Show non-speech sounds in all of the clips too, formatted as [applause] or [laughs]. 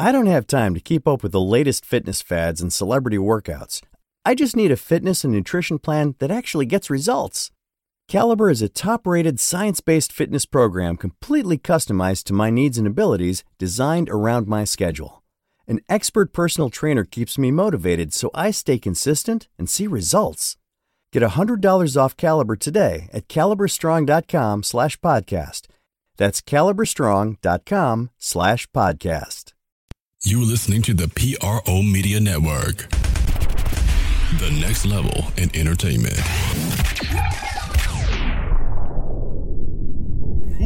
I don't have time to keep up with the latest fitness fads and celebrity workouts. I just need a fitness and nutrition plan that actually gets results. Caliber is a top rated science based fitness program completely customized to my needs and abilities, designed around my schedule. An expert personal trainer keeps me motivated so I stay consistent and see results. Get $100 off Caliber today at caliberstrong.com slash podcast. That's caliberstrong.com slash podcast. You're listening to the PRO Media Network. The next level in entertainment.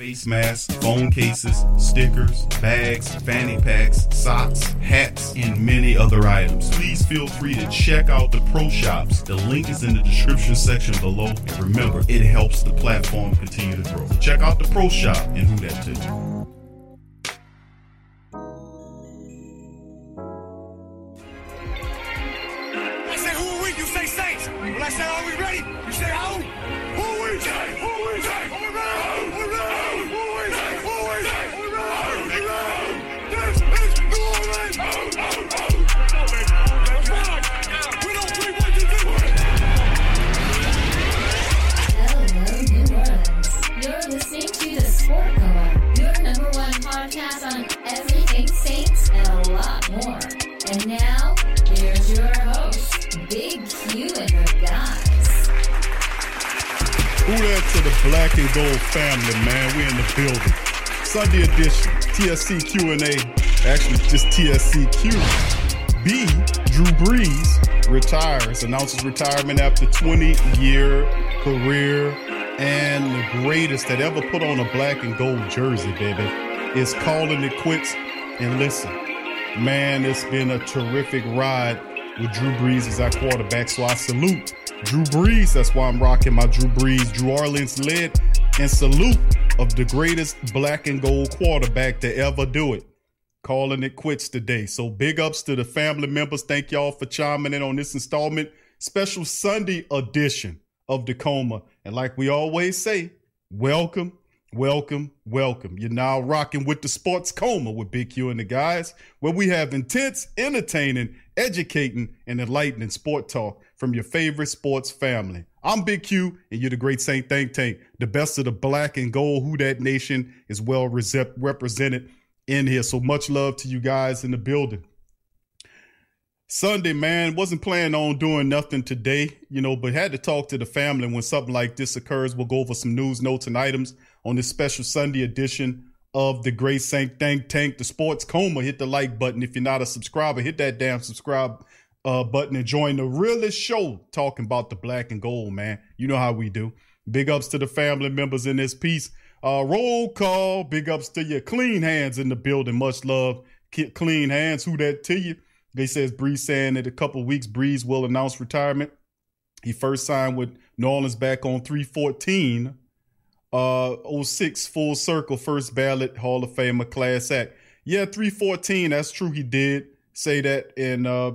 face masks, phone cases, stickers, bags, fanny packs, socks, hats, and many other items. Please feel free to check out the pro shops. The link is in the description section below. And remember, it helps the platform continue to grow. Check out the pro shop and who that Saints. When I say, are we ready? You say, who? Who we? Who we? Who we? Who we? Who podcast on everything Saints and a lot more. And now, here's your host, Big Q and her guys. Who that to the black and gold family, man? We in the building. Sunday edition, TSC Q&A, actually just TSCQ. B, Drew Brees retires, announces retirement after 20-year career, and the greatest that ever put on a black and gold jersey, baby, is calling it quits. And listen, man, it's been a terrific ride with Drew Brees as our quarterback, so I salute Drew Brees. That's why I'm rocking my Drew Brees, Drew Orleans led, and salute of the greatest black and gold quarterback to ever do it. Calling it quits today. So big ups to the family members. Thank y'all for chiming in on this installment, special Sunday edition of Tacoma. And like we always say, welcome, welcome, welcome. You're now rocking with the Sports Coma with Big Q and the guys, where we have intense, entertaining, educating, and enlightening sport talk from your favorite sports family. I'm Big Q, and you're the great Saint Think Tank. The best of the black and gold Who That Nation is well rese- represented in here. So much love to you guys in the building. Sunday, man, wasn't planning on doing nothing today, you know, but had to talk to the family when something like this occurs. We'll go over some news, notes, and items on this special Sunday edition of the Great Saint Think Tank, the Sports Coma. Hit the like button. If you're not a subscriber, hit that damn subscribe uh, button and join the realest show talking about the black and gold, man. You know how we do. Big ups to the family members in this piece. Uh, roll call. Big ups to your clean hands in the building. Much love. Clean hands. Who that to you? They says Brees saying that a couple weeks Brees will announce retirement. He first signed with New Orleans back on 314. Uh 06 full circle first ballot Hall of Famer class act. Yeah, 314, that's true. He did say that. And uh,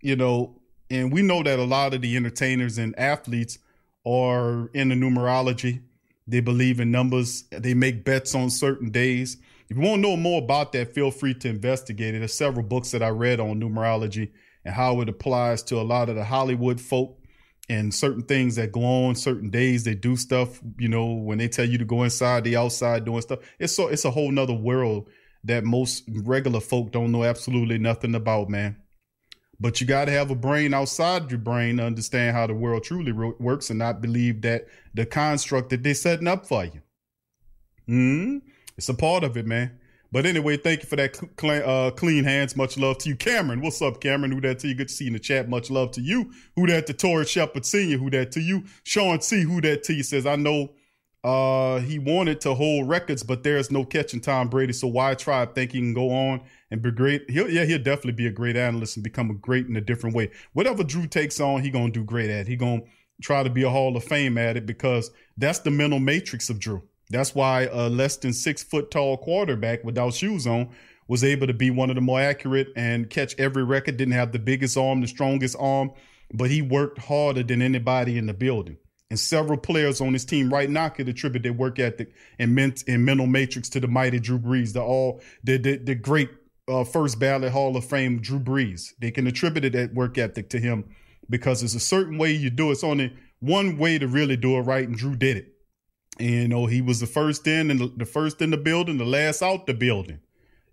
you know, and we know that a lot of the entertainers and athletes are in the numerology. They believe in numbers. They make bets on certain days. If you want to know more about that, feel free to investigate it. There's several books that I read on numerology and how it applies to a lot of the Hollywood folk and certain things that go on certain days. They do stuff, you know, when they tell you to go inside, the outside doing stuff. It's so it's a whole nother world that most regular folk don't know absolutely nothing about, man. But you got to have a brain outside your brain to understand how the world truly works and not believe that the construct that they're setting up for you. Hmm. It's a part of it, man. But anyway, thank you for that cl- uh, clean hands. Much love to you, Cameron. What's up, Cameron? Who that to you? Good to see you in the chat. Much love to you. Who that to Torrey Shepard Senior? Who that to you? Sean C. Who that to you? Says I know uh, he wanted to hold records, but there's no catching Tom Brady. So why try? I think he can go on and be great. He'll yeah, he'll definitely be a great analyst and become a great in a different way. Whatever Drew takes on, he gonna do great at. He gonna try to be a Hall of Fame at it because that's the mental matrix of Drew. That's why a less than six foot tall quarterback without shoes on was able to be one of the more accurate and catch every record. Didn't have the biggest arm, the strongest arm, but he worked harder than anybody in the building. And several players on his team right now could attribute their work ethic and, ment- and mental matrix to the mighty Drew Brees, the all the the, the great uh, first ballot Hall of Fame Drew Brees. They can attribute that work ethic to him because it's a certain way you do it. It's only one way to really do it right, and Drew did it. And you know, he was the first in and the first in the building, the last out the building.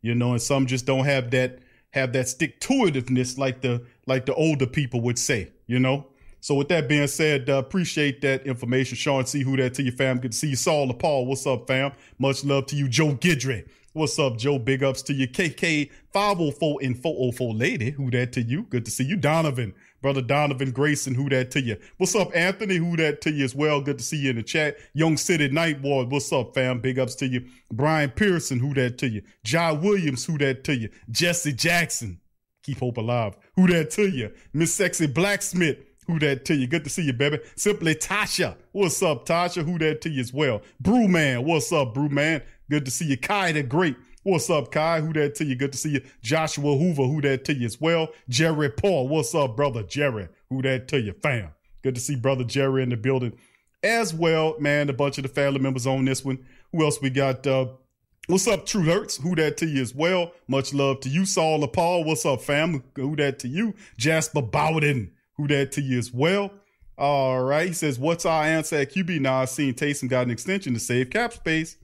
You know, and some just don't have that have that stick to itiveness like the like the older people would say, you know. So with that being said, uh, appreciate that information, Sean. See who that to your fam. Good to see you, Saul Paul. What's up, fam? Much love to you, Joe Gidry. What's up, Joe? Big ups to you, KK 504 and 404 lady. Who that to you? Good to see you, Donovan. Brother Donovan Grayson, who that to you? What's up, Anthony? Who that to you as well? Good to see you in the chat. Young City Night Ward, what's up, fam? Big ups to you. Brian Pearson, who that to you? Jai Williams, who that to you? Jesse Jackson, keep hope alive. Who that to you? Miss Sexy Blacksmith, who that to you? Good to see you, baby. Simply Tasha. What's up, Tasha? Who that to you as well? Brewman. What's up, Brewman? Good to see you. Kai the Great. What's up, Kai? Who that to you? Good to see you. Joshua Hoover. Who that to you as well? Jerry Paul. What's up, brother Jerry? Who that to you, fam? Good to see brother Jerry in the building as well, man. A bunch of the family members on this one. Who else we got? Uh, What's up, True Hurts? Who that to you as well? Much love to you, Saul Paul. What's up, fam? Who that to you? Jasper Bowden. Who that to you as well? All right. He says, What's our answer at QB? Now I've seen Taysom got an extension to save cap space.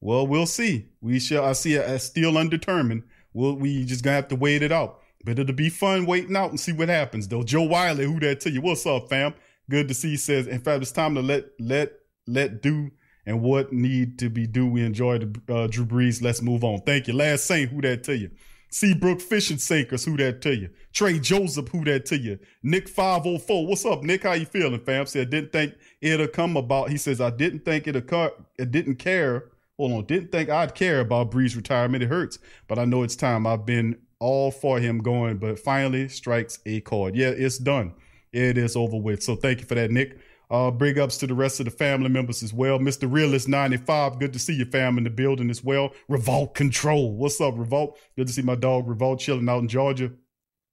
Well, we'll see. We shall. I see it as still undetermined. We'll, we just gonna have to wait it out. But it'll be fun waiting out and see what happens, though. Joe Wiley, who that to you? What's up, fam? Good to see. He says, in fact, it's time to let let let do and what need to be do. We enjoyed uh, Drew Brees. Let's move on. Thank you. Last Saint, who that to you? Seabrook Fishing Sinkers, who that to you? Trey Joseph, who that to you? Nick 504, what's up, Nick? How you feeling, fam? Said, didn't think it'll come about. He says, I didn't think it'll cut. It didn't care. Hold on, didn't think I'd care about Brees' retirement. It hurts, but I know it's time. I've been all for him going, but finally strikes a chord. Yeah, it's done. It is over with. So thank you for that, Nick. Uh, big ups to the rest of the family members as well. Mr. Realist 95, good to see your fam in the building as well. Revolt Control. What's up, Revolt? Good to see my dog Revolt chilling out in Georgia.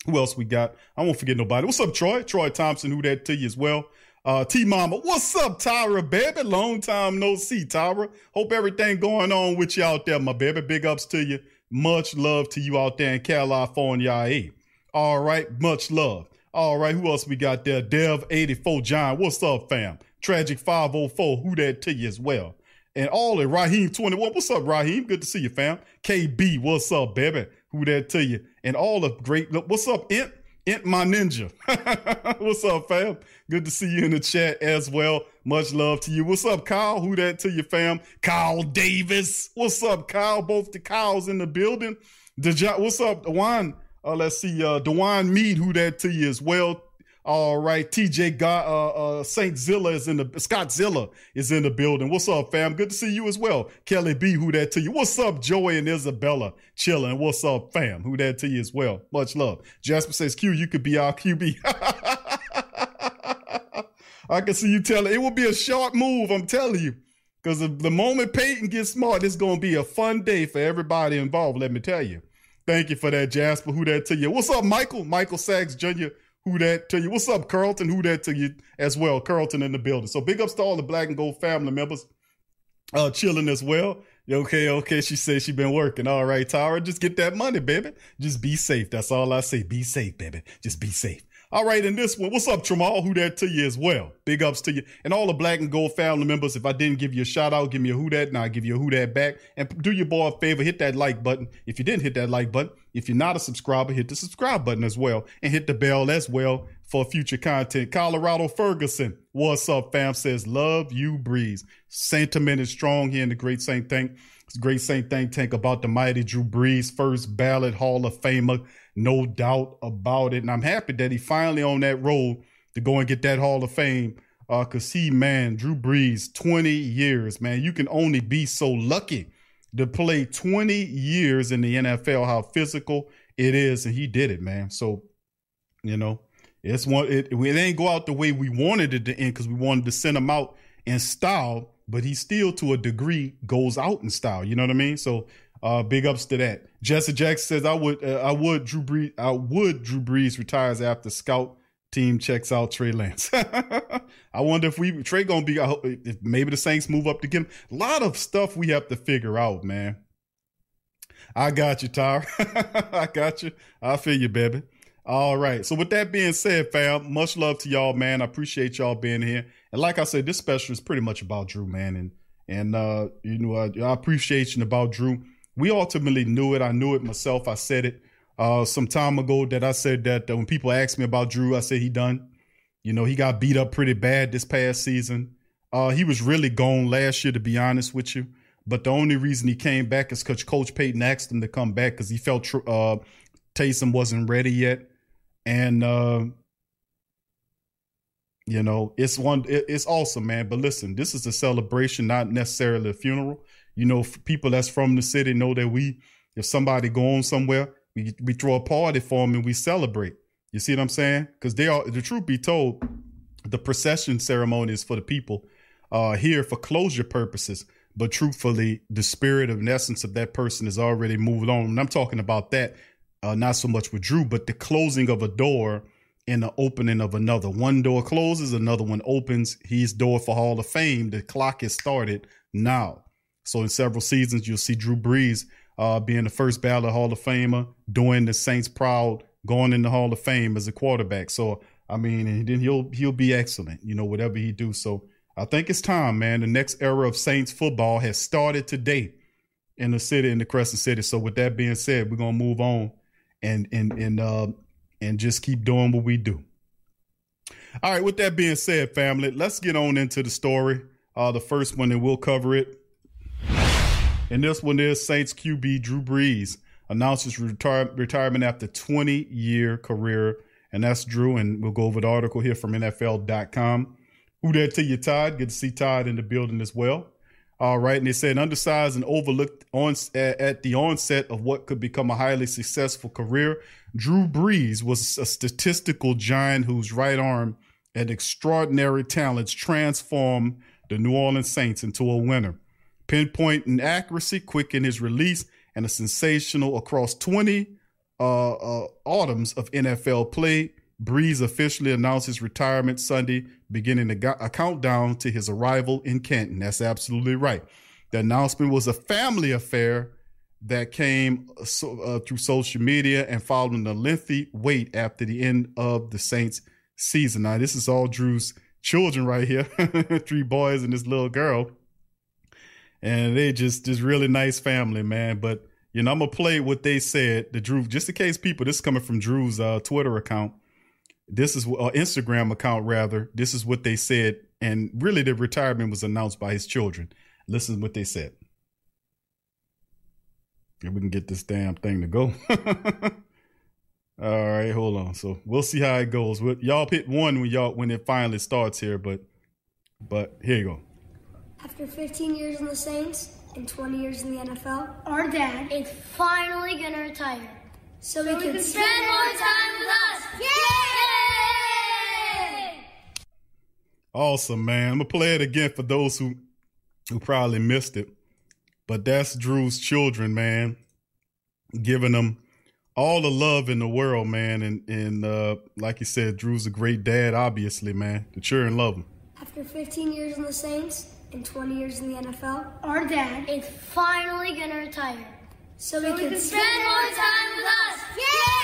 Who else we got? I won't forget nobody. What's up, Troy? Troy Thompson, who that to you as well. Uh, T Mama, what's up, Tyra, baby? Long time no see, Tyra. Hope everything going on with you out there, my baby. Big ups to you. Much love to you out there in California. eh? All right, much love. All right, who else we got there? Dev84 John, what's up, fam? Tragic 504, who that to you as well? And all it, Raheem21, what's up, Raheem? Good to see you, fam. KB, what's up, baby? Who that to you? And all the great, what's up, Int? Int my ninja. [laughs] what's up, fam? Good to see you in the chat as well. Much love to you. What's up, Kyle? Who that to you, fam? Kyle Davis. What's up, Kyle? Both the Kyles in the building. Deja- what's up, Dewan? Uh, let's see, uh, Dewan Mead, who that to you as well. All right, TJ God, uh, uh, Saint Zilla is in the Scott Zilla is in the building. What's up, fam? Good to see you as well. Kelly B, who that to you? What's up, Joey and Isabella? Chilling. What's up, fam? Who that to you as well? Much love. Jasper says, Q, you could be our QB. [laughs] I can see you telling it will be a sharp move. I'm telling you, because the moment Payton gets smart, it's gonna be a fun day for everybody involved. Let me tell you. Thank you for that, Jasper. Who that to you? What's up, Michael? Michael Sachs Jr. Who that to you? What's up, Carlton? Who that to you as well? Carlton in the building. So big ups to all the Black and Gold family members. Uh, chilling as well. Okay, okay. She says she been working. All right, Tara. Just get that money, baby. Just be safe. That's all I say. Be safe, baby. Just be safe. All right, in this one, what's up, Tramal? Who that to you as well? Big ups to you. And all the Black and Gold family members, if I didn't give you a shout out, give me a who that, and I'll give you a who that back. And do your boy a favor, hit that like button. If you didn't hit that like button, if you're not a subscriber, hit the subscribe button as well. And hit the bell as well for future content. Colorado Ferguson, what's up, fam? Says, love you, Brees. Sentiment is strong here in the Great Saint Think. Great Saint Think Tank about the mighty Drew Brees, first ballot Hall of Famer no doubt about it. And I'm happy that he finally on that road to go and get that Hall of Fame. Uh, cause he, man, Drew Brees, 20 years, man. You can only be so lucky to play 20 years in the NFL, how physical it is. And he did it, man. So, you know, It's one. It, it ain't go out the way we wanted it to end because we wanted to send him out in style, but he still, to a degree, goes out in style. You know what I mean? So, uh, big ups to that. Jesse Jackson says, "I would, uh, I would Drew Brees, I would Drew Brees retires after scout team checks out Trey Lance. [laughs] I wonder if we Trey gonna be. I if maybe the Saints move up to get him. A lot of stuff we have to figure out, man. I got you, Tyra. [laughs] I got you. I feel you, baby. All right. So with that being said, fam, much love to y'all, man. I appreciate y'all being here. And like I said, this special is pretty much about Drew, man. And and uh, you know, uh, our appreciation about Drew. We ultimately knew it. I knew it myself. I said it uh, some time ago that I said that when people asked me about Drew, I said he done. You know, he got beat up pretty bad this past season. Uh, he was really gone last year, to be honest with you. But the only reason he came back is because Coach Payton asked him to come back because he felt uh, Taysom wasn't ready yet and uh, you know it's one it, it's awesome man but listen this is a celebration not necessarily a funeral you know people that's from the city know that we if somebody going somewhere we, we throw a party for them and we celebrate you see what i'm saying because they are the truth be told the procession ceremony is for the people uh here for closure purposes but truthfully the spirit of and essence of that person is already moved on and i'm talking about that uh, not so much with Drew, but the closing of a door and the opening of another. One door closes, another one opens. He's door for Hall of Fame. The clock is started now. So in several seasons, you'll see Drew Brees uh, being the first ballot Hall of Famer, doing the Saints proud, going in the Hall of Fame as a quarterback. So I mean, and then he'll he'll be excellent, you know, whatever he do. So I think it's time, man. The next era of Saints football has started today in the city, in the Crescent City. So with that being said, we're gonna move on and and and uh, and just keep doing what we do. All right. With that being said, family, let's get on into the story. Uh, the first one, and we'll cover it. And this one is Saints QB Drew Brees announces retire- retirement after 20 year career. And that's Drew. And we'll go over the article here from NFL.com. Who there to you, Todd? Good to see Todd in the building as well. All right, and they said undersized and overlooked on at the onset of what could become a highly successful career. Drew Brees was a statistical giant whose right arm and extraordinary talents transformed the New Orleans Saints into a winner. Pinpoint and accuracy, quick in his release, and a sensational across 20 uh, uh, autumns of NFL play. Brees officially announced his retirement Sunday, beginning a, a, countdown to his arrival in Canton. That's absolutely right. The announcement was a family affair that came uh, so, uh, through social media and following a lengthy wait after the end of the Saints season. Now, this is all Drew's children right here, [laughs] three boys and this little girl, and they just just really nice family, man. But you know, I'm gonna play what they said. The Drew, just in case people, this is coming from Drew's uh, Twitter account this is uh, Instagram account rather. This is what they said, and really the retirement was announced by his children. Listen to what they said. If we can get this damn thing to go. [laughs] All right, hold on. So we'll see how it goes. We'll, y'all pick one when y'all when it finally starts here, but but here you go. After 15 years in the Saints and 20 years in the NFL, our dad is finally gonna retire. So, so we, can, can spend more time with us. Yay! Awesome, man. I'm gonna play it again for those who who probably missed it. But that's Drew's children, man. Giving them all the love in the world, man. And and uh, like you said, Drew's a great dad, obviously, man. The children love him. After 15 years in the Saints and 20 years in the NFL, our dad is finally gonna retire. So, so we, can, can spend more time with us. Yay!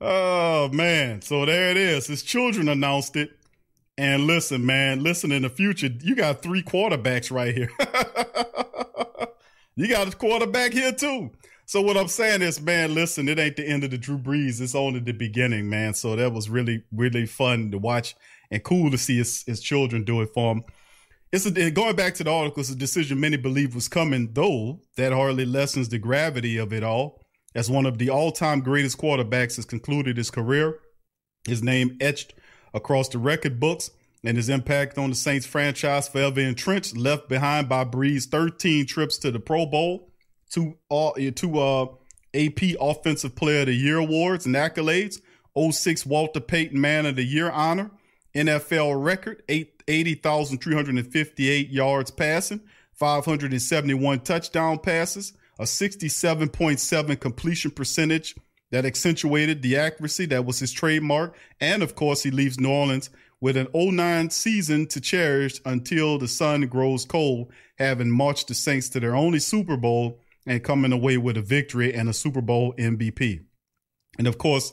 [laughs] oh man, so there it is. His children announced it. And listen, man, listen, in the future, you got three quarterbacks right here. [laughs] you got a quarterback here too. So what I'm saying is, man, listen, it ain't the end of the Drew Brees. It's only the beginning, man. So that was really, really fun to watch and cool to see his, his children do it for him. It's a, going back to the article, it's a decision many believe was coming, though that hardly lessens the gravity of it all. As one of the all-time greatest quarterbacks has concluded his career, his name etched across the record books, and his impact on the Saints franchise forever entrenched, left behind by Brees' 13 trips to the Pro Bowl, two all two uh AP Offensive Player of the Year awards and accolades, 06 Walter Payton Man of the Year honor, NFL record, 80,358 yards passing, 571 touchdown passes, a 67.7 completion percentage that accentuated the accuracy that was his trademark. And of course, he leaves New Orleans with an 09 season to cherish until the sun grows cold, having marched the Saints to their only Super Bowl and coming away with a victory and a Super Bowl MVP. And of course,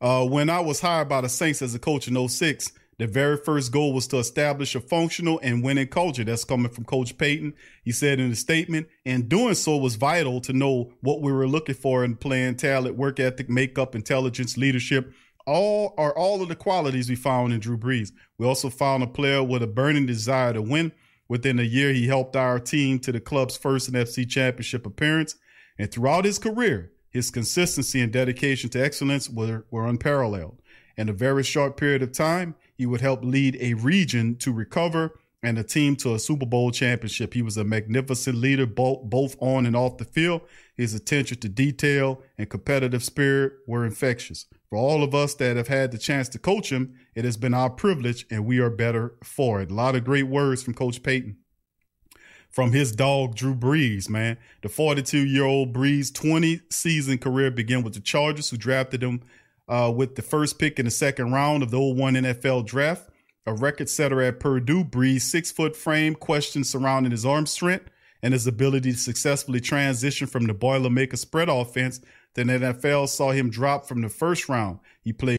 uh, when I was hired by the Saints as a coach in 06, the very first goal was to establish a functional and winning culture. That's coming from Coach Payton. He said in a statement, and doing so was vital to know what we were looking for in playing talent, work ethic, makeup, intelligence, leadership. All are all of the qualities we found in Drew Brees. We also found a player with a burning desire to win. Within a year, he helped our team to the club's first NFC championship appearance. And throughout his career, his consistency and dedication to excellence were, were unparalleled. In a very short period of time, he would help lead a region to recover and a team to a Super Bowl championship. He was a magnificent leader, both, both on and off the field. His attention to detail and competitive spirit were infectious. For all of us that have had the chance to coach him, it has been our privilege and we are better for it. A lot of great words from Coach Payton. From his dog, Drew Brees, man. The 42 year old Brees 20 season career began with the Chargers, who drafted him uh, with the first pick in the second round of the 01 NFL draft. A record setter at Purdue, Brees' six foot frame, questions surrounding his arm strength and his ability to successfully transition from the Boilermaker spread offense. The NFL saw him drop from the first round. He played.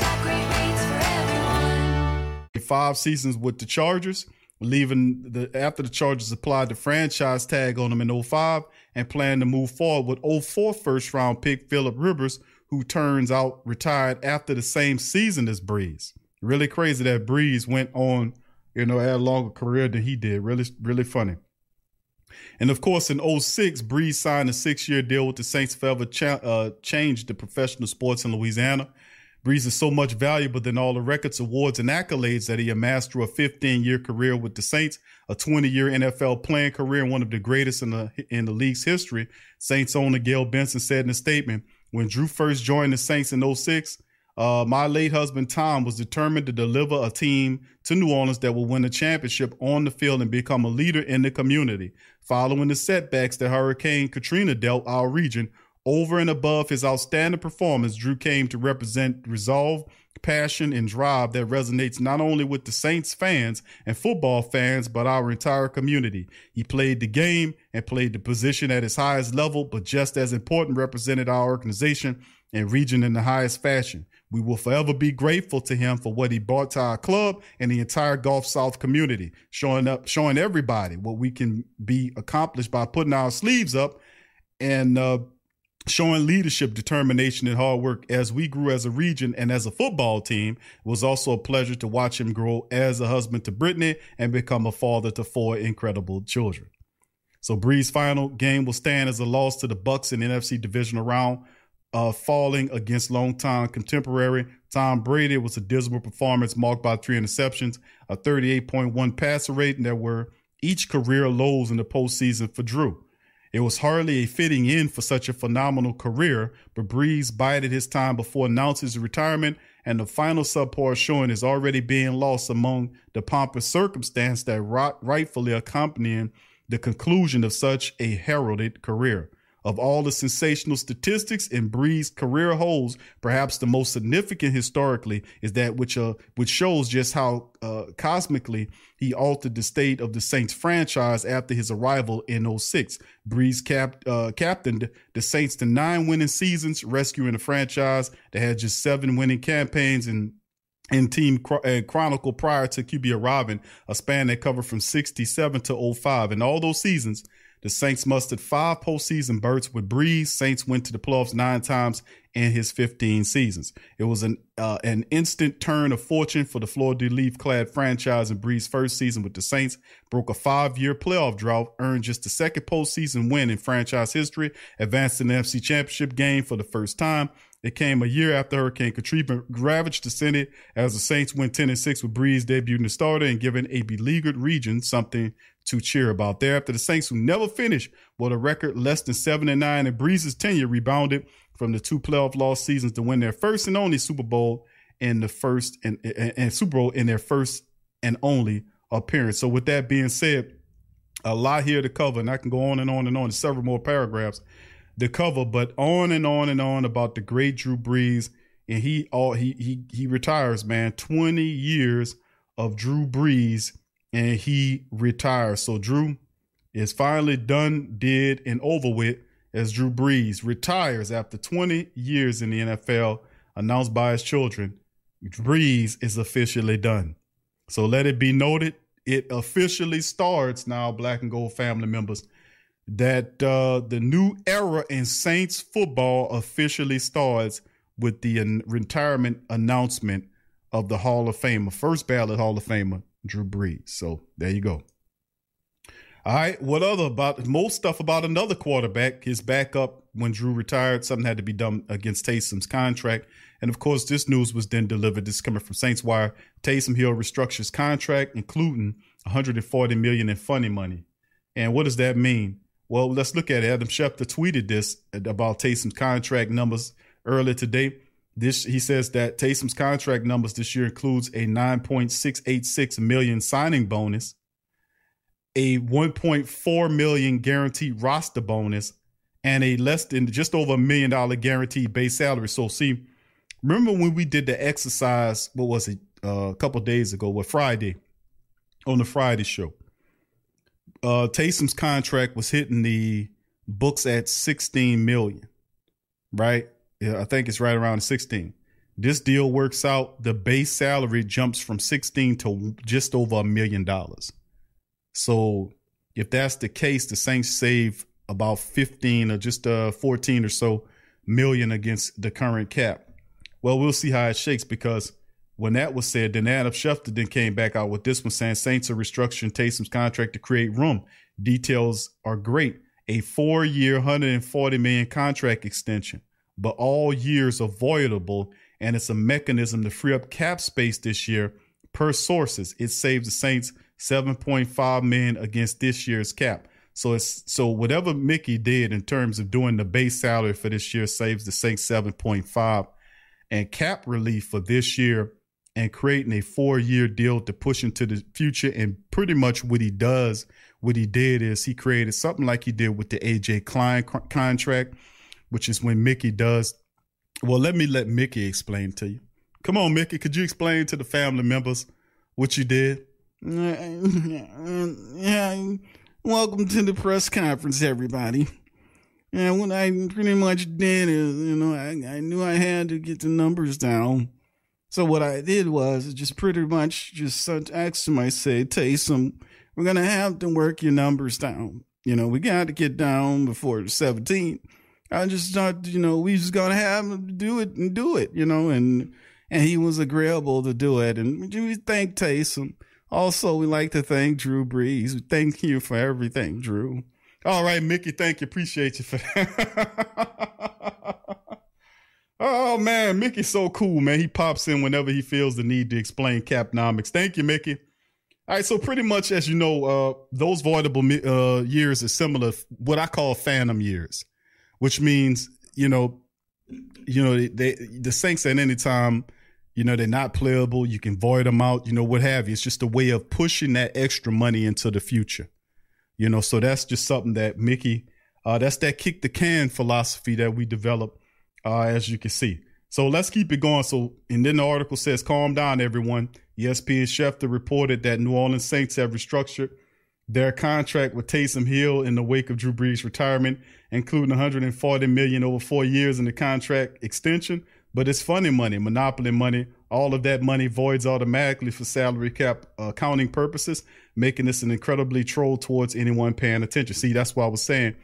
Five seasons with the Chargers, leaving the after the Chargers applied the franchise tag on him in 05 and plan to move forward with 04 first round pick Philip Rivers, who turns out retired after the same season as Brees. Really crazy that Brees went on, you know, had a longer career than he did. Really, really funny. And of course, in 06, Brees signed a six year deal with the Saints forever cha- uh, changed the professional sports in Louisiana. Brees is so much valuable than all the records, awards, and accolades that he amassed through a 15 year career with the Saints, a 20 year NFL playing career, and one of the greatest in the in the league's history. Saints owner Gayle Benson said in a statement, when Drew first joined the Saints in 06, uh, my late husband Tom was determined to deliver a team to New Orleans that will win a championship on the field and become a leader in the community. Following the setbacks that Hurricane Katrina dealt our region, over and above his outstanding performance, Drew came to represent resolve, passion, and drive that resonates not only with the Saints fans and football fans, but our entire community. He played the game and played the position at his highest level, but just as important, represented our organization and region in the highest fashion. We will forever be grateful to him for what he brought to our club and the entire Gulf South community, showing up, showing everybody what we can be accomplished by putting our sleeves up and uh, showing leadership, determination, and hard work as we grew as a region and as a football team. It was also a pleasure to watch him grow as a husband to Brittany and become a father to four incredible children. So Brees' final game will stand as a loss to the Bucks in the NFC divisional round, uh, falling against longtime contemporary Tom Brady. It was a dismal performance marked by three interceptions, a 38.1 passer rate, and were each career lows in the postseason for Drew. It was hardly a fitting end for such a phenomenal career, but Brees bided his time before announcing his retirement, and the final subpar showing is already being lost among the pompous circumstance that rightfully accompanying the conclusion of such a heralded career. Of all the sensational statistics in Brees' career holds, perhaps the most significant historically is that which uh, which shows just how uh, cosmically he altered the state of the Saints franchise after his arrival in 06. Brees cap, uh, captained the Saints to nine winning seasons, rescuing a franchise that had just seven winning campaigns and in Team uh, Chronicle prior to QB arriving, a span that covered from 67 to 05. In all those seasons, the Saints mustered five postseason berths with Brees. Saints went to the playoffs nine times in his 15 seasons. It was an uh, an instant turn of fortune for the de Lis clad franchise in Brees' first season with the Saints. Broke a five year playoff drought, earned just the second postseason win in franchise history, advanced in the NFC Championship game for the first time. It came a year after Hurricane Katrina ravaged the Senate as the Saints went 10 and 6 with Brees debuting the starter and giving a beleaguered region something to cheer about. Thereafter, the Saints, who never finished with a record less than 7 and 9 and Brees' tenure, rebounded from the two playoff loss seasons to win their first and only Super Bowl in the first and, and, and Super Bowl in their first and only appearance. So, with that being said, a lot here to cover, and I can go on and on and on, several more paragraphs to cover, but on and on and on about the great Drew Brees. And he all he he he retires, man. 20 years of Drew Brees, and he retires. So Drew is finally done, did, and over with as Drew Brees retires after 20 years in the NFL, announced by his children. Brees is officially done. So let it be noted, it officially starts now, Black and Gold family members that uh, the new era in Saints football officially starts with the retirement announcement of the Hall of Famer, first ballot Hall of Famer, Drew Brees. So there you go. All right, what other about most stuff about another quarterback? His backup when Drew retired, something had to be done against Taysom's contract. And of course, this news was then delivered. This coming from Saints Wire. Taysom Hill restructures contract, including 140 million in funding money. And what does that mean? Well, let's look at it. Adam Schefter tweeted this about Taysom's contract numbers earlier today. This he says that Taysom's contract numbers this year includes a 9.686 million signing bonus, a 1.4 million guaranteed roster bonus, and a less than just over a million dollar guaranteed base salary. So see, remember when we did the exercise, what was it, uh, a couple days ago, what Friday, on the Friday show uh, Taysom's contract was hitting the books at 16 million, right? I think it's right around 16. This deal works out. The base salary jumps from 16 to just over a million dollars. So if that's the case, the Saints save about 15 or just uh 14 or so million against the current cap. Well, we'll see how it shakes because when that was said, then Adam Schefter then came back out with this one saying Saints are restructuring Taysom's contract to create room. Details are great. A four year, 140 million contract extension, but all years avoidable. And it's a mechanism to free up cap space this year. Per sources, it saves the Saints 7.5 million against this year's cap. So it's so whatever Mickey did in terms of doing the base salary for this year saves the Saints 7.5 and cap relief for this year and creating a four year deal to push into the future. And pretty much what he does, what he did is he created something like he did with the AJ Klein contract, which is when Mickey does. Well, let me let Mickey explain to you. Come on, Mickey, could you explain to the family members what you did? [laughs] Welcome to the press conference, everybody. And what I pretty much did is, you know, I, I knew I had to get the numbers down so what I did was just pretty much just asked him, I said, Taysom, we're going to have to work your numbers down. You know, we got to get down before the 17th. I just thought, you know, we just to have him do it and do it, you know, and, and he was agreeable to do it. And we thank Taysom. Also, we like to thank Drew Brees. Thank you for everything, Drew. All right, Mickey, thank you. Appreciate you for that. [laughs] Oh man, Mickey's so cool, man. He pops in whenever he feels the need to explain capnomics. Thank you, Mickey. All right, so pretty much as you know, uh, those voidable uh, years are similar, what I call phantom years, which means you know, you know, they, the Saints at any time, you know, they're not playable. You can void them out, you know, what have you. It's just a way of pushing that extra money into the future, you know. So that's just something that Mickey Uh, that's that kick the can philosophy that we develop, uh, as you can see. So let's keep it going. So, and then the article says, calm down, everyone. ESPN Schefter reported that New Orleans Saints have restructured their contract with Taysom Hill in the wake of Drew Brees' retirement, including 140 million over four years in the contract extension. But it's funny money, monopoly money. All of that money voids automatically for salary cap uh, accounting purposes, making this an incredibly troll towards anyone paying attention. See, that's why I was saying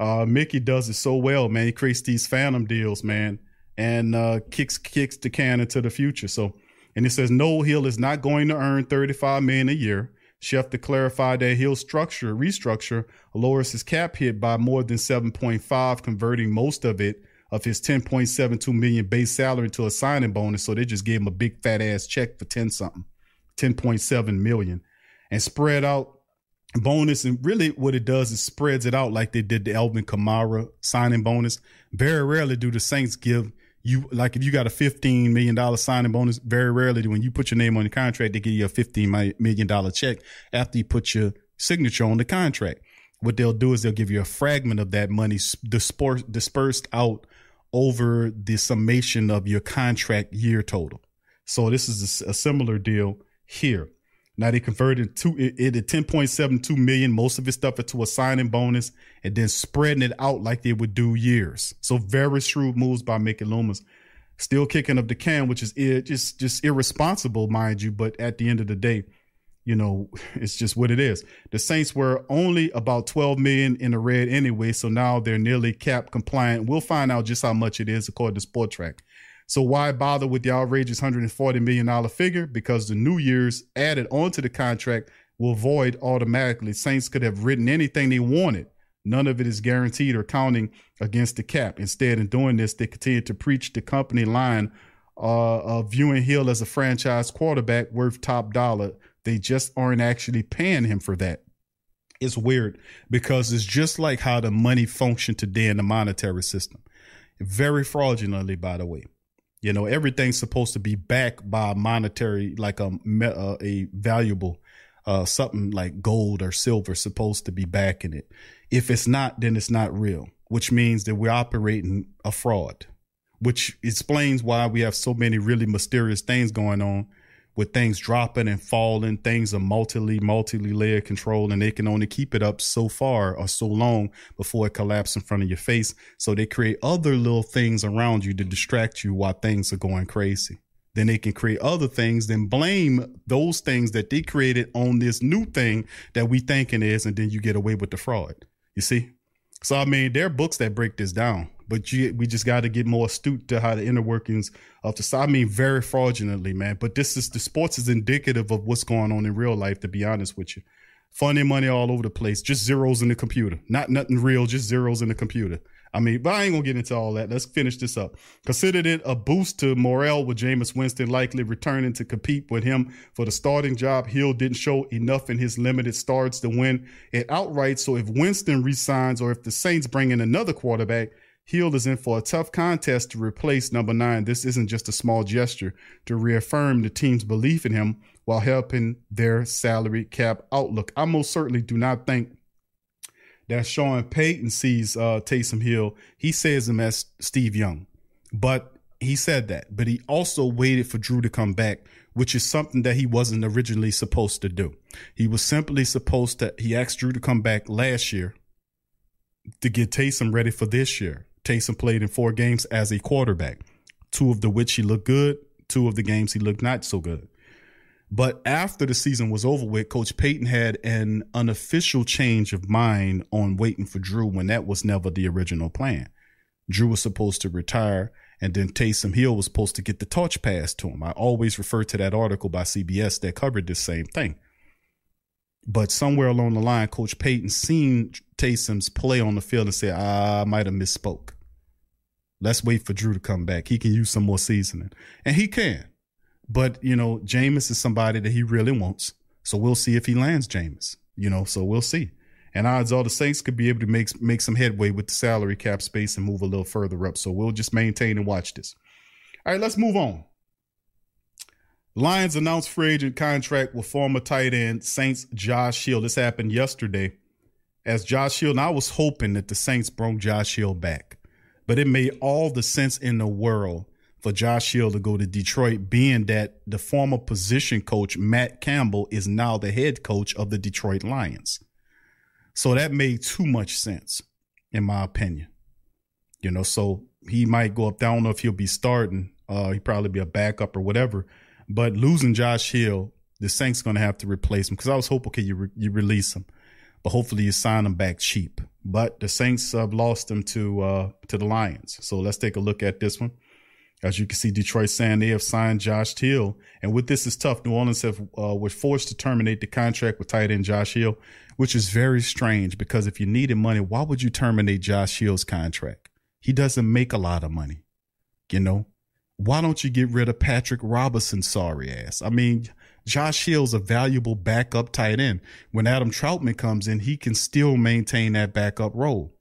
uh, Mickey does it so well, man. He creates these phantom deals, man, and uh, kicks kicks the can into the future. So, and it says no, Hill is not going to earn 35 million a year. Schefter clarified that he'll structure restructure lowers his cap hit by more than 7.5, converting most of it of his 10.72 million base salary to a signing bonus. So they just gave him a big fat ass check for 10 something, 10.7 million, and spread out bonus. And really, what it does is spreads it out like they did the Alvin Kamara signing bonus. Very rarely do the Saints give you like if you got a fifteen million dollar signing bonus. Very rarely when you put your name on the contract, they give you a fifteen million dollar check after you put your signature on the contract. What they'll do is they'll give you a fragment of that money dispersed, dispersed out over the summation of your contract year total. So this is a, a similar deal here. Now they converted to it, at 10.72 million, most of his stuff into a signing bonus and then spreading it out like they would do years. So very shrewd moves by Mickey Loomis. Still kicking up the can, which is just just irresponsible, mind you. But at the end of the day, you know, [laughs] it's just what it is. The Saints were only about 12 million in the red anyway, so now they're nearly cap compliant. We'll find out just how much it is according to Spotrac. So why bother with the outrageous $140 million figure? Because the New Year's added onto the contract will void automatically. Saints could have written anything they wanted. None of it is guaranteed or counting against the cap. Instead, in doing this, they continue to preach the company line uh, of viewing Hill as a franchise quarterback worth top dollar. They just aren't actually paying him for that. It's weird because it's just like how the money functioned today in the monetary system. Very fraudulently, by the way. You know, everything's supposed to be backed by monetary, like a uh, a valuable, uh, something like gold or silver supposed to be backing it. If it's not, then it's not real, which means that we're operating a fraud, which explains why we have so many really mysterious things going on with things dropping and falling, things are multi multi layer control, and they can only keep it up so far or so long before it collapses in front of your face. So they create other little things around you to distract you while things are going crazy. Then they can create other things, then blame those things that they created on this new thing that we thinking is, and then you get away with the fraud. You see? So I mean, there are books that break this down but you, we just got to get more astute to how the inner workings of the. I mean, very fraudulently, man. But this is the sports is indicative of what's going on in real life. To be honest with you, funny money all over the place, just zeros in the computer, not nothing real, just zeros in the computer. I mean, but I ain't gonna get into all that. Let's finish this up. Considered it a boost to morale with Jameis Winston likely returning to compete with him for the starting job. Hill didn't show enough in his limited starts to win it outright. So if Winston resigns or if the Saints bring in another quarterback, Hill is in for a tough contest to replace number nine. This isn't just a small gesture to reaffirm the team's belief in him while helping their salary cap outlook. I most certainly do not think that Sean Payton sees uh, Taysom Hill. He says him as Steve Young, but he said that. But he also waited for Drew to come back, which is something that he wasn't originally supposed to do. He was simply supposed to. He asked Drew to come back last year to get Taysom ready for this year. Taysom played in four games as a quarterback, two of the which he looked good, two of the games he looked not so good. But after the season was over with, Coach Payton had an unofficial change of mind on waiting for Drew when that was never the original plan. Drew was supposed to retire, and then Taysom Hill was supposed to get the torch passed to him. I always refer to that article by CBS that covered this same thing. But somewhere along the line, Coach Payton seen Taysom's play on the field and said, ah, I might have misspoke. Let's wait for Drew to come back. He can use some more seasoning. And he can. But, you know, Jameis is somebody that he really wants. So we'll see if he lands Jameis. You know, so we'll see. And odds are the Saints could be able to make make some headway with the salary cap space and move a little further up. So we'll just maintain and watch this. All right, let's move on. Lions announced free agent contract with former tight end Saints Josh Hill. This happened yesterday as Josh Hill. And I was hoping that the Saints brought Josh Hill back, but it made all the sense in the world for Josh Hill to go to Detroit, being that the former position coach, Matt Campbell, is now the head coach of the Detroit Lions. So that made too much sense, in my opinion. You know, so he might go up there. I don't know if he'll be starting. Uh, he probably be a backup or whatever. But losing Josh Hill, the Saints going to have to replace him because I was hoping, okay, you re- you release him, but hopefully you sign him back cheap. But the Saints have lost them to uh, to the Lions. So let's take a look at this one. As you can see, Detroit saying they have signed Josh Hill, and with this is tough. New Orleans have uh, were forced to terminate the contract with tight end Josh Hill, which is very strange because if you needed money, why would you terminate Josh Hill's contract? He doesn't make a lot of money, you know. Why don't you get rid of Patrick Robinson? Sorry ass. I mean, Josh Hill's a valuable backup tight end. When Adam Trautman comes in, he can still maintain that backup role.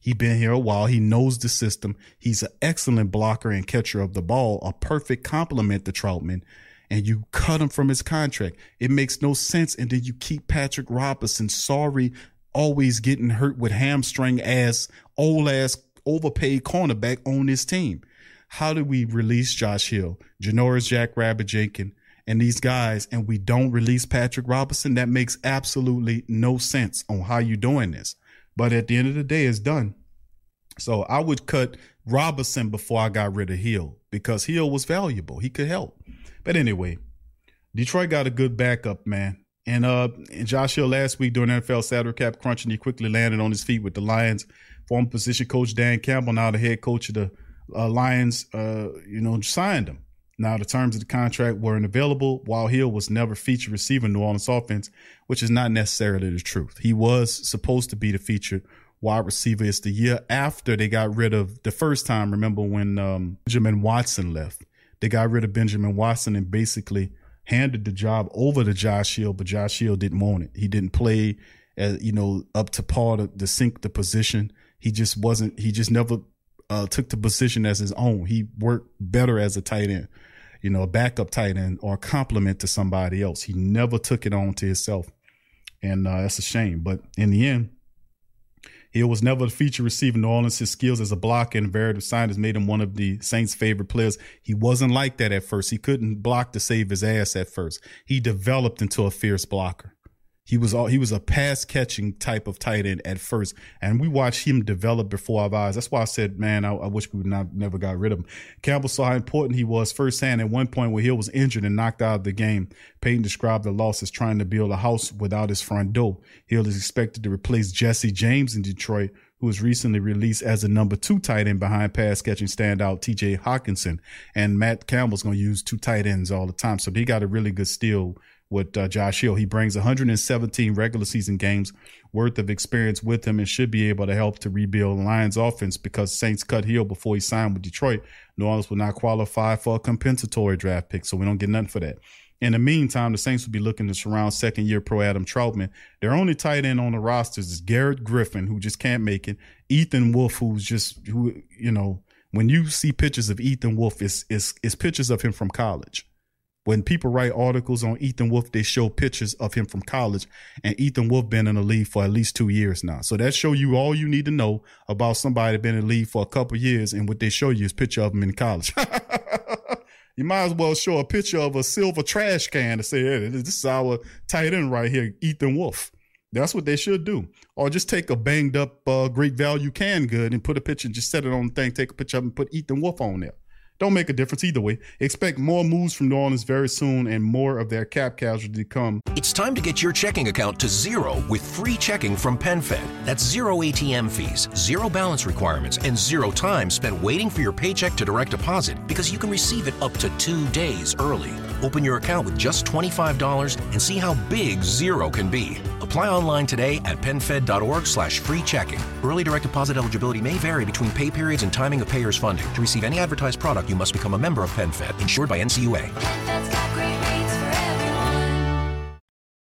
He's been here a while. He knows the system. He's an excellent blocker and catcher of the ball, a perfect complement to Trautman. And you cut him from his contract. It makes no sense. And then you keep Patrick Robinson, sorry, always getting hurt with hamstring ass, old ass, overpaid cornerback on this team. How do we release Josh Hill, Janoris Jack Rabbit Jenkins, and these guys, and we don't release Patrick Robinson? That makes absolutely no sense on how you doing this. But at the end of the day, it's done. So I would cut Robinson before I got rid of Hill because Hill was valuable. He could help. But anyway, Detroit got a good backup, man. And uh and Josh Hill last week during NFL salary cap crunch, and he quickly landed on his feet with the Lions. Former position coach Dan Campbell, now the head coach of the uh, Lions, uh, you know, signed him. Now the terms of the contract weren't available, while Hill was never featured receiver in New Orleans offense, which is not necessarily the truth. He was supposed to be the featured wide receiver. It's the year after they got rid of the first time. Remember when um, Benjamin Watson left? They got rid of Benjamin Watson and basically handed the job over to Josh Hill, but Josh Hill didn't want it. He didn't play, uh, you know, up to par to, to sink the position. He just wasn't. He just never uh, took the position as his own. He worked better as a tight end, you know, a backup tight end or a complement to somebody else. He never took it on to himself, and uh, that's a shame. But in the end. he was never a feature receiver. in New Orleans, his skills as a blocker and various signings made him one of the Saints' favorite players. He wasn't like that at first. He couldn't block to save his ass at first. He developed into a fierce blocker. He was all, he was a pass catching type of tight end at first, and we watched him develop before our eyes. That's why I said, man, I, I wish we would not never got rid of him. Campbell saw how important he was firsthand. At one point, where Hill was injured and knocked out of the game, Payton described the loss as trying to build a house without his front door. Hill is expected to replace Jesse James in Detroit, who was recently released as a number two tight end behind pass catching standout TJ Hockenson. And Matt Campbell's going to use two tight ends all the time, so they got a really good steal with uh, Josh Hill. He brings 117 regular season games worth of experience with him and should be able to help to rebuild Lions offense because Saints cut Hill before he signed with Detroit. New Orleans will not qualify for a compensatory draft pick, so we don't get nothing for that. In the meantime, the Saints will be looking to surround second year pro Adam Trautman. Their only tight end on the rosters is Garrett Griffin, who just can't make it. Ethan Wolf, who's just who you know, when you see pictures of Ethan Wolf, it's it's, it's pictures of him from college when people write articles on Ethan Wolf, they show pictures of him from college, and Ethan Wolf been in the league for at least two years now. So that show you all you need to know about somebody been in the league for a couple years, and what they show you is picture of him in college. [laughs] you might as well show a picture of a silver trash can to say, hey, this is our tight end right here, Ethan Wolf. That's what they should do. Or just take a banged up uh, great value can good and put a picture, just set it on the thing, take a picture of him, and put Ethan Wolf on there. Don't make a difference either way. Expect more moves from New Orleans very soon and more of their cap casualty to come. It's time to get your checking account to zero with free checking from PenFed. That's zero ATM fees, zero balance requirements, and zero time spent waiting for your paycheck to direct deposit because you can receive it up to two days early. Open your account with just $25 and see how big zero can be. Apply online today at PenFed.org slash free checking. Early direct deposit eligibility may vary between pay periods and timing of payer's funding. To receive any advertised product, you must become a member of PenFed, insured by NCUA.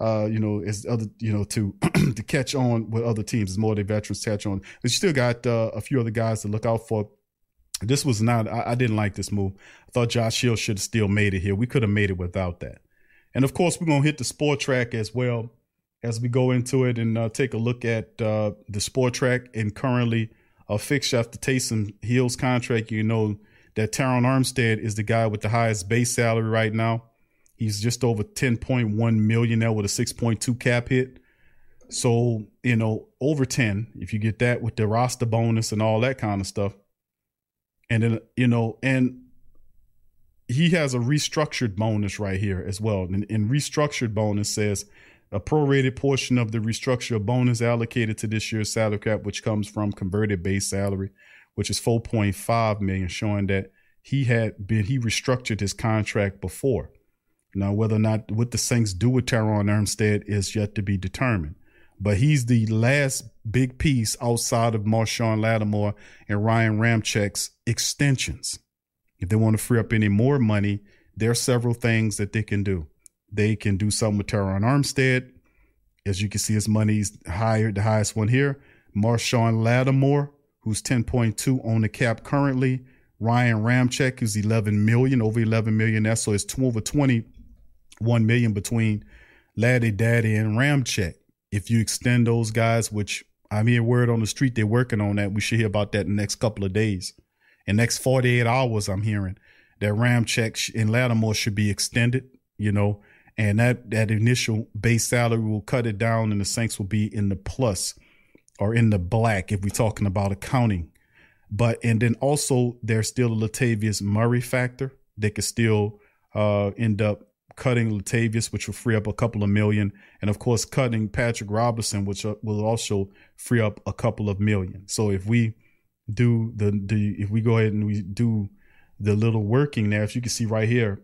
Uh, you know, as other, you know, to [clears throat] to catch on with other teams, as more the veterans catch on. But you still got uh, a few other guys to look out for. This was not. I, I didn't like this move. I thought Josh Hill should have still made it here. We could have made it without that. And of course, we're gonna hit the Spotrac as well as we go into it and uh, take a look at uh, the Spotrac and currently a fixture after Taysom Hill's contract. You know that Terron Armstead is the guy with the highest base salary right now. He's just over 10.1 million now with a 6.2 cap hit. So, you know, over 10, if you get that with the roster bonus and all that kind of stuff. And then, you know, and he has a restructured bonus right here as well. And, and restructured bonus says a prorated portion of the restructured bonus allocated to this year's salary cap, which comes from converted base salary, which is 4.5 million, showing that he had been he restructured his contract before. Now, whether or not what the Saints do with Terron Armstead is yet to be determined. But he's the last big piece outside of Marshon Lattimore and Ryan Ramczyk's extensions. If they want to free up any more money, there are several things that they can do. They can do something with Terron Armstead. As you can see, his money's higher, the highest one here. Marshon Lattimore, who's 10.2 on the cap currently. Ryan Ramczyk, who's 11 million, over 11 million. That's so it's two, over 21 million between Laddie Daddy and Ramczyk. If you extend those guys, which I'm hearing word on the street, they're working on that. We should hear about that in the next couple of days. In next 48 hours, I'm hearing that Ramczyk and Lattimore should be extended, you know, and that, that initial base salary will cut it down and the Saints will be in the plus or in the black if we're talking about accounting. But, and then also there's still a Latavius Murray factor. They could still uh, end up cutting Latavius, which will free up a couple of million, and of course cutting Patrick Robinson, which uh, will also free up a couple of million. So if we do the the if we go ahead and we do the little working there, if you can see right here,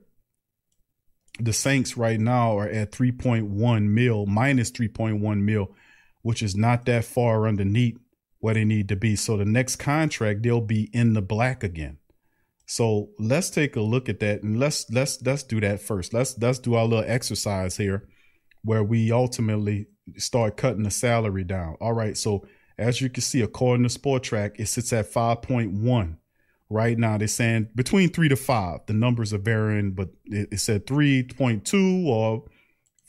the Saints right now are at 3.1 mil minus 3.1 mil, which is not that far underneath where they need to be. So the next contract they'll be in the black again. So let's take a look at that and let's let's let's do that first. Let's let's do our little exercise here where we ultimately start cutting the salary down. All right. So as you can see, according to Spotrac, it sits at 5.1. Right now, they're saying between three to five. The numbers are varying, but it, it said 3.2 or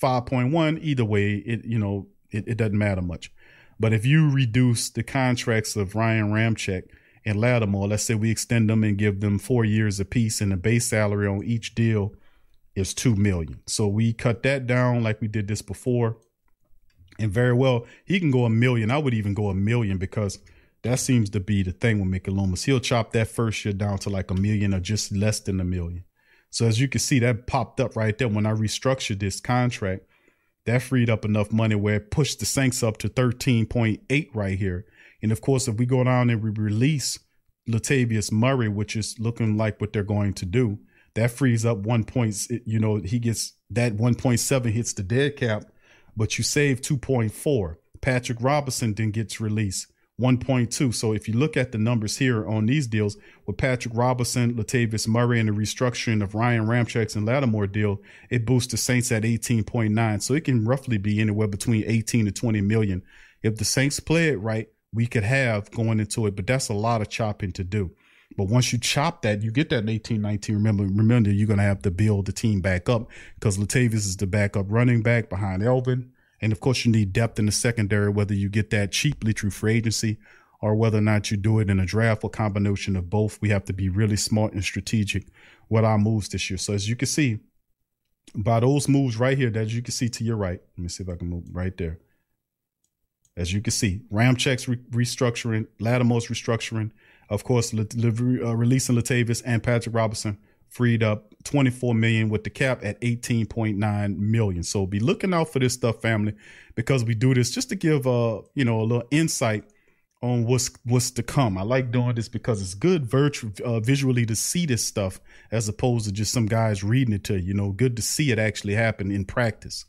5.1. Either way, it you know it, it doesn't matter much. But if you reduce the contracts of Ryan Ramczyk and Lattimore, let's say we extend them and give them four years apiece, and the base salary on each deal is two million. So we cut that down like we did this before. And very well, he can go a million. I would even go a million because that seems to be the thing with Mickey Loomis. He'll chop that first year down to like a million or just less than a million. So as you can see, that popped up right there when I restructured this contract. That freed up enough money where it pushed the Saints up to 13.8 right here. And of course, if we go down and we release Latavius Murray, which is looking like what they're going to do, that frees up one point. You know, he gets that 1.7 hits the dead cap, but you save 2.4. Patrick Robinson then gets released 1.2. So if you look at the numbers here on these deals with Patrick Robinson, Latavius Murray, and the restructuring of Ryan Ramczyk's and Lattimore deal, it boosts the Saints at 18.9. So it can roughly be anywhere between 18 to 20 million. If the Saints play it right, we could have going into it, but that's a lot of chopping to do. But once you chop that, you get that 18, 19. Remember, remember, you're going to have to build the team back up because Latavius is the backup running back behind Alvin. And of course, you need depth in the secondary, whether you get that cheaply through free agency or whether or not you do it in a draft or combination of both. We have to be really smart and strategic with our moves this year. So as you can see, by those moves right here, that you can see to your right, let me see if I can move right there. As you can see, Ramczyk's re- restructuring, Lattimore's restructuring, of course, le- le- uh, releasing Latavius and Patrick Robinson freed up 24 million with the cap at 18.9 million. So be looking out for this stuff, family, because we do this just to give uh you know a little insight on what's what's to come. I like doing this because it's good virtual uh, visually to see this stuff as opposed to just some guys reading it to you. You know, good to see it actually happen in practice.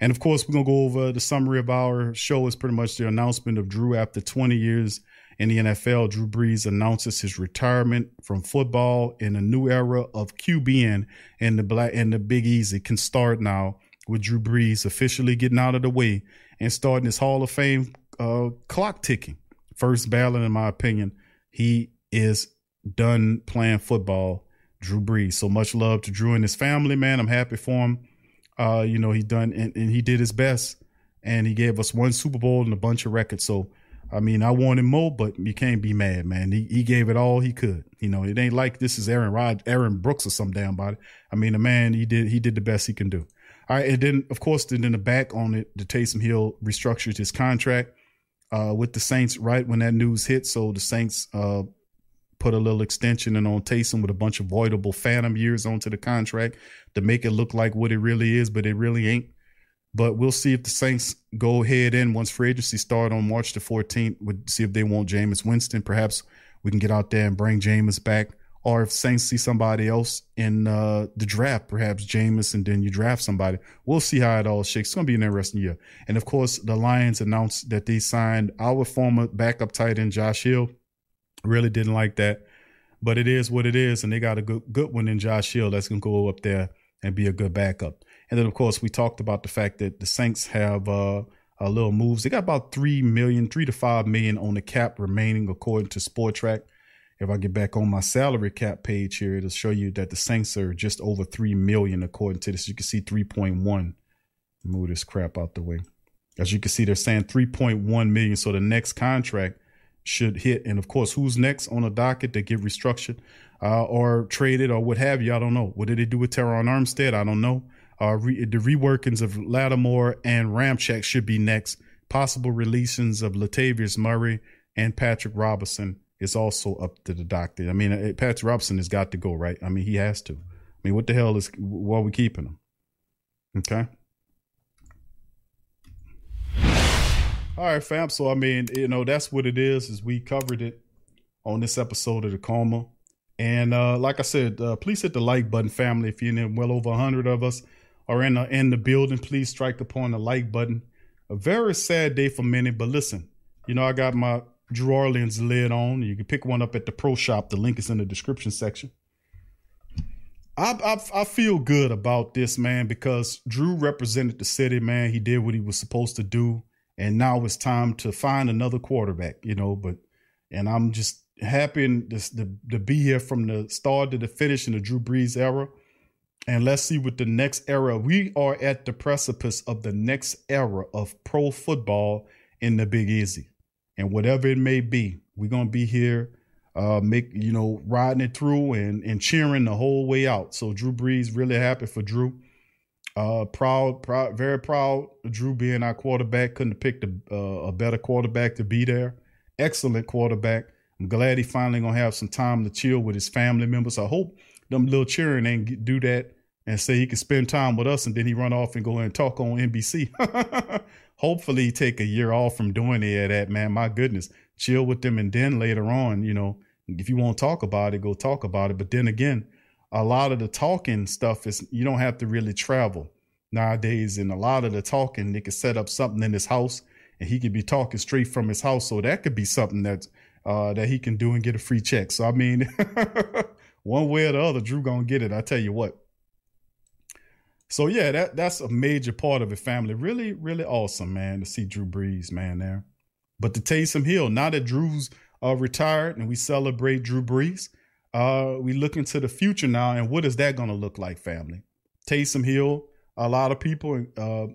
And of course, we're gonna go over the summary of our show. Is pretty much the announcement of Drew after 20 years in the NFL. Drew Brees announces his retirement from football in a new era of QBN, and the black and the Big Easy can start now with Drew Brees officially getting out of the way and starting his Hall of Fame uh, clock ticking first ballot, in my opinion. He is done playing football. Drew Brees. So much love to Drew and his family, man. I'm happy for him. Uh, you know, he done and, and he did his best and he gave us one Super Bowl and a bunch of records. So I mean, I wanted more, but you can't be mad, man. He he gave it all he could. You know, it ain't like this is Aaron Rod, Aaron Brooks or some damn body. I mean, the man he did he did the best he can do. All right, and then of course, then in the back on it, the Taysom Hill restructured his contract uh, with the Saints right when that news hit. So the Saints uh, put a little extension in on Taysom with a bunch of voidable phantom years onto the contract to make it look like what it really is, but it really ain't. But we'll see if the Saints go ahead and once free agency start on March the 14th. We'll see if they want Jameis Winston. Perhaps we can get out there and bring Jameis back. Or if Saints see somebody else in uh, the draft, perhaps Jameis, and then you draft somebody. We'll see how it all shakes. It's going to be an interesting year. And of course, the Lions announced that they signed our former backup tight end, Josh Hill. Really didn't like that. But it is what it is. And they got a good, good one in Josh Hill that's to go up there and be a good backup. And then, of course, we talked about the fact that the Saints have uh, a little moves. They got about three million, three to five million on the cap remaining, according to Spotrac. If I get back on my salary cap page here, it'll show you that the Saints are just over three million, according to this. You can see 3.1. Move this crap out the way. As you can see, they're saying 3.1 million. So the next contract should hit. And of course, who's next on the docket to get restructured uh, or traded or what have you? I don't know. What did they do with Terron Armstead? I don't know. Uh, re- the reworkings of Lattimore and Ramczyk should be next. Possible releases of Latavius Murray and Patrick Robinson is also up to the doctor. I mean, uh, Patrick Robinson has got to go, right? I mean, he has to. I mean, what the hell is why are we keeping him? Okay. All right, fam. So I mean, you know, that's what it is. Is we covered it on this episode of the Coma, and uh, like I said, uh, please hit the like button, family. If you're in well over hundred of us are in the in the building, please strike upon the like button. A very sad day for many, but listen, you know, I got my Drew Orleans lid on. You can pick one up at the pro shop. The link is in the description section. I, I, I feel good about this man because Drew represented the city, man. He did what he was supposed to do, and now it's time to find another quarterback, you know. But and I'm just happy to, to, to be here from the start to the finish in the Drew Brees era. And let's see what the next era. We are at the precipice of the next era of pro football in the Big Easy. And whatever it may be, we're gonna be here, uh, make you know, riding it through and and cheering the whole way out. So Drew Brees, really happy for Drew. Uh, proud, proud, very proud. Drew being our quarterback, couldn't have picked a, uh, a better quarterback to be there. Excellent quarterback. I'm glad he finally gonna have some time to chill with his family members. I hope them little cheering ain't do that and say he can spend time with us and then he run off and go and talk on NBC. [laughs] Hopefully take a year off from doing any of that, man. My goodness. Chill with them and then later on, you know, if you want to talk about it, go talk about it. But then again, a lot of the talking stuff is you don't have to really travel nowadays. And a lot of the talking, they could set up something in his house and he could be talking straight from his house. So that could be something that uh, that he can do and get a free check. So I mean, [laughs] one way or the other, Drew gonna get it. I tell you what. So yeah, that that's a major part of it, family. Really, really awesome, man, to see Drew Brees, man, there. But to Taysom Hill, now that Drew's uh, retired and we celebrate Drew Brees, uh, we look into the future now, and what is that going to look like, family? Taysom Hill, a lot of people, uh,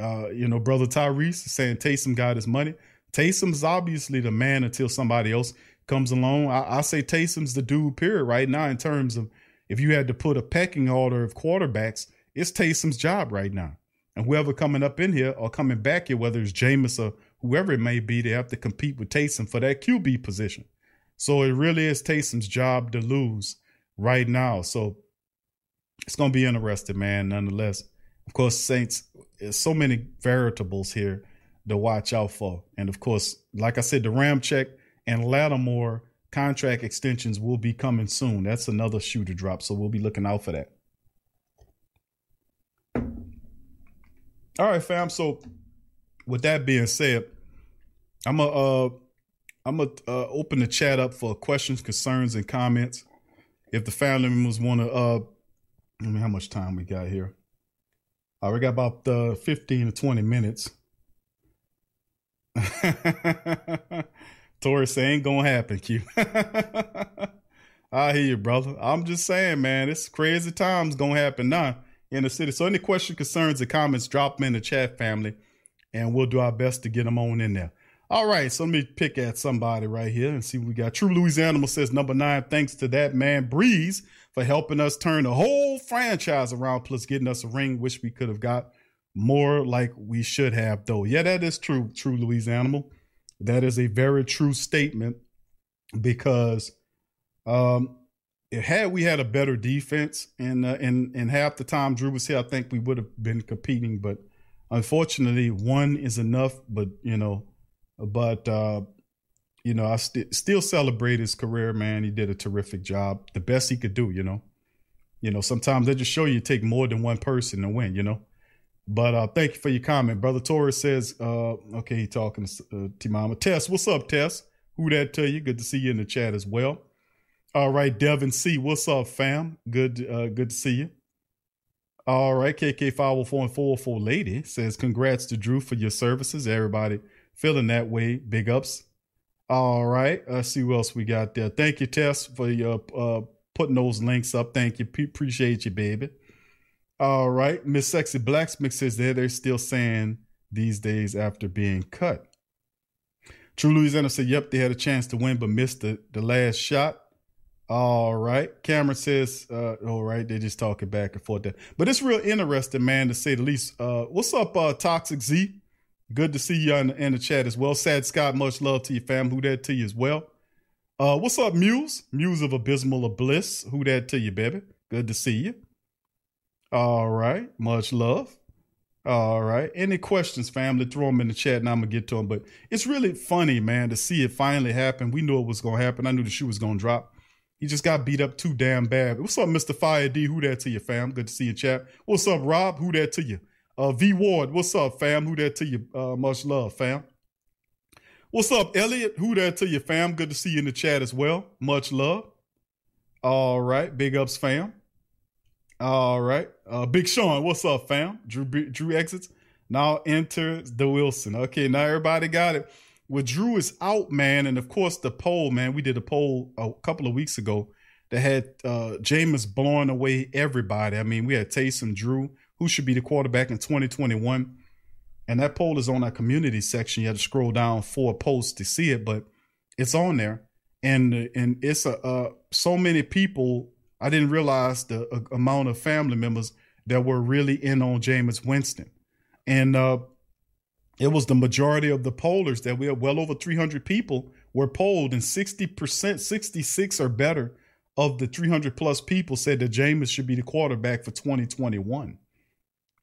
uh, you know, brother Tyrese saying Taysom got his money. Taysom's obviously the man until somebody else comes along. I, I say Taysom's the dude, period, right now, in terms of if you had to put a pecking order of quarterbacks, it's Taysom's job right now. And whoever coming up in here or coming back here, whether it's Jameis or whoever it may be, they have to compete with Taysom for that QB position. So it really is Taysom's job to lose right now. So it's going to be interesting, man. Nonetheless, of course, Saints. So many variables here to watch out for, and of course, like I said, the Ramczyk and Lattimore contract extensions will be coming soon. That's another shoe to drop, so we'll be looking out for that. All right, fam. So, with that being said, I'm a uh, I'm gonna uh, open the chat up for questions, concerns, and comments. If the family members want to, uh, I mean, how much time we got here? Uh, we got about uh, 15 to 20 minutes. [laughs] Taurus ain't gonna happen, Q. [laughs] I hear you, brother. I'm just saying, man, it's crazy times gonna happen now in the city. So any questions, concerns, or comments, drop them in the chat family, and we'll do our best to get them on in there. All right, so let me pick at somebody right here and see what we got. True Louisiana says number nine. Thanks to that man Brees for helping us turn the whole franchise around, plus getting us a ring. Wish we could have got more like we should have, though. Yeah, that is true. True Louisiana. That is a very true statement because um, had we had a better defense and uh, and and half the time Drew was here, I think we would have been competing. But unfortunately, one is enough. But you know, but uh, you know, I st- still celebrate his career, man. He did a terrific job, the best he could do. You know, you know, sometimes they just show you take more than one person to win. You know. But uh, thank you for your comment. Brother Torres says, uh, okay, he talking to uh, Timama. Tess, what's up, Tess? Who that tell you? Good to see you in the chat as well. All right, Devin C. What's up, fam? Good, uh, good to see you. All right, KK 504 and 404 lady says, congrats to Drew for your services. Everybody feeling that way. Big ups. All right, let's see what else we got there. Thank you, Tess, for your uh, putting those links up. Thank you. P- appreciate you, baby. All right. Miss Sexy Blacksmith says there they're still saying these days after being cut. True Louisiana said, yep, they had a chance to win, but missed the, the last shot. All right. Cameron says, uh, all right, they're just talking back and forth there. But it's real interesting, man, to say the least. Uh, what's up, uh, Toxic Z? Good to see you in, in the chat as well. Sad Scott, much love to your fam. Who that to you as well? Uh, what's up, Muse? Muse of Abysmal of Bliss. Who that to you, baby? Good to see you. All right. Much love. All right. Any questions, family? Throw them in the chat and I'm going to get to them. But it's really funny, man, to see it finally happen. We knew it was going to happen. I knew the shoe was going to drop. He just got beat up too damn bad. What's up, Mr. Fire D? Who that to you, fam? Good to see you, chat. What's up, Rob? Who that to you? Uh, V Ward, what's up, fam? Who that to you? Uh, much love, fam. What's up, Elliot? Who that to you, fam? Good to see you in the chat as well. Much love. All right, big ups, fam. All right. Uh, Big Sean, what's up, fam? Drew Drew exits. Now enters the Wilson. Okay, now everybody got it. Well, Drew is out, man, and of course the poll, man. We did a poll a couple of weeks ago that had uh Jameis blowing away everybody. I mean, we had Taysom Drew, who should be the quarterback in 2021. And that poll is on our community section. You have to scroll down four posts to see it, but it's on there. And and it's a uh, so many people I didn't realize the uh, amount of family members that were really in on Jameis Winston. And uh, it was the majority of the pollers that we had well over 300 people were polled, and 60%, 66 or better of the 300 plus people said that Jameis should be the quarterback for 2021.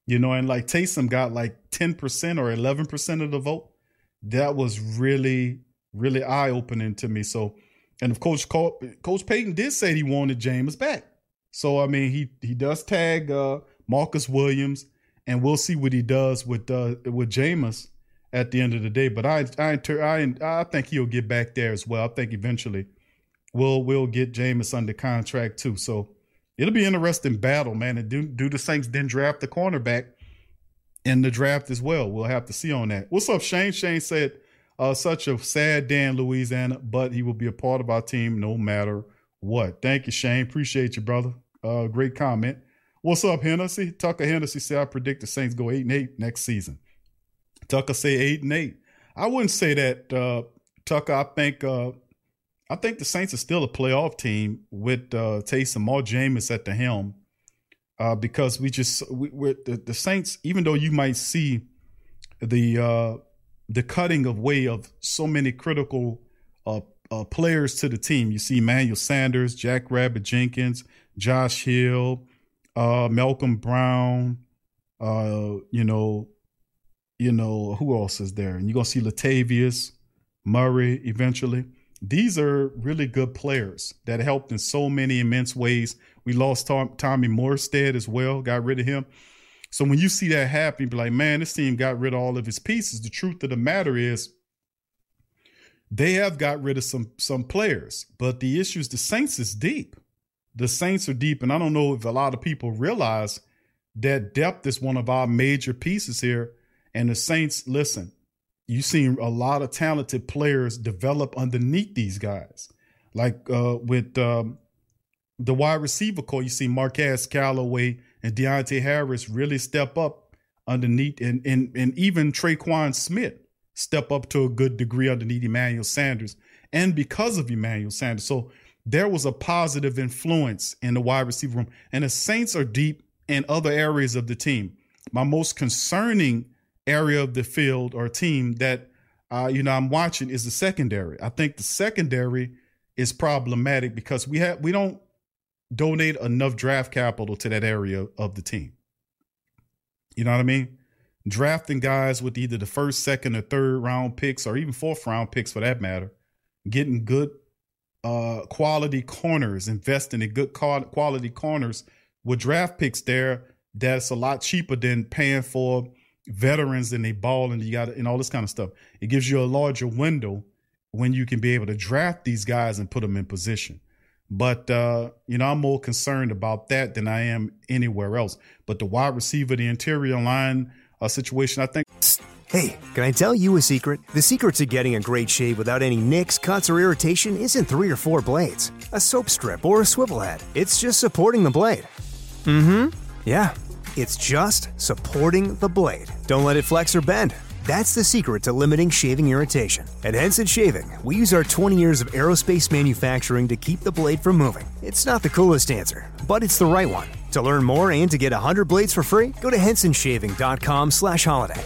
You know, and like Taysom got like 10% or 11% of the vote. That was really, really eye opening to me. So, and of course, Coach Payton did say he wanted Jameis back. So I mean, he he does tag uh, Marcus Williams, and we'll see what he does with uh, with Jameis at the end of the day. But I I I I think he'll get back there as well. I think eventually we'll we'll get Jameis under contract too. So it'll be an interesting battle, man. And do do the Saints then draft the cornerback in the draft as well? We'll have to see on that. What's up, Shane? Shane said uh, such a sad day in Louisiana, but he will be a part of our team no matter what. Thank you, Shane. Appreciate you, brother. Uh, great comment. What's up, Hennessy? Tucker Hennessy said, I predict the Saints go 8 and 8 next season. Tucker say 8 and 8. I wouldn't say that, uh, Tucker. I think uh, I think the Saints are still a playoff team with uh, Taysom or Jameis at the helm uh, because we just, we, are the, the Saints, even though you might see the uh, the cutting of way of so many critical uh, uh, players to the team. You see Manuel Sanders, Jack Rabbit Jenkins, Josh Hill, uh, Malcolm Brown, uh, you know, you know, who else is there? And you're gonna see Latavius Murray eventually. These are really good players that helped in so many immense ways. We lost Tom, Tommy Morstead as well, got rid of him. So when you see that happen, be like, man, this team got rid of all of his pieces. The truth of the matter is, they have got rid of some some players, but the issue is the Saints is deep. The Saints are deep, and I don't know if a lot of people realize that depth is one of our major pieces here. And the Saints, listen, you've seen a lot of talented players develop underneath these guys. Like uh, with um, the wide receiver core, you see Marquez Callaway and Deonte Harris really step up underneath, and and and even Tre'Quan Smith step up to a good degree underneath Emmanuel Sanders, and because of Emmanuel Sanders, so there was a positive influence in the wide receiver room, and the Saints are deep in other areas of the team. My most concerning area of the field or team that uh, you know I'm watching is the secondary. I think the secondary is problematic because we have we don't donate enough draft capital to that area of the team. You know what I mean? Drafting guys with either the first, second, or third round picks, or even fourth round picks for that matter, getting good uh, quality corners, investing in good quality corners with draft picks there. That's a lot cheaper than paying for veterans and they ball and you got and all this kind of stuff. It gives you a larger window when you can be able to draft these guys and put them in position. But uh, you know, I'm more concerned about that than I am anywhere else. But the wide receiver, the interior line uh, situation, I think. Hey, can I tell you a secret? The secret to getting a great shave without any nicks, cuts, or irritation isn't three or four blades, a soap strip, or a swivel head. It's just supporting the blade. Mm-hmm. Yeah. It's just supporting the blade. Don't let it flex or bend. That's the secret to limiting shaving irritation. At Henson Shaving, we use our 20 years of aerospace manufacturing to keep the blade from moving. It's not the coolest answer, but it's the right one. To learn more and to get 100 blades for free, go to hensonshaving.com slash holiday.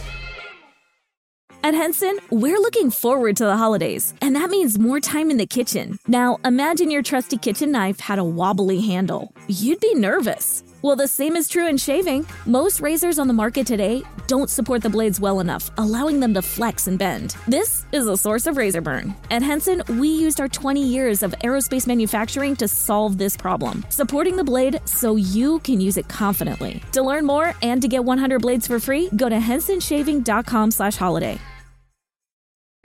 At Henson, we're looking forward to the holidays, and that means more time in the kitchen. Now, imagine your trusty kitchen knife had a wobbly handle. You'd be nervous. Well, the same is true in shaving. Most razors on the market today don't support the blades well enough, allowing them to flex and bend. This is a source of razor burn. At Henson, we used our 20 years of aerospace manufacturing to solve this problem, supporting the blade so you can use it confidently. To learn more and to get 100 blades for free, go to hensonshaving.com/holiday.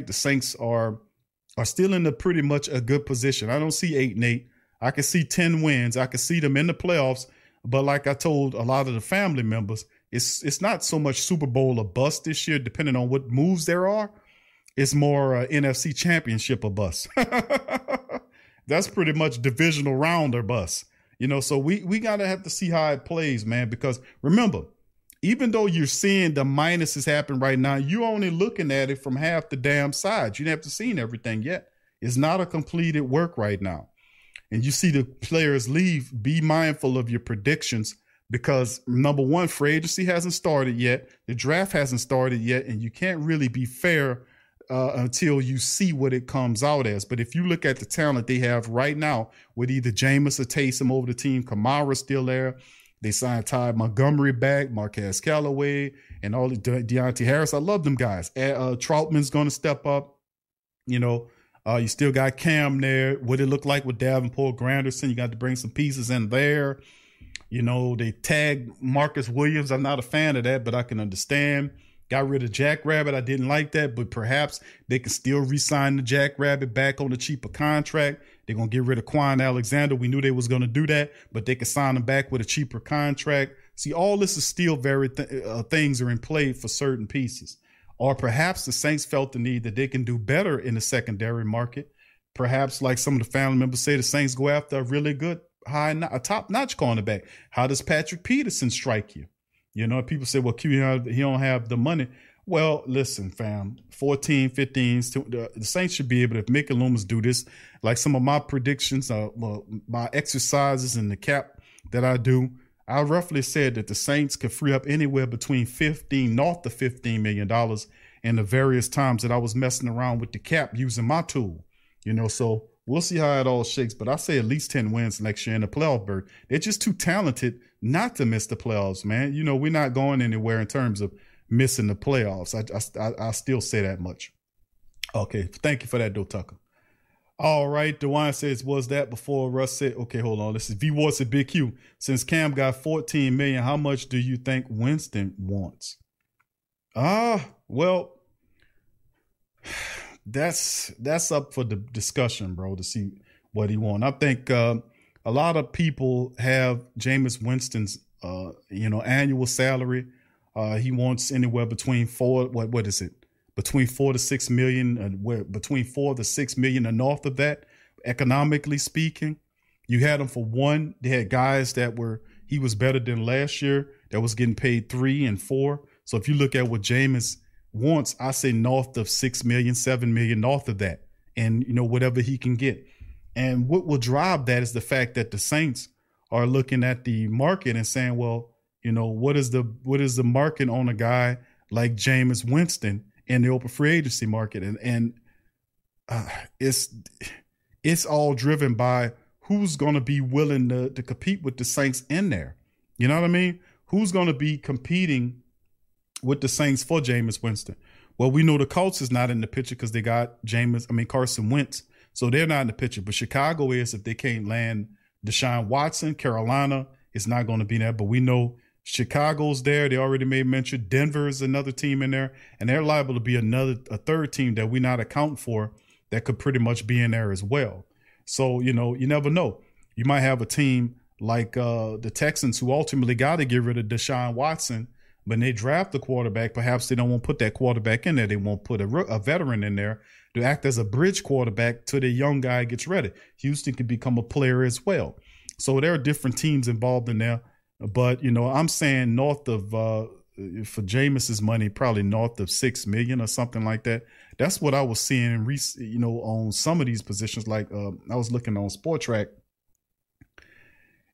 The Saints are are still in a pretty much a good position. I don't see 8 and 8. I can see 10 wins. I can see them in the playoffs but like I told a lot of the family members, it's it's not so much Super Bowl or bust this year, depending on what moves there are. It's more uh, NFC Championship or bust. [laughs] That's pretty much divisional round or bust. You know, so we we gotta have to see how it plays, man. Because remember, even though you're seeing the minuses happen right now, you're only looking at it from half the damn side. You haven't seen everything yet. It's not a completed work right now and you see the players leave, be mindful of your predictions because number one, free agency hasn't started yet, the draft hasn't started yet, and you can't really be fair uh, until you see what it comes out as. But if you look at the talent they have right now, with either Jameis or Taysom over the team, Kamara still there. They signed Ty Montgomery back, Marquez Callaway, and all the De- Deonte Harris. I love them guys. Uh, Trautman's going to step up. You know, uh, you still got Cam there. What it look like with Davenport Granderson? You got to bring some pieces in there. You know, they tagged Marcus Williams. I'm not a fan of that, but I can understand. Got rid of Jack Rabbit. I didn't like that, but perhaps they can still re-sign the Jack Rabbit back on a cheaper contract. They're gonna get rid of Kwon Alexander. We knew they was gonna do that, but they can sign him back with a cheaper contract. See, all this is still very th- uh, things are in play for certain pieces. Or perhaps the Saints felt the need that they can do better in the secondary market. Perhaps, like some of the family members say, the Saints go after a really good, high, a top notch cornerback. How does Patrick Peterson strike you? You know, people say, well, he don't have the money. Well, listen, fam, 14, 15, the Saints should be able to, if Mickey Loomis do this, like some of my predictions, uh, well, my exercises and the cap that I do, I roughly said that the Saints could free up anywhere between 15, north of $15 million in the various times that I was messing around with the cap using my tool. You know, so we'll see how it all shakes. But I say at least 10 wins next year in the playoff berth. They're just too talented not to miss the playoffs, man. You know, we're not going anywhere in terms of missing the playoffs. I, I, I still say that much. Okay. Thank you for that, though, Tucker. All right. DeWine says, was that before Russ said, okay, hold on. This is V Ward said, Big Q. Since Cam got 14 million, how much do you think Winston wants? Ah, well, [sighs] that's that's up for the discussion, bro, to see what he wants. I think uh, a lot of people have Jameis Winston's uh, you know annual salary. Uh, he wants anywhere between four. What what is it? Between four to six million, and where between four to six million and north of that, economically speaking. You had him for one. They had guys that were he was better than last year that was getting paid three and four. So if you look at what Jameis wants, I say north of six million, seven million, north of that, and you know whatever he can get. And what will drive that is the fact that the Saints are looking at the market and saying, well, you know, what is the what is the market on a guy like Jameis Winston in the open free agency market, and and uh, it's it's all driven by who's going to be willing to, to compete with the Saints in there. You know what I mean? Who's going to be competing with the Saints for Jameis Winston? Well, we know the Colts is not in the picture because they got Jameis, I mean Carson Wentz, so they're not in the picture. But Chicago is if they can't land Deshaun Watson. Carolina is not going to be there, but we know Chicago's there. They already made mention. Denver is another team in there, and they're liable to be another a third team that we not account for that could pretty much be in there as well. So you know, you never know. You might have a team like uh, the Texans who ultimately got to get rid of Deshaun Watson when they draft the quarterback, perhaps they don't want to put that quarterback in there. They won't put a, a veteran in there to act as a bridge quarterback till the young guy gets ready. Houston could become a player as well. So there are different teams involved in there. But, you know, I'm saying north of, uh, for Jameis's money, probably north of six million or something like that. That's what I was seeing, you know, on some of these positions. Like uh, I was looking on Spotrac,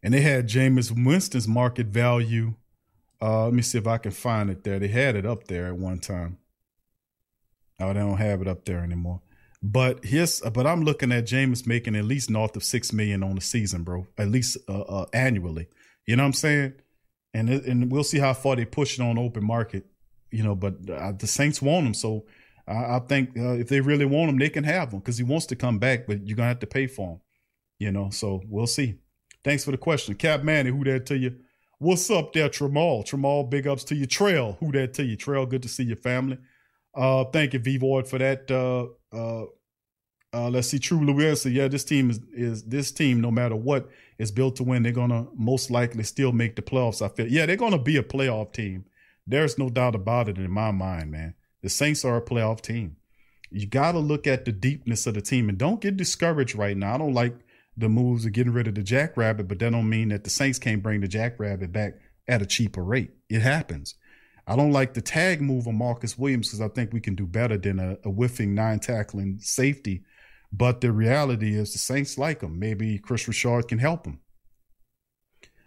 and they had Jameis Winston's market value uh, let me see if I can find it there. They had it up there at one time. Oh, they don't have it up there anymore. But here's, but I'm looking at Jameis making at least north of six million on the season, bro. At least uh, uh, annually. You know what I'm saying? And and we'll see how far they push it on open market. You know, but uh, the Saints want him, so I, I think uh, if they really want him, they can have him because he wants to come back, but you're gonna have to pay for him. You know, so we'll see. Thanks for the question, Cap Manny. Who that to you? What's up there, Tramal? Tramal, big ups to you. Trail, who that to you? Trail, good to see your family. Uh, thank you, V Void, for that. Uh, uh, uh, let's see, True Louis. Yeah, this team is is this team. No matter what, is built to win. They're gonna most likely still make the playoffs. I feel. Yeah, they're gonna be a playoff team. There's no doubt about it in my mind, man. The Saints are a playoff team. You got to look at the deepness of the team and don't get discouraged right now. I don't like the moves of getting rid of the Jackrabbit, but that don't mean that the Saints can't bring the Jackrabbit back at a cheaper rate. It happens. I don't like the tag move on Marcus Williams because I think we can do better than a, a whiffing nine tackling safety. But the reality is the Saints like him. Maybe Kris Richard can help him.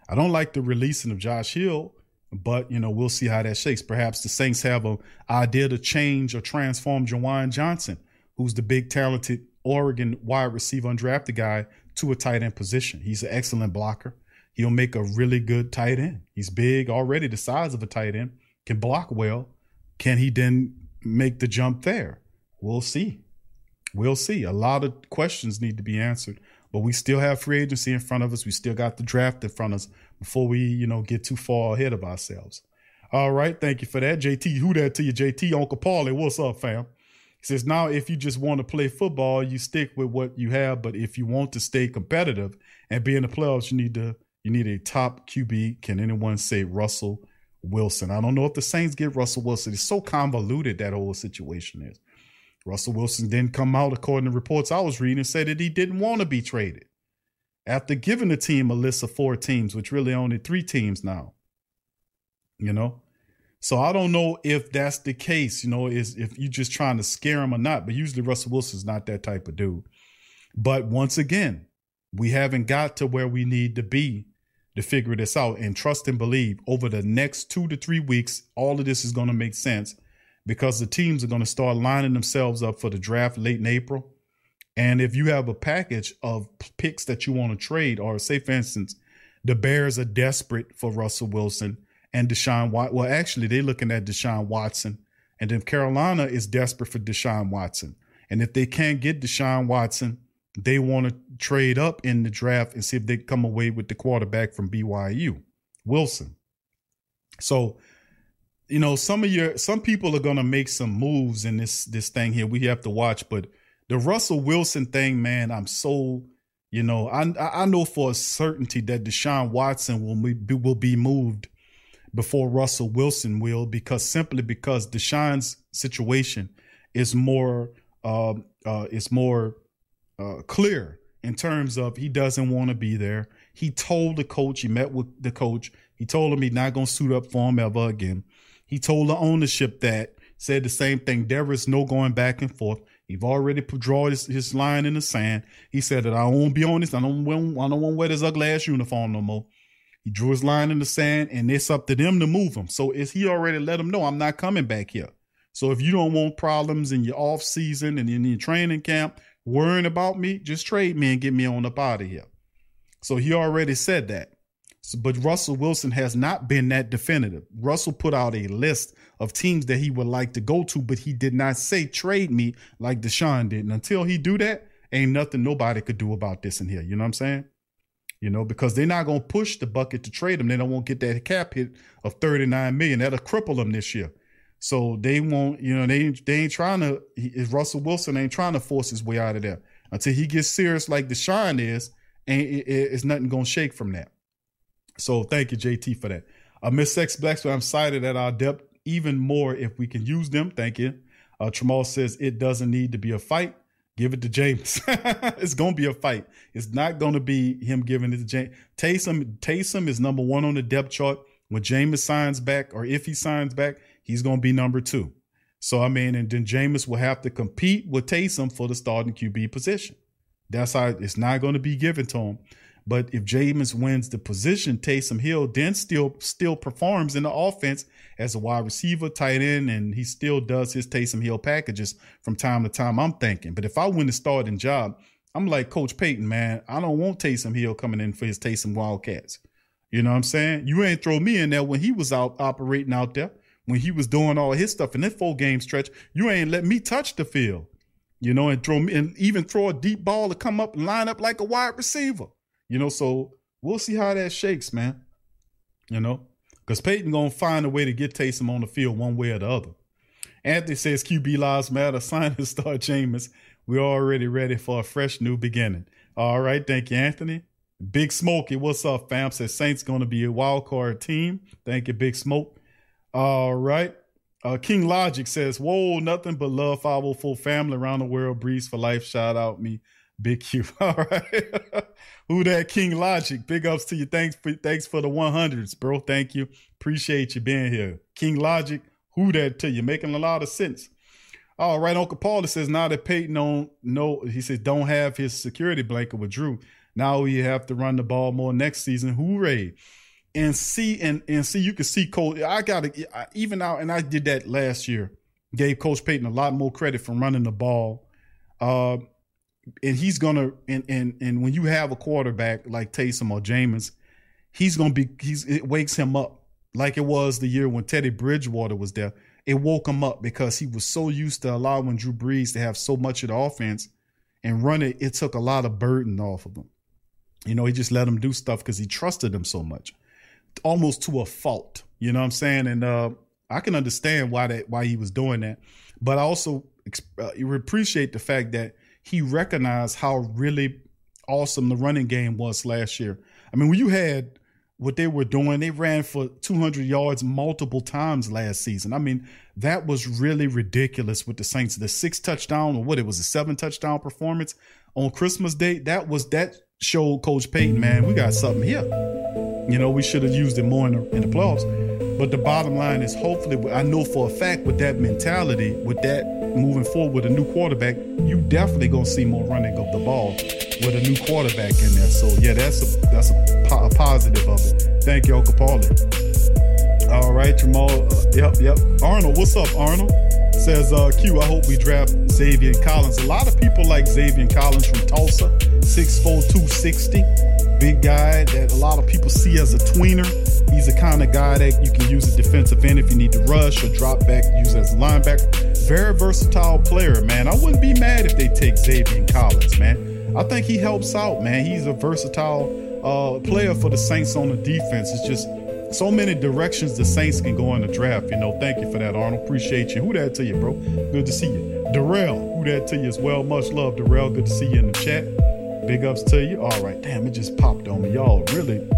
I don't like the releasing of Josh Hill, but you know we'll see how that shakes. Perhaps the Saints have an idea to change or transform Juwan Johnson, who's the big talented Oregon wide receiver undrafted guy to a tight end position. He's an excellent blocker. He'll make a really good tight end. He's big already, the size of a tight end, can block well. Can he then make the jump there? We'll see. We'll see. A lot of questions need to be answered, but we still have free agency in front of us. We still got the draft in front of us before we, you know, get too far ahead of ourselves. All right. Thank you for that. JT, who that to you? JT, Uncle Paulie, what's up, fam? He says, now if you just want to play football, you stick with what you have. But if you want to stay competitive and be in the playoffs, you need to you need a top QB. Can anyone say Russell Wilson? I don't know if the Saints get Russell Wilson. It's so convoluted that whole situation is. Russell Wilson didn't come out, according to reports I was reading, and said that he didn't want to be traded. After giving the team a list of four teams, which really only three teams now. You know? So I don't know if that's the case, you know, is if you're just trying to scare him or not. But usually Russell Wilson's not that type of dude. But once again, we haven't got to where we need to be to figure this out and trust and believe over the next two to three weeks, all of this is going to make sense because the teams are going to start lining themselves up for the draft late in April. And if you have a package of picks that you want to trade, or say, for instance, the Bears are desperate for Russell Wilson and Deshaun Watson. Well, actually, they're looking at Deshaun Watson. And then Carolina is desperate for Deshaun Watson. And if they can't get Deshaun Watson, they want to trade up in the draft and see if they come away with the quarterback from BYU, Wilson. So, you know, some of your some people are to make some moves in this this thing here. We have to watch, but the Russell Wilson thing, man, I'm so you know, I I know for a certainty that Deshaun Watson will be, will be moved before Russell Wilson will, because simply because Deshaun's situation is more uh, uh, is more uh, clear in terms of he doesn't want to be there. He told the coach, he met with the coach, he told him he's not to suit up for him ever again. He told the ownership that, said the same thing. There is no going back and forth. He've already drawn his, his line in the sand. He said that I won't be honest. I don't want, I don't want to wear this ugly ass uniform no more. He drew his line in the sand, and it's up to them to move him. So is he already let him know I'm not coming back here. So if you don't want problems in your off season and in your training camp, worrying about me, just trade me and get me on up out of here. So he already said that. But Russell Wilson has not been that definitive. Russell put out a list of teams that he would like to go to, but he did not say trade me like Deshaun did. And until he do that, ain't nothing nobody could do about this in here. You know what I'm saying? You know, because they're not gonna push the bucket to trade him. They don't want to get that cap hit of 39 million. That'll cripple them this year. So they won't, you know, they they ain't trying to. Russell Wilson ain't trying to force his way out of there until he gets serious like Deshaun is, and it, it's nothing gonna shake from that. So thank you, JT, for that. Uh, Miss Sex so I'm excited at our depth even more if we can use them. Thank you. Uh, Tramal says it doesn't need to be a fight. Give it to Jameis. [laughs] it's gonna be a fight. It's not gonna be him giving it to Jameis. Taysom, Taysom is number one on the depth chart. When Jameis signs back, or if he signs back, he's gonna be number two. So I mean, and then Jameis will have to compete with Taysom for the starting QB position. That's how it's not going to be given to him. But if Jameis wins the position, Taysom Hill then still still performs in the offense as a wide receiver, tight end, and he still does his Taysom Hill packages from time to time. I'm thinking, but if I win the starting job, I'm like Coach Payton, man. I don't want Taysom Hill coming in for his Taysom Wildcats. You know what I'm saying? You ain't throw me in there when he was out operating out there, when he was doing all his stuff in that full game stretch. You ain't let me touch the field, you know, and throw me and even throw a deep ball to come up and line up like a wide receiver. You know, so we'll see how that shakes, man. You know, because Payton gonna find a way to get Taysom on the field one way or the other. Anthony says QB lives matter. [laughs] Sign and start Jameis. We're already ready for a fresh new beginning. All right, thank you, Anthony. Big Smokey, what's up, fam? Says Saints gonna be a wild card team. Thank you, Big Smoke. All right. Uh, King Logic says, Whoa, nothing but love, 504 family around the world, Brees for life. Shout out me, Big Q. [laughs] All right. Who that King Logic? Big ups to you. Thanks for thanks for the 100s, bro. Thank you. Appreciate you being here. King Logic, who that to you? Making a lot of sense. All right, Uncle Paul says now that Payton don't know, he says don't have his security blanket with Drew. Now we have to run the ball more next season. Hooray! And see, and and see, you can see Coach. I got to even out, and I did that last year. Gave Coach Payton a lot more credit for running the ball. Uh, and he's gonna and and and when you have a quarterback like Taysom or Jameis, he's gonna be he's it wakes him up like it was the year when Teddy Bridgewater was there. It woke him up because he was so used to allowing Drew Brees to have so much of the offense and run it. It took a lot of burden off of him. You know, he just let him do stuff because he trusted him so much, almost to a fault. You know what I'm saying? And uh, I can understand why that why he was doing that, but I also uh, appreciate the fact that he recognized how really awesome the running game was last year. I mean, when you had what they were doing, they ran for 200 yards multiple times last season. I mean, that was really ridiculous with the Saints. The six touchdown or what it was a seven touchdown performance on Christmas Day. That was that showed Coach Payton, man, we got something here. You know, we should have used it more in the, in the playoffs. But the bottom line is, hopefully, I know for a fact with that mentality, with that moving forward with a new quarterback, you definitely gonna see more running of the ball with a new quarterback in there. So yeah, that's a that's a, a positive of it. Thank you, Paulie. All right, Jamal. Uh, yep, yep. Arnold, what's up, Arnold? Says uh, Q, I hope we draft Zaven Collins. A lot of people like Zaven Collins from Tulsa, 6'4", 260. Big guy that a lot of people see as a tweener. He's the kind of guy that you can use a defensive end if you need to rush or drop back, use as a linebacker. Very versatile player, man. I wouldn't be mad if they take Zaven Collins, man. I think he helps out, man. He's a versatile uh, player for the Saints on the defense. It's just so many directions the Saints can go in the draft. You know, thank you for that, Arnold. Appreciate you. Who that to you, bro? Good to see you. Darrell, who that to you as well? Much love, Darrell. Good to see you in the chat. Big ups to you. All right, damn, it just popped on me. Y'all really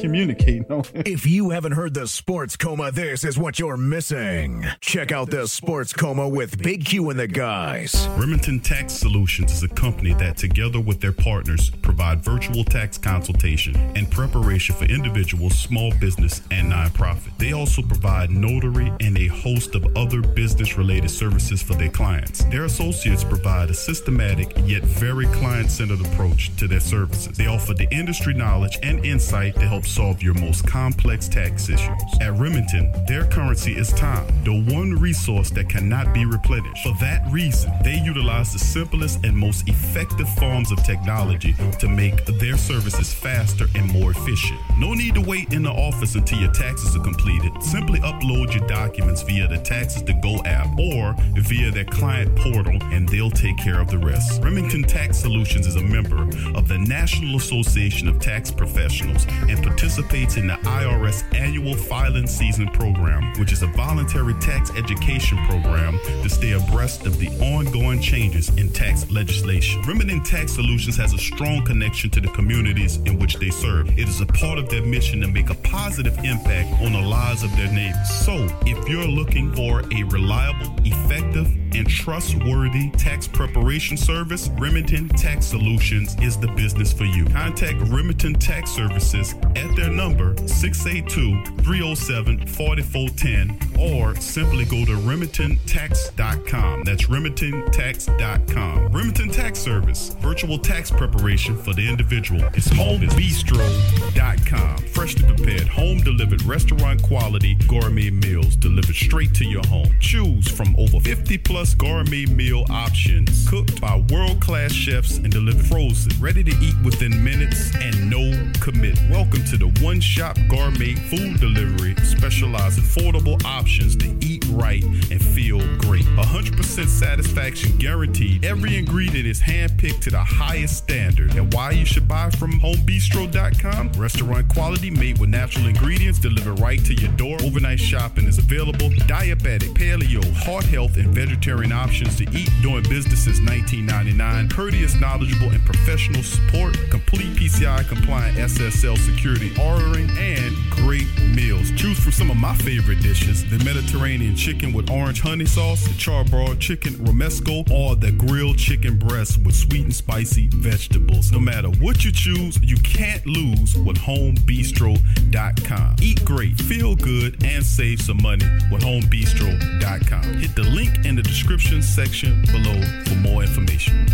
communicating on If you haven't heard the Sports Coma, this is what you're missing. Check out the Sports Coma with Big Q and the guys. Remington Tax Solutions is a company that, together with their partners, provide virtual tax consultation and preparation for individuals, small business, and nonprofit. They also provide notary and a host of other business related services for their clients. Their associates provide a systematic yet very client centered approach to their services. They offer the industry knowledge and insight to help solve your most complex tax issues. At Remington, their currency is time, the one resource that cannot be replenished. For that reason, they utilize the simplest and most effective forms of technology to make their services faster and more efficient. No need to wait in the office until your taxes are completed. Simply upload your documents via the Taxes to Go app or via their client portal, and they'll take care of the rest. Remington Tax Solutions is a member of the National Association of Tax Professionals and participates in the IRS annual filing season program, which is a voluntary tax education program to stay abreast of the ongoing changes in tax legislation. Remington Tax Solutions has a strong connection to the communities in which they serve. It is a part of their mission to make a positive impact on the lives of their neighbors. So, if you're looking for a reliable, effective, and trustworthy tax preparation service, Remington Tax Solutions is the business for you. Contact Remington Tax Services at their number 682-307-4410 or simply go to remingtontax.com. That's remingtontax.com. Remington Tax Service, virtual tax preparation for the individual. It's homebistro.com. Freshly prepared, home delivered restaurant quality gourmet meals delivered straight to your home. Choose from over 50 plus gourmet meal options cooked by world class chefs and delivered frozen, ready to eat within minutes and no commit. Welcome to the One Shop Gourmet Food Delivery, specialized affordable options to eat right and feel great. 100% satisfaction guaranteed. Every ingredient is handpicked to the highest standard. And why you should buy from homebistro.com? Restaurant quality made with natural ingredients delivered right to your door. Overnight shopping is available. Diabetic, paleo, heart health, and vegetarian options to eat doing business since 1999. Courteous, knowledgeable, and professional support. Complete PCI compliant SSL security ordering and great meals. Choose from some of my favorite dishes the Mediterranean chicken with orange honey sauce, the charbroiled chicken romesco, or the grilled chicken breast with sweet and spicy vegetables. No matter what you choose, you can't lose with homebistro.com. Eat great, feel good, and save some money with homebistro.com. Hit the link in the description section below for more information.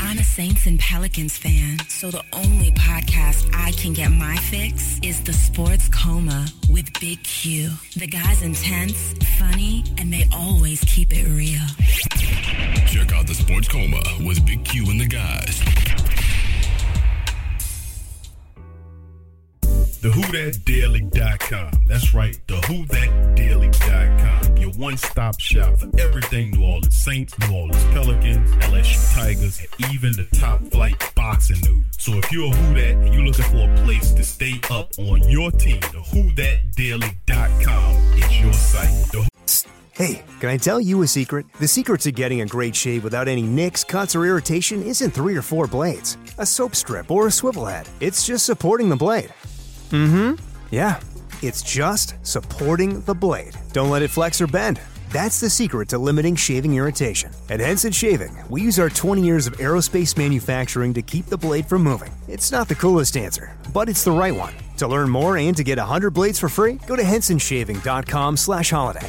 I'm a Saints and Pelicans fan, so the only podcast I can get my fix is the Sports Coma with Big Q. The guy's intense, funny, and they always keep it real. Check out the Sports Coma with Big Q and the guys. TheWhoDatDaily.com. That's right, TheWhoDatDaily.com. Your one-stop shop for everything New Orleans Saints, New Orleans Pelicans, LSU Tigers, and even the top flight boxing news. So if you're a Who That and you're looking for a place to stay up on your team, TheWhoDatDaily.com is your site. The Hey, can I tell you a secret? The secret to getting a great shave without any nicks, cuts, or irritation isn't three or four blades, a soap strip, or a swivel head. It's just supporting the blade. Mm hmm. Yeah, it's just supporting the blade. Don't let it flex or bend. That's the secret to limiting shaving irritation. At Henson Shaving, we use our 20 years of aerospace manufacturing to keep the blade from moving. It's not the coolest answer, but it's the right one. To learn more and to get 100 blades for free, go to hensonshaving.com slash holiday.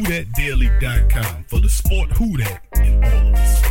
WhoDatDaily.com for the sport Who all of us.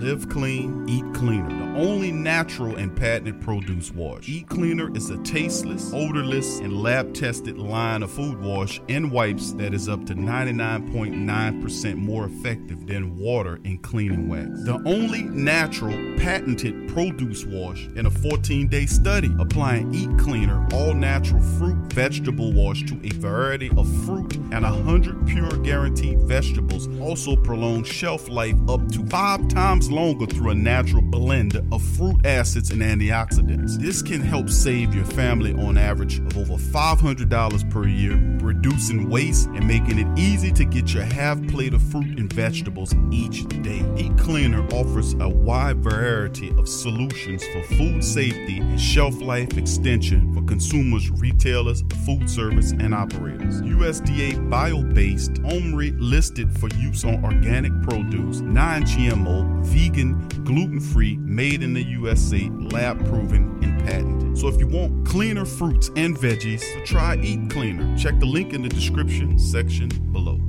Live clean, eat cleaner. The only natural and patented produce wash. Eat Cleaner is a tasteless, odorless, and lab tested line of food wash and wipes that is up to 99.9% more effective than water in cleaning wax. The only natural, patented produce wash in a 14 day study applying Eat Cleaner all natural fruit vegetable wash to a variety of fruit and 100 pure guaranteed vegetables also prolong shelf life up to five times longer through a natural blend of fruit acids and antioxidants. This can help save your family on average of over $500 per year, reducing waste and making it easy to get your half plate of fruit and vegetables each day. Eat Cleaner offers a wide variety of solutions for food safety and shelf life extension for consumers, retailers, food service, and operators. USDA bio based, OMRI listed for use on organic produce, non GMO, vegan, gluten free, made in the USA, lab proven, and patented. So if you want cleaner fruits and veggies, try Eat Cleaner. Check the link in the description section below.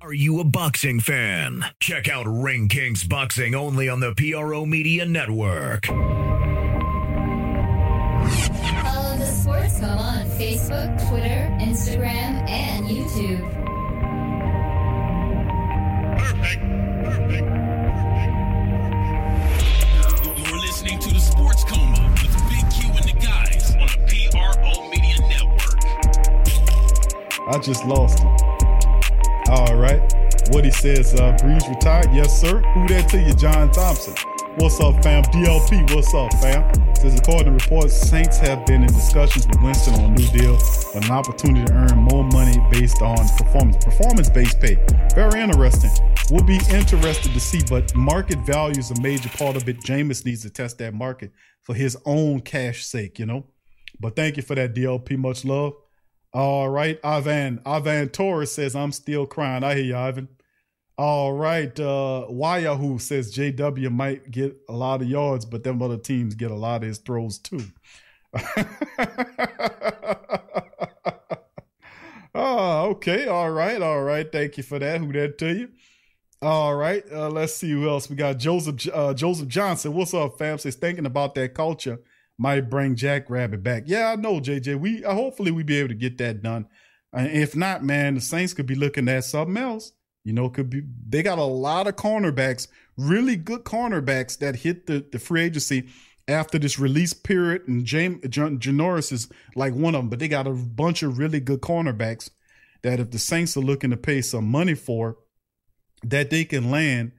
Are you a boxing fan? Check out Ring Kings Boxing only on the PRO Media Network. Follow the Sports Coma on Facebook, Twitter, Instagram, and YouTube. You're listening to the Sports Coma with Big Q and the guys on PRO Media Network. I just lost it. All right. What he says, uh, Brees retired. Yes, sir. Who that to you, John Thompson? What's up, fam? DLP, what's up, fam? Says according to reports, Saints have been in discussions with Winston on a new deal with an opportunity to earn more money based on performance, performance-based pay. Very interesting. We'll be interested to see, but market value is a major part of it. Jameis needs to test that market for his own cash sake, you know. But thank you for that DLP. Much love. All right, Ivan. Ivan Torres says, I'm still crying. I hear you, Ivan. All right. Uh Yahoo says JW might get a lot of yards, but them other teams get a lot of his throws too. oh, [laughs] okay. All right. All right. Thank you for that. Who that to you? All right. Uh, let's see who else we got. Joseph uh, Joseph Johnson. What's up, fam? Says thinking about that culture might bring Jack Rabbit back. Yeah, I know, JJ. We uh, hopefully we be able to get that done. And if not, man, the Saints could be looking at something else. You know, could be they got a lot of cornerbacks, really good cornerbacks that hit the, the free agency after this release period. And James Janoris is like one of them, but they got a bunch of really good cornerbacks that if the Saints are looking to pay some money for, that they can land.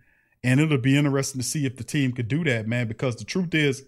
And it'll be interesting to see if the team could do that, man, because the truth is,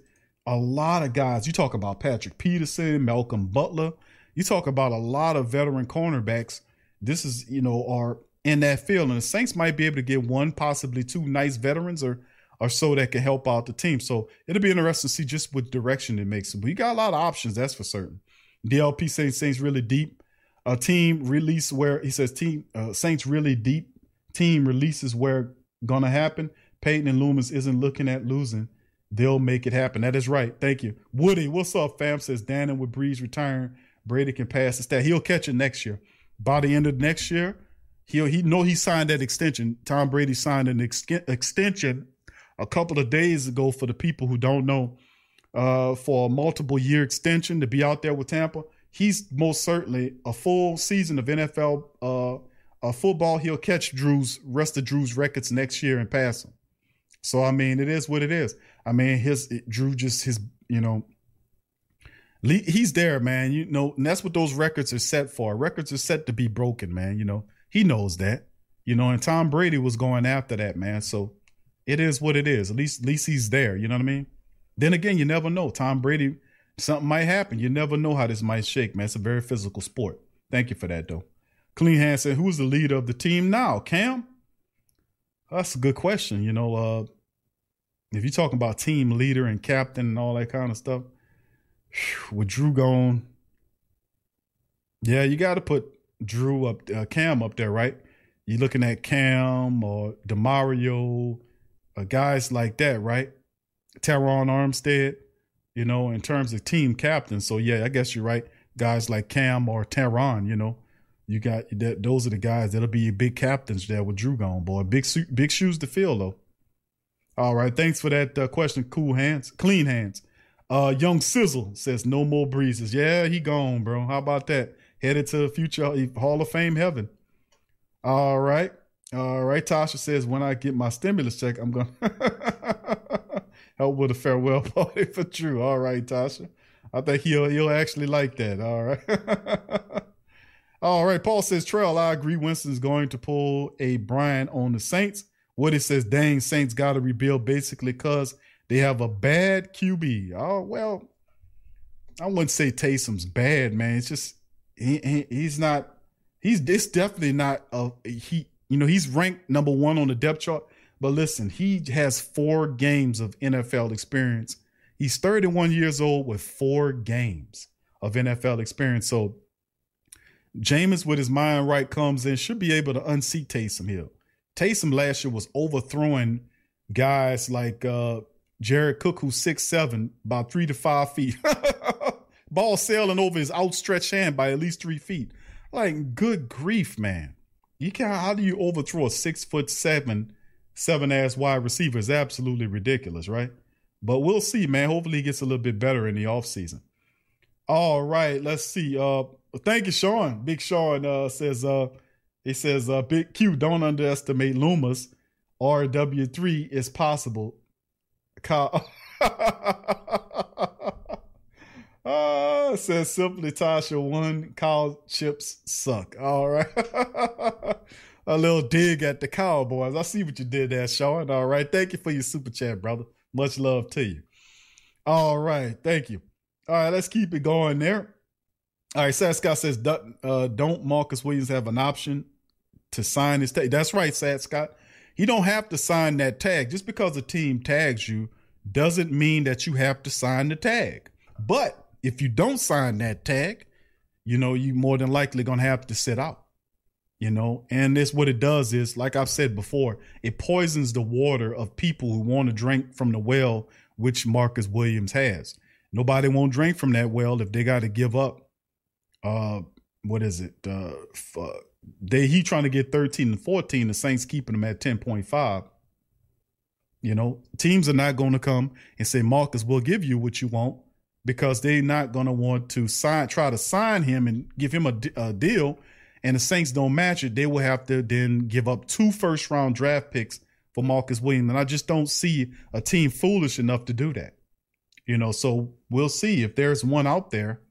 a lot of guys, you talk about Patrick Peterson, Malcolm Butler, you talk about a lot of veteran cornerbacks. This is, you know, are in that field. And the Saints might be able to get one, possibly two nice veterans or or so that can help out the team. So it'll be interesting to see just what direction it makes. But you got a lot of options, that's for certain. DLP says Saints really deep. A team release where he says team uh, Saints really deep. Team releases where gonna happen. Payton and Loomis isn't looking at losing. They'll make it happen. That is right. Thank you. Woody, what's up, fam? Says Dannon with Brees return. Brady can pass the stat. He'll catch it next year. By the end of next year, he'll he know he signed that extension. Tom Brady signed an ex- extension a couple of days ago for the people who don't know, uh, for a multiple year extension to be out there with Tampa. He's most certainly a full season of NFL uh, uh, football. He'll catch Drew's rest of Drew's records next year and pass them. So I mean, it is what it is. I mean, his Drew just his you know he's there, man. You know, and that's what those records are set for. Records are set to be broken, man. You know, he knows that. You know, and Tom Brady was going after that, man. So it is what it is. At least, at least he's there. You know what I mean? then again, you never know. Tom Brady, something might happen. You never know how this might shake, man. It's a very physical sport. Thank you for that, though. Clean Hand said, "Who's the leader of the team now? Cam." That's a good question. You know, uh, if you're talking about team leader and captain and all that kind of stuff, with Drew gone, yeah, you got to put Drew up, uh, Cam up there, right? You're looking at Cam or Demario, uh, guys like that, right? Terron Armstead, you know, in terms of team captain. So yeah, I guess you're right. Guys like Cam or Terron, you know, you got that. Those are the guys that'll be your big captains there with Drew gone, boy. Big big shoes to fill though. All right, thanks for that uh, question. Cool hands, clean hands. Uh, Young Sizzle says no more breezes. Yeah, he gone, bro. How about that? Headed to future Hall of Fame heaven. All right. All right. Tasha says, when I get my stimulus check, I'm going [laughs] to help with a farewell [laughs] party for Drew. All right, Tasha. I think he'll he'll actually like that. All right. [laughs] All right. Paul says, Trail, I agree. Winston's going to pull a Brian on the Saints. What it says, dang, Saints got to rebuild basically because they have a bad QB. Oh, well, I wouldn't say Taysom's bad, man. It's just he, he, he's not he's it's definitely not a he you know he's ranked number one on the depth chart but listen he has four games of nfl experience he's 31 years old with four games of nfl experience so Jameis with his mind right comes in should be able to unseat Taysom Hill. Taysom last year was overthrowing guys like uh Jared Cook, who's six seven, about three to five feet. [laughs] Ball sailing over his outstretched hand by at least three feet. Like, good grief, man. You can't. how do you overthrow a six foot seven, seven ass wide receiver? Is absolutely ridiculous, right? But we'll see, man. Hopefully he gets a little bit better in the offseason. All right, let's see. Uh thank you, Sean. Big Sean uh says uh he says uh Big Q, don't underestimate Loomis. RW3 is possible. Kyle [laughs] Uh, says simply Tasha one cow chips suck. All right. [laughs] a little dig at the Cowboys. I see what you did there, Sean. All right. Thank you for your super chat, brother. Much love to you. All right. Thank you. All right. Let's keep it going there. All right. Sad Scott says, uh, don't Marcus Williams have an option to sign his tag? That's right, Sad Scott. He don't have to sign that tag. Just because a team tags you doesn't mean that you have to sign the tag. But if you don't sign that tag, you know, you more than likely gonna have to sit out. You know, and this what it does is, like I've said before, it poisons the water of people who want to drink from the well which Marcus Williams has. Nobody won't drink from that well if they got to give up. Uh, what is it? Uh, f- they he trying to get thirteen and fourteen. The Saints keeping him at ten point five. You know, teams are not going to come and say, Marcus, we'll give you what you want because they're not going to want to sign, try to sign him and give him a, a, deal. And the Saints don't match it. They will have to then give up two first round draft picks for Marcus Williams. And I just don't see a team foolish enough to do that. You know, so we'll see if there's one out there.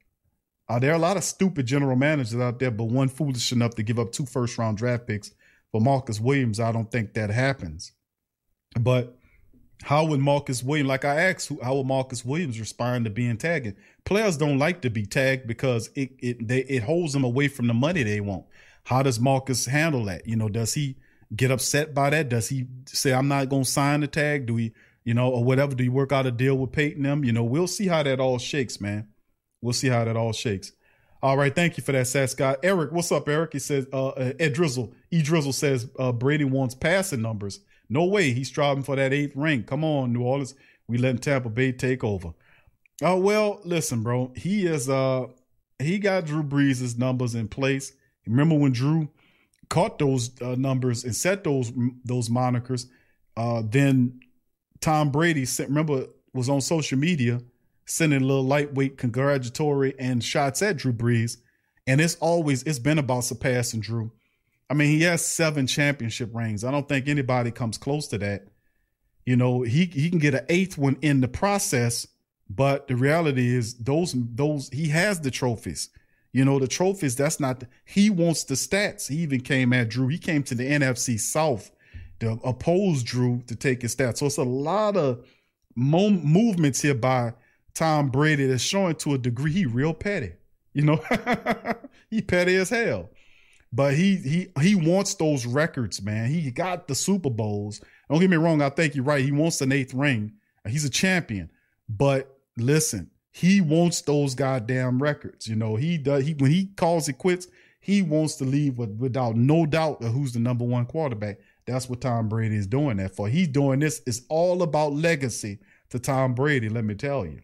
Uh, there are a lot of stupid general managers out there, but one foolish enough to give up two first round draft picks for Marcus Williams. I don't think that happens. But how would Marcus Williams, like I asked, how would Marcus Williams respond to being tagged? Players don't like to be tagged because it it they, it holds them away from the money they want. How does Marcus handle that? You know, does he get upset by that? Does he say I'm not going to sign the tag? Do he, you know, or whatever? Do you work out a deal with Payton them? You know, we'll see how that all shakes, man. We'll see how that all shakes. All right, thank you for that, Sat Scott. Eric, what's up, Eric? He says, uh, Ed Drizzle, E Drizzle says uh, Brady wants passing numbers. No way. He's striving for that eighth ring. Come on, New Orleans. We letting Tampa Bay take over. Oh well, listen, bro. He is uh he got Drew Brees' numbers in place. Remember when Drew caught those uh, numbers and set those those monikers? Uh, then Tom Brady sent, remember was on social media sending a little lightweight congratulatory and shots at Drew Brees, and it's always it's been about surpassing Drew. I mean, he has seven championship rings. I don't think anybody comes close to that. You know, he he can get an eighth one in the process, but the reality is those those he has the trophies. You know, the trophies, that's not he wants the stats. He even came at Drew. He came to the NFC South to oppose Drew to take his stats. So it's a lot of mo- movements here by Tom Brady that's showing to a degree he real petty. You know, [laughs] he petty as hell. But he he he wants those records, man. He got the Super Bowls. Don't get me wrong. I think you're right. He wants an eighth ring. He's a champion. But listen, he wants those goddamn records. You know, he does. He when he calls it quits, he wants to leave with, without no doubt of who's the number one quarterback. That's what Tom Brady is doing that for. He's doing this. It's all about legacy to Tom Brady. Let me tell you.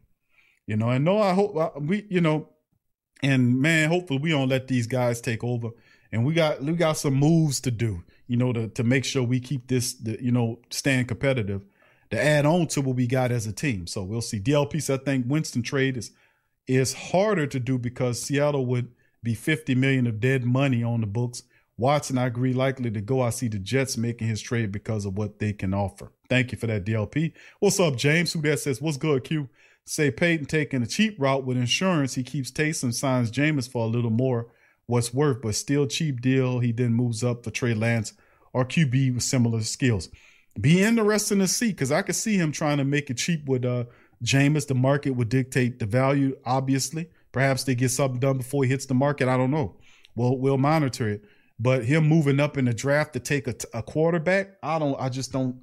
You know, and no, I hope we, you know, and man, hopefully we don't let these guys take over. And we got we got some moves to do, you know, to to make sure we keep this, the, you know, staying competitive. To add on to what we got as a team. So we'll see. DLP said I think Winston trade is is harder to do because Seattle would be 50 million of dead money on the books. Watson, I agree, likely to go. I see the Jets making his trade because of what they can offer. Thank you for that, DLP. What's up, James? Who that says, What's good, Q? Say Payton taking a cheap route with insurance. He keeps Taysom, signs Jameis for a little more what's worth, but still cheap deal. He then moves up for Trey Lance or QB with similar skills. Be interesting to see because I could see him trying to make it cheap with uh Jameis. The market would dictate the value, obviously. Perhaps they get something done before he hits the market. I don't know. Well, we'll monitor it. But him moving up in the draft to take a, a quarterback, I don't. I just don't.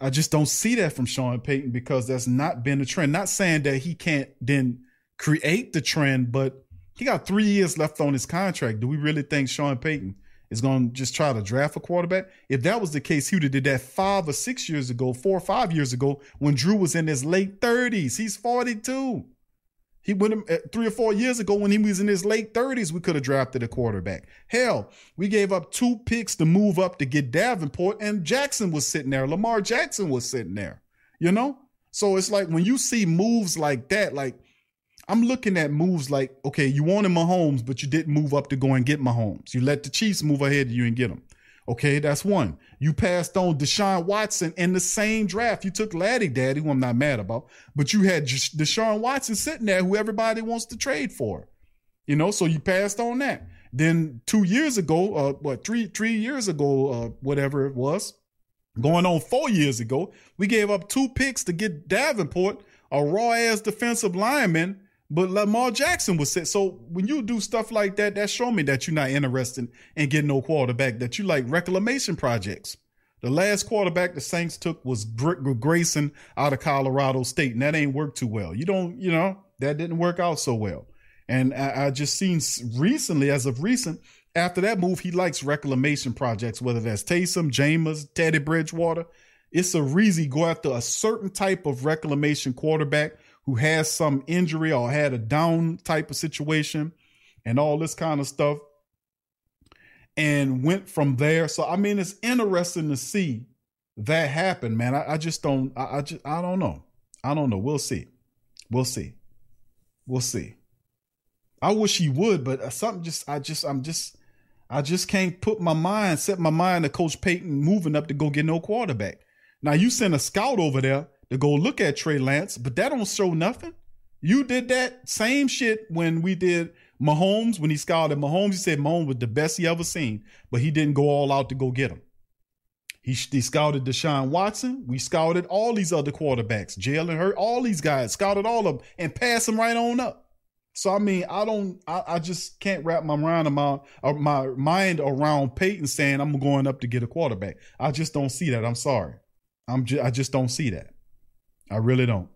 I just don't see that from Sean Payton because that's not been the trend. Not saying that he can't then create the trend, but he got three years left on his contract. Do we really think Sean Payton is going to just try to draft a quarterback? If that was the case, he would have did that five or six years ago, four or five years ago, when Drew was in his late thirties. He's forty two. He went uh, three or four years ago when he was in his late 30s. We could have drafted a quarterback. Hell, we gave up two picks to move up to get Davenport, and Jackson was sitting there. Lamar Jackson was sitting there. You know, so it's like when you see moves like that, like I'm looking at moves like, okay, you wanted Mahomes, but you didn't move up to go and get Mahomes. You let the Chiefs move ahead of you and get them. Okay, that's one. You passed on Deshaun Watson in the same draft. You took Laddie Daddy, who I'm not mad about, but you had Deshaun Watson sitting there, who everybody wants to trade for. You know, so you passed on that. Then two years ago, uh, what three three years ago, uh, whatever it was, going on four years ago, we gave up two picks to get Davenport, a raw ass defensive lineman but Lamar Jackson was set. So when you do stuff like that, that show me that you're not interested in getting no quarterback, that you like reclamation projects. The last quarterback the Saints took was Grayson out of Colorado State, and that ain't worked too well. You don't, you know, that didn't work out so well. And I, I just seen recently, as of recent, after that move, he likes reclamation projects, whether that's Taysom, Jameis, Teddy Bridgewater. It's a reason go after a certain type of reclamation quarterback who has some injury or had a down type of situation and all this kind of stuff and went from there. So I mean it's interesting to see that happen, man. I, I just don't I, I just I don't know. I don't know. We'll see. We'll see. We'll see. I wish he would, but uh, something just I just I'm just I just can't put my mind, set my mind to Coach Payton moving up to go get no quarterback. Now you send a scout over there to go look at Trey Lance, but that don't show nothing. You did that same shit when we did Mahomes, when he scouted Mahomes. He said Mahomes was the best he ever seen, but he didn't go all out to go get him. He, he scouted Deshaun Watson. We scouted all these other quarterbacks, Jalen Hurt, all these guys, scouted all of them and passed them right on up. So I mean, I don't, I, I just can't wrap my mind my uh, my mind around Payton saying I'm going up to get a quarterback. I just don't see that. I'm sorry, I'm just, I just don't see that. I really don't.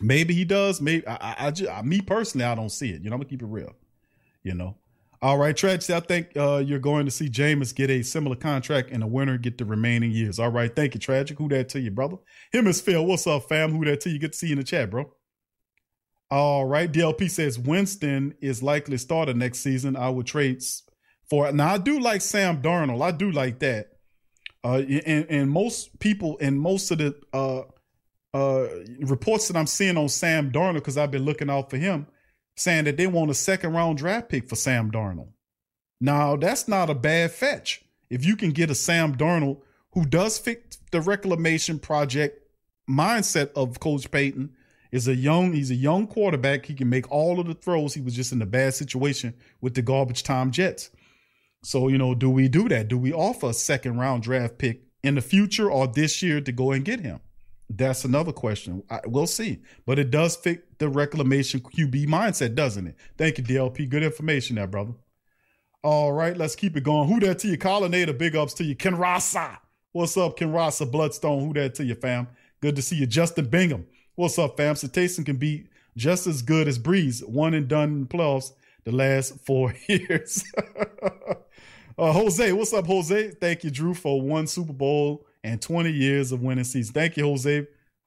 Maybe he does. Maybe I, I, I just me personally, I don't see it. You know, I'm gonna keep it real. You know. All right, Tragedy. I think uh, you're going to see Jameis get a similar contract and the winner get the remaining years. All right, thank you, Tragic. Who that to you, brother? Him is Phil. What's up, fam? Who that to you? Good to see you in the chat, bro. All right, DLP says Winston is likely starter next season. I would trade for. Now I do like Sam Darnold. I do like that. Uh, and, and most people and most of the uh uh, reports that I'm seeing on Sam Darnold because I've been looking out for him, saying that they want a second round draft pick for Sam Darnold. Now that's not a bad fetch. If you can get a Sam Darnold who does fit the reclamation project mindset of Coach Payton, is a young he's a young quarterback. He can make all of the throws. He was just in a bad situation with the garbage time Jets. So you know, do we do that? Do we offer a second round draft pick in the future or this year to go and get him? That's another question. I, we'll see. But it does fit the reclamation QB mindset, doesn't it? Thank you, DLP. Good information there, brother. All right, let's keep it going. Who that to you? Collinator, big ups to you. Ken Rasa. What's up, Ken Rasa? Bloodstone, who that to you, fam? Good to see you. Justin Bingham. What's up, fam? So Taysom can be just as good as Brees. one and done playoffs the last four [laughs] years. [laughs] uh, Jose, what's up, Jose? Thank you, Drew, for one Super Bowl and 20 years of winning season. Thank you, Jose.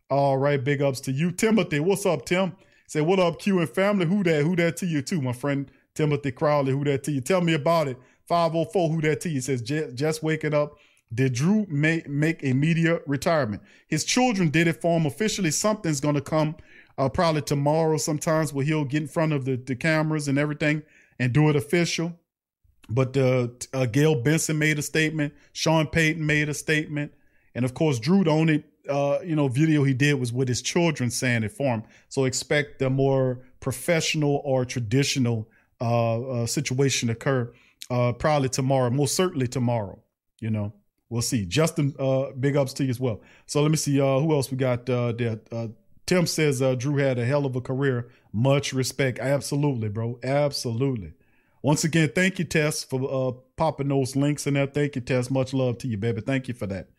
All right, big ups to you. Timothy, what's up, Tim? Say, what up, Q and family? Who that? Who that to you, too, my friend Timothy Crowley? Who that to you? Tell me about it. 504, who that to you? Says, just waking up. Did Drew make, make a media retirement? His children did it for him officially. Something's going to come uh, probably tomorrow sometimes where he'll get in front of the, the cameras and everything and do it official. But uh, uh, Gayle Benson made a statement. Sean Payton made a statement. And of course, Drew, the only uh, you know video he did was with his children saying it for him. So expect the more professional or traditional uh, uh, situation to occur uh, probably tomorrow, most certainly tomorrow. You know, we'll see. Justin, uh, big ups to you as well. So let me see uh, who else we got there. Tim says Drew had a hell of a career. Much respect. Absolutely, bro. Absolutely. Once again, thank you, Tess, for popping those links in there. Thank you, Tess. Much love to you, baby. Thank you for that.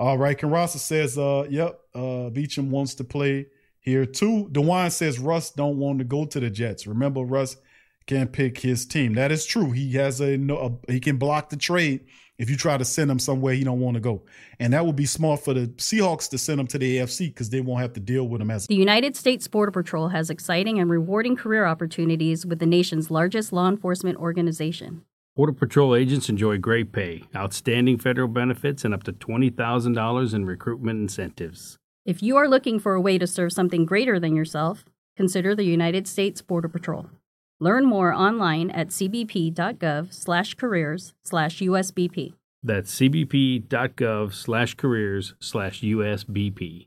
All right. Karasa says, uh, yep, uh, Beecham wants to play here too. DeWine says Russ don't want to go to the Jets. Remember, Russ can pick his team. That is true. He has a, a he can block the trade if you try to send him somewhere he don't want to go. And that would be smart for the Seahawks to send him to the AFC because they won't have to deal with him as The United States Border Patrol has exciting and rewarding career opportunities with the nation's largest law enforcement organization. Border Patrol agents enjoy great pay, outstanding federal benefits, and up to $20,000 in recruitment incentives. If you are looking for a way to serve something greater than yourself, consider the United States Border Patrol. Learn more online at cbp.gov/careers/usbp. That's cbp.gov/careers/usbp.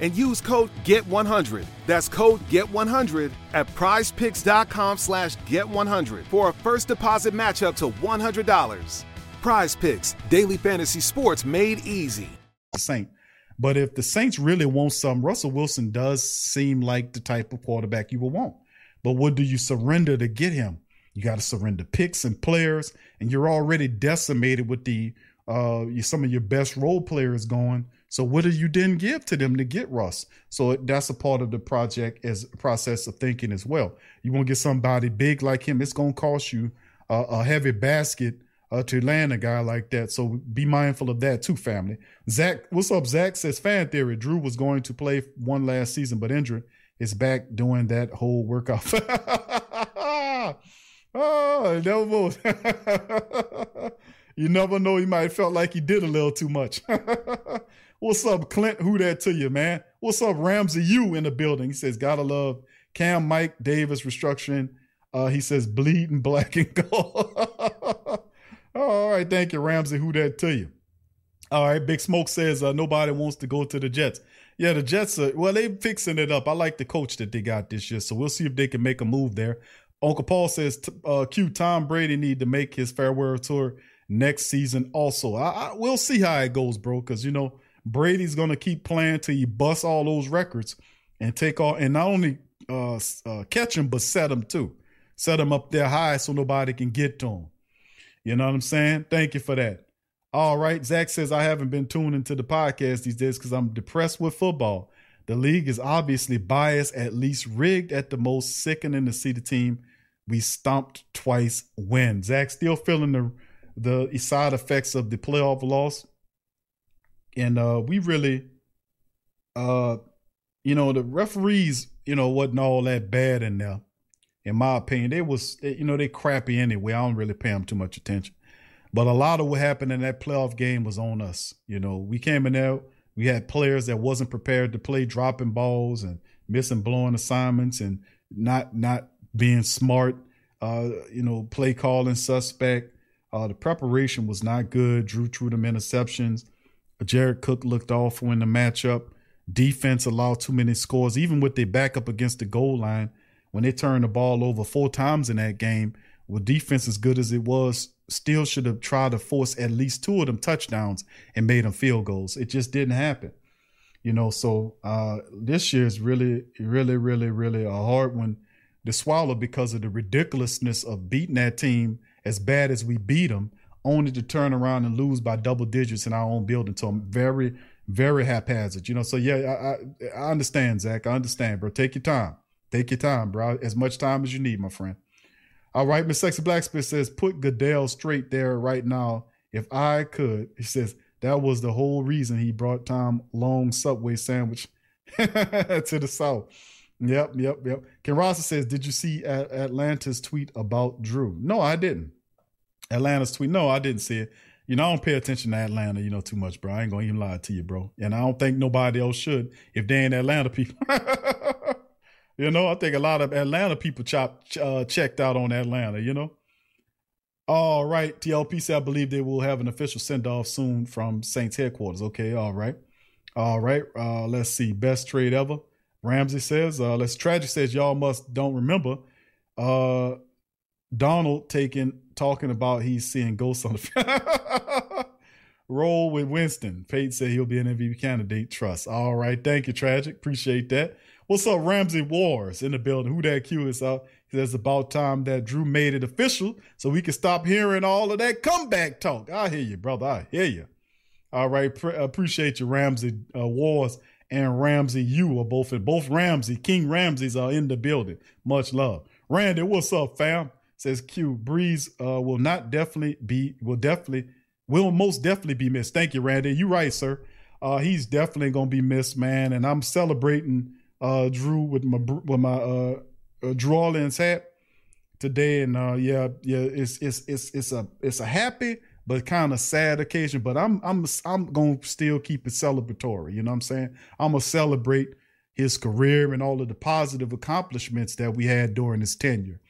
and use code GET100. That's code GET100 at prizepicks.com slash GET100 for a first deposit match up to $100. Prize Picks, daily fantasy sports made easy. Saint. But if the Saints really want some, Russell Wilson does seem like the type of quarterback you will want. But what do you surrender to get him? You got to surrender picks and players, and you're already decimated with the uh some of your best role players going. So what do you didn't give to them to get Russ? So that's a part of the project as process of thinking as well. You want to get somebody big like him, it's going to cost you a, a heavy basket uh, to land a guy like that. So be mindful of that too, family. Zach, what's up? Zach says fan theory. Drew was going to play one last season, but injured. Is back doing that whole workout. [laughs] oh, no [laughs] you never know. He might have felt like he did a little too much. [laughs] What's up, Clint? Who that to you, man? What's up, Ramsey? You in the building? He says, gotta love Cam, Mike Davis restructuring. Uh, he says, bleeding black and gold. [laughs] All right, thank you, Ramsey. Who that to you? All right, Big Smoke says uh, nobody wants to go to the Jets. Yeah, the Jets are well, they fixing it up. I like the coach that they got this year, so we'll see if they can make a move there. Uncle Paul says, uh, "Q Tom Brady need to make his farewell tour next season. Also, I, I we'll see how it goes, bro. Because you know Brady's gonna keep playing till he busts all those records and take all and not only uh, uh, catch him but set him too, set him up there high so nobody can get to him. You know what I'm saying? Thank you for that. All right, Zach says I haven't been tuning to the podcast these days because I'm depressed with football. The league is obviously biased, at least rigged at the most. Sickening to see the team we stomped twice win. Zach still feeling the the side effects of the playoff loss. And uh, we really, uh, you know, the referees, you know, wasn't all that bad in there. In my opinion, they was, they, you know, they crappy anyway. I don't really pay them too much attention. But a lot of what happened in that playoff game was on us. You know, we came in there, we had players that wasn't prepared to play, dropping balls and missing blowing assignments and not not being smart. Uh, you know, play calling suspect. Uh, the preparation was not good. Drew threw them interceptions. Jared Cook looked awful in the matchup. Defense allowed too many scores, even with their backup against the goal line. When they turned the ball over four times in that game, with defense as good as it was, still should have tried to force at least two of them touchdowns and made them field goals. It just didn't happen. You know, so uh, this year is really, really, really, really a hard one to swallow because of the ridiculousness of beating that team as bad as we beat them, only to turn around and lose by double digits in our own building. So I'm very, very haphazard. You know, so yeah, I, I, I understand, Zach. I understand, bro. Take your time. Take your time, bro. As much time as you need, my friend. All right, Miss Sexy Blacksmith says, put Goodell straight there right now. If I could, he says, that was the whole reason he brought Tom Long Subway sandwich [laughs] to the South. Yep, yep, yep. Ken Rosser says, Did you see Atlanta's tweet about Drew? No, I didn't. Atlanta's tweet. No, I didn't see it. You know, I don't pay attention to Atlanta, you know, too much, bro. I ain't gonna even lie to you, bro. And I don't think nobody else should if they ain't Atlanta people. [laughs] you know, I think a lot of Atlanta people chop, uh, checked out on Atlanta, you know. All right, TLP said, I believe they will have an official send off soon from Saints headquarters. Okay, all right. All right, uh, let's see. Best trade ever. Ramsey says, uh, let's tragic says, y'all must don't remember. Uh, Donald taking talking about he's seeing ghosts on the [laughs] roll with Winston. Pate said he'll be an MVP candidate. Trust. All right, thank you, tragic. Appreciate that. What's up, Ramsey Wars in the building? Who that Q is out? He says about time that Drew made it official so we can stop hearing all of that comeback talk. I hear you, brother. I hear you. All right, Pre- appreciate you, Ramsey uh, Wars and Ramsey. You are both in both Ramsey King Ramseys are in the building. Much love, Randy. What's up, fam? Says Q. Brees uh, will not definitely be will definitely will most definitely be missed. Thank you, Randy. You right, sir. Uh, he's definitely gonna be missed, man. And I'm celebrating uh, Drew with my with my uh, uh hat today, and uh, yeah, yeah, it's it's it's it's a it's a happy but kind of sad occasion. But I'm I'm I'm gonna still keep it celebratory. You know what I'm saying? I'm gonna celebrate his career and all of the positive accomplishments that we had during his tenure.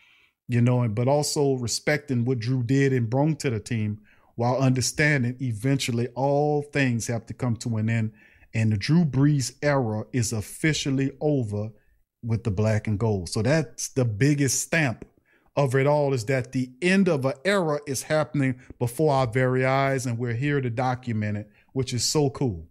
You know, but also respecting what Drew did and brought to the team, while understanding eventually all things have to come to an end and the Drew Brees era is officially over with the black and gold. So that's the biggest stamp of it all is that the end of an era is happening before our very eyes, and we're here to document it, which is so cool.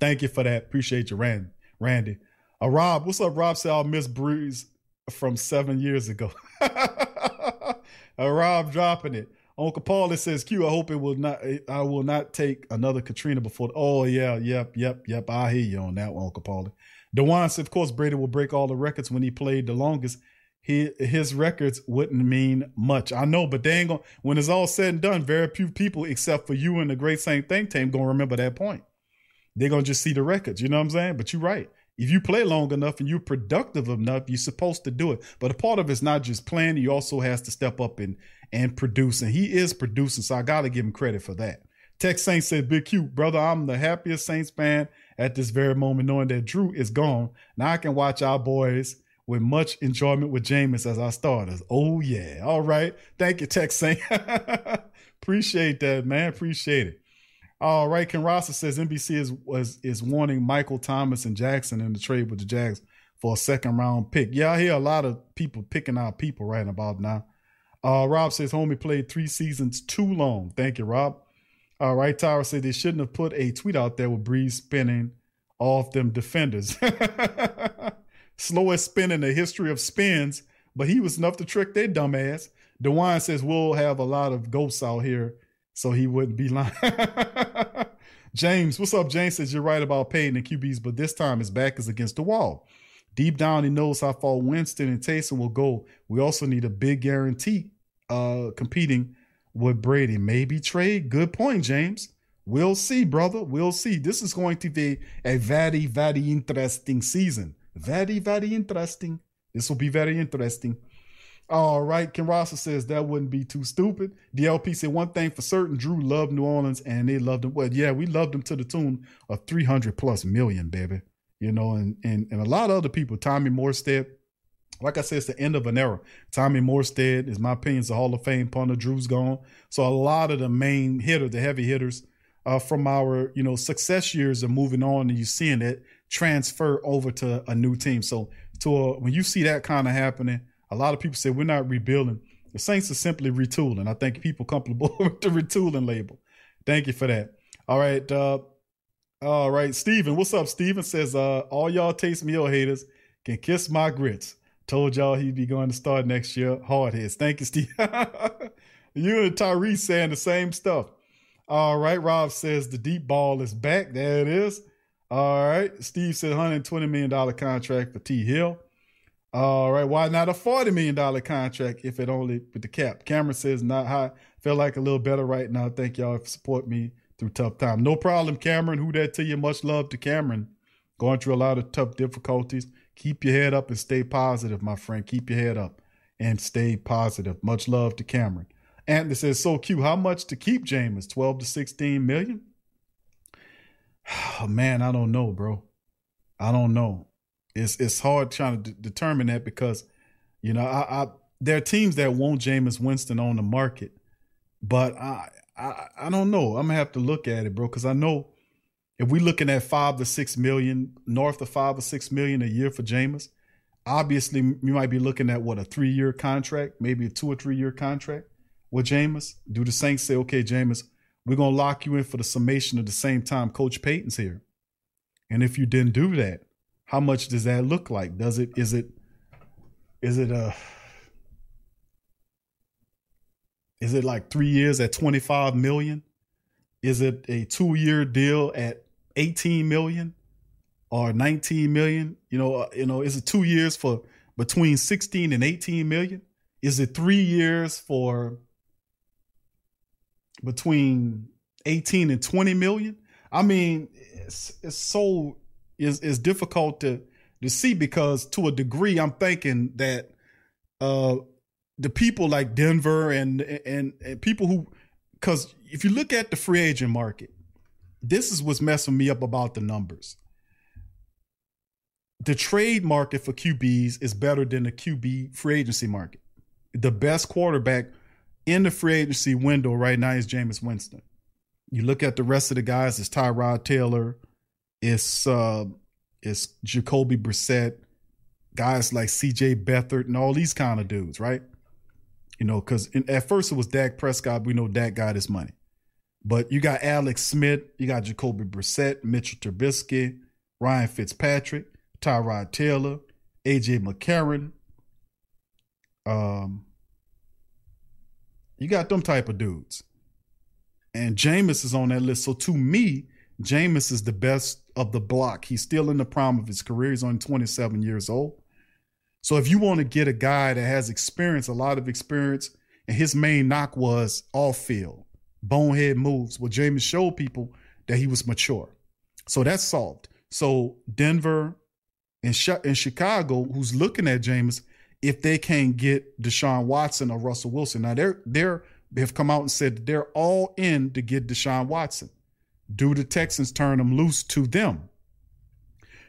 Thank you for that. Appreciate you, Randy. Randy. Uh, Rob, what's up, Rob? Say I'll miss Brees from seven years ago. [laughs] uh, Rob dropping it. Uncle Paul says, "Q, I hope it will not. I will not take another Katrina before." Oh yeah, yep, yep, yep. I hear you on that one, Uncle Paul. Dewan said, "Of course, Brady will break all the records when he played the longest. He his records wouldn't mean much. I know, but they. When it's all said and done, very few people, except for you and the Great Saint Think Tank, gonna remember that point. They're gonna just see the records. You know what I'm saying? But you're right. If you play long enough and you're productive enough, you're supposed to do it. But a part of it's not just playing; he also has to step up and and produce. and. He is producing, so I got to give him credit for that. Tex Saints said, Big Q, brother, I'm the happiest Saints fan at this very moment, knowing that Drew is gone. Now I can watch our boys with much enjoyment with Jameis as our starters. Oh, yeah. All right. Thank you, Tex Saint. [laughs] Appreciate that, man. Appreciate it. All right. Ken Rosser says NBC is was is warning Michael Thomas and Jackson in the trade with the Jags for a second round pick. Yeah, I hear a lot of people picking out people right about now. Uh, Rob says, homie played three seasons too long. Thank you, Rob. All right, Tyra said they shouldn't have put a tweet out there with Brees spinning off them defenders. [laughs] Slowest spin in the history of spins, but he was enough to trick their dumbass. DeWine says we'll have a lot of ghosts out here, so he wouldn't be lying. [laughs] James, what's up? James says you're right about Payton and QBs, but this time his back is against the wall. Deep down, he knows how far Winston and Taysom will go. We also need a big guarantee uh, competing with Brady. Maybe trade. Good point, James. We'll see, brother. We'll see. This is going to be a very, very interesting season. Very, very interesting. This will be very interesting. All right. Ken Rosser says that wouldn't be too stupid. DLP said one thing for certain Drew loved New Orleans and they loved him. Well, yeah, we loved him to the tune of 300 plus million, baby. You know, and, and, and a lot of other people, Tommy Morstead, like I said, it's the end of an era. Tommy Morstead is my opinion, is a Hall of Fame punter. Drew's gone. So a lot of the main hitters, the heavy hitters uh, from our, you know, success years are moving on and you're seeing it transfer over to a new team. So to a, when you see that kind of happening, a lot of people say we're not rebuilding. The Saints are simply retooling. I think people comfortable [laughs] with the retooling label. Thank you for that. All right. Uh, all right. Steven, what's up? Steven says, uh, all y'all Taysom Hill haters can kiss my grits. Told y'all he'd be going to start next year. Hard heads. Thank you, Steve. [laughs] you and Tyrese saying the same stuff. All right. Rob says the deep ball is back. There it is. All right. Steve said $120 million contract for T. Hill. All right. Why not a $40 million contract if it only with the cap? Cameron says not high. Feel like a little better right now. Thank y'all for support me through tough time. No problem, Cameron. Who that to you? Much love to Cameron. Going through a lot of tough difficulties. Keep your head up and stay positive, my friend. Keep your head up and stay positive. Much love to Cameron. Anthony says, so cute. How much to keep Jameis? 12 to 16 million? Oh, [sighs] man, I don't know, bro. I don't know it's it's hard trying to d- determine that because you know I, I there are teams that want Jameis Winston on the market, but I I I don't know. I'm gonna have to look at it, bro, because I know if we're looking at five to six million, north of five or six million a year for Jameis, obviously you might be looking at what a three year contract, maybe a two or three year contract with Jameis. Do the Saints say, okay, Jameis, we're gonna lock you in for the summation of the same time Coach Payton's here? And if you didn't do that, how much does that look like? Does it is it is it a is it like three years at 25 million? Is it a two year deal at 18 million or 19 million? You know, uh, you know, is it two years for between 16 and 18 million? Is it three years for between 18 and 20 million? I mean, it's, it's so is is difficult to to see because to a degree I'm thinking that uh the people like Denver and and, and people who because if you look at the free agent market, this is what's messing me up about the numbers. The trade market for QBs is better than the QB free agency market. The best quarterback in the free agency window right now is Jameis Winston. You look at the rest of the guys, it's Tyrod Taylor, it's uh, it's Jacoby Brissett, guys like C.J. Beathard, and all these kind of dudes, right? You know, because at first it was Dak Prescott. We know Dak got his money, but you got Alex Smith, you got Jacoby Brissett, Mitchell Trubisky, Ryan Fitzpatrick, Tyrod Taylor, AJ McCarron. Um, you got them type of dudes, and Jameis is on that list. So to me, Jameis is the best of the block. He's still in the prime of his career. He's only 27 years old. So if you want to get a guy that has experience, a lot of experience, and his main knock was off field, bonehead moves, well, Jameis showed people that he was mature. So that's solved. So Denver and, Chicago, who's looking at Jameis, if they can't get Deshaun Watson or Russell Wilson, now they're they're they have come out and said they're all in to get Deshaun Watson do the Texans turn them loose to them?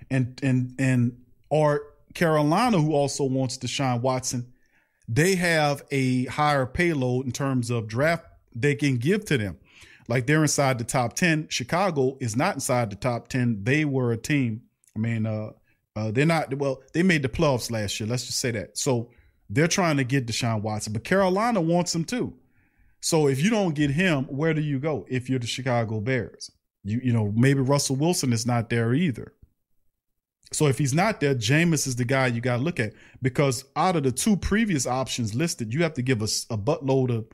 And and and or Carolina, who also wants Deshaun Watson, they have a higher payload in terms of draft they can give to them. Like they're inside the top 10. Chicago is not inside the top 10. They were a team. I mean, uh, uh, they're not, well, they made the playoffs last year. Let's just say that. So they're trying to get Deshaun Watson, but Carolina wants him too. So if you don't get him, where do you go if you're the Chicago Bears? You you know, maybe Russell Wilson is not there either. So if he's not there, Jameis is the guy you got to look at because out of the two previous options listed, you have to give us a, a buttload of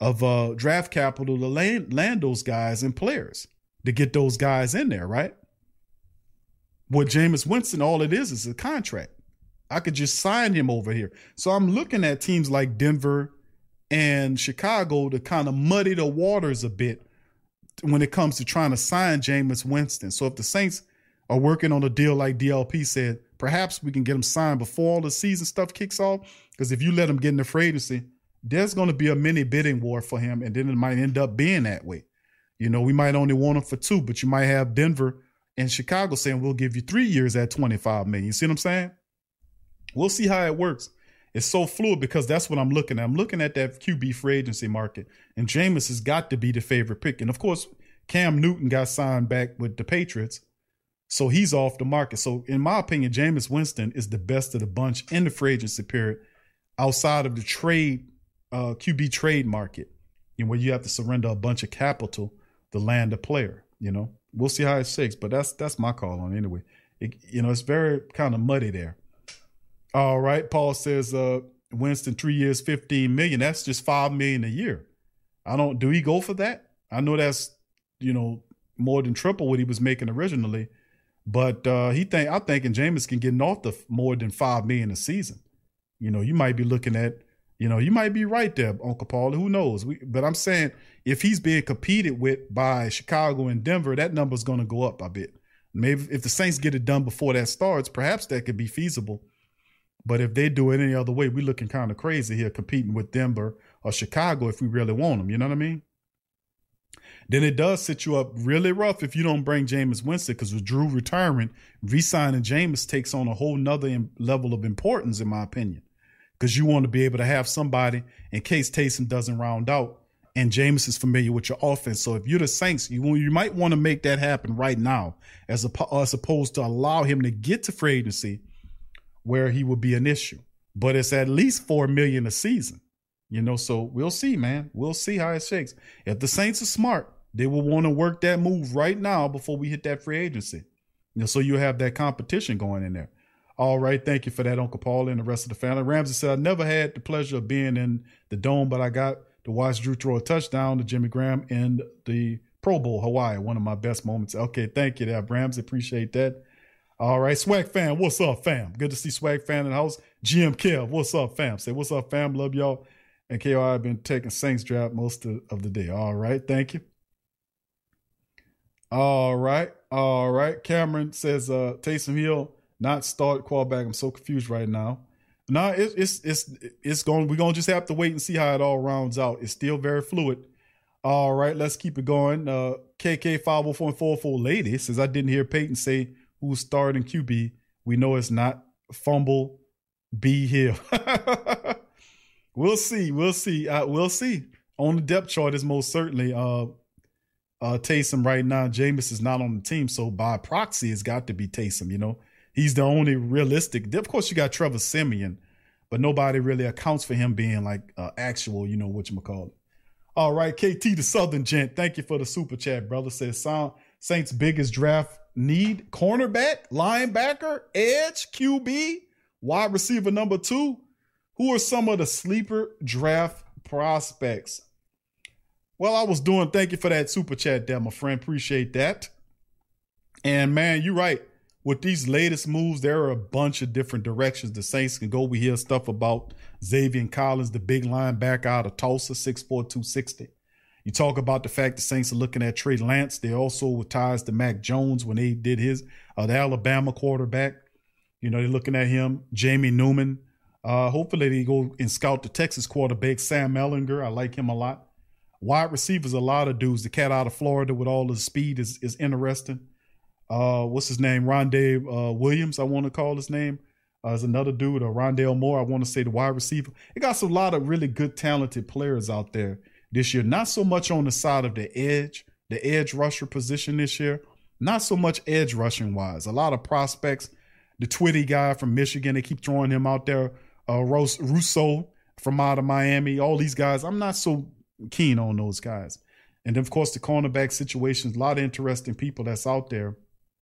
of uh, draft capital to land land those guys and players to get those guys in there, right? With Jameis Winston, all it is is a contract. I could just sign him over here. So I'm looking at teams like Denver, and Chicago to kind of muddy the waters a bit when it comes to trying to sign Jameis Winston. So if the Saints are working on a deal like DLP said, perhaps we can get him signed before all the season stuff kicks off. Because if you let him get in the free agency, there's going to be a mini bidding war for him, and then it might end up being that way. You know, we might only want him for two, but you might have Denver and Chicago saying we'll give you three years at 25 million. You see what I'm saying? We'll see how it works. It's so fluid because that's what I'm looking at. I'm looking at that QB free agency market, and Jameis has got to be the favorite pick. And of course, Cam Newton got signed back with the Patriots, so he's off the market. So, in my opinion, Jameis Winston is the best of the bunch in the free agency period outside of the trade, uh, QB trade market, and where you have to surrender a bunch of capital to land a player. You know, we'll see how it shakes, but that's that's my call on it anyway. It, you know, it's very kind of muddy there. All right. Paul says uh Winston three years, 15 million. That's just five million a year. I don't do he go for that? I know that's, you know, more than triple what he was making originally. But uh he think I think and Jameis can get north of more than five million a season. You know, you might be looking at, you know, you might be right there, Uncle Paul. Who knows? We, but I'm saying if he's being competed with by Chicago and Denver, that number's gonna go up a bit. Maybe if the Saints get it done before that starts, perhaps that could be feasible but if they do it any other way, we're looking kind of crazy here competing with Denver or Chicago if we really want them. You know what I mean? Then it does set you up really rough if you don't bring Jameis Winston because with Drew retiring, re-signing Jameis takes on a whole nother level of importance, in my opinion. Because you want to be able to have somebody in case Taysom doesn't round out and Jameis is familiar with your offense. So if you're the Saints, you you might want to make that happen right now, as, a, as opposed to allow him to get to free agency – where he would be an issue. But it's at least four million a season. You know, so we'll see, man. We'll see how it shakes. If the Saints are smart, they will want to work that move right now before we hit that free agency. You know, so you have that competition going in there. All right, thank you for that, Uncle Paul, and the rest of the family. Ramsey said, I never had the pleasure of being in the dome, but I got to watch Drew throw a touchdown to Jimmy Graham in the Pro Bowl, Hawaii. One of my best moments. Okay, thank you there, Ramsey. Appreciate that. All right, Swag fam, what's up, fam? Good to see Swag fan in the house. GM Kev, what's up, fam? Say what's up, fam? Love y'all. And KO, I've been taking Saints draft most of, of the day. All right, thank you. All right, all right. Cameron says uh Taysom Hill not start quarterback. I'm so confused right now. No, nah, it's it's it's it's going. We're gonna just have to wait and see how it all rounds out. It's still very fluid. All right, let's keep it going. Uh KK five oh four four four lady says I didn't hear Payton say who's starting QB, we know it's not fumble B Hill. [laughs] we'll see. We'll see. Uh, we'll see. On the depth chart is most certainly uh uh Taysom right now. Jameis is not on the team, so by proxy, it's got to be Taysom. You know, he's the only realistic. Of course, you got Trevor Siemian, but nobody really accounts for him being like uh, actual. You know what you call it. All right, KT the Southern Gent. Thank you for the super chat, brother. Says sound Saints' biggest draft need cornerback, linebacker, edge, QB, wide receiver number two. Who are some of the sleeper draft prospects? Well, I was doing, thank you for that super chat there, my friend. Appreciate that. And man, you're right. With these latest moves, there are a bunch of different directions the Saints can go. We hear stuff about Zaven Collins, the big linebacker out of Tulsa, 6'4, 260. You talk about the fact the Saints are looking at Trey Lance. They also with ties to Mac Jones when they did his uh, the Alabama quarterback. You know, they're looking at him, Jamie Newman. Uh, hopefully they go and scout the Texas quarterback, Sam Ehlinger. I like him a lot. Wide receivers, a lot of dudes. The cat out of Florida with all his speed is is interesting. Uh, what's his name? Rondé uh, Williams, I want to call his name. Uh, is another dude, or Rondale Moore. I want to say the wide receiver. It got a lot of really good, talented players out there this year. Not so much on the side of the edge, the edge rusher position this year. Not so much edge rushing wise. A lot of prospects. The Kwity guy from Michigan, they keep throwing him out there. Uh, Rousseau from out of Miami. All these guys, I'm not so keen on those guys. And of course, the cornerback situations. A lot of interesting people that's out there.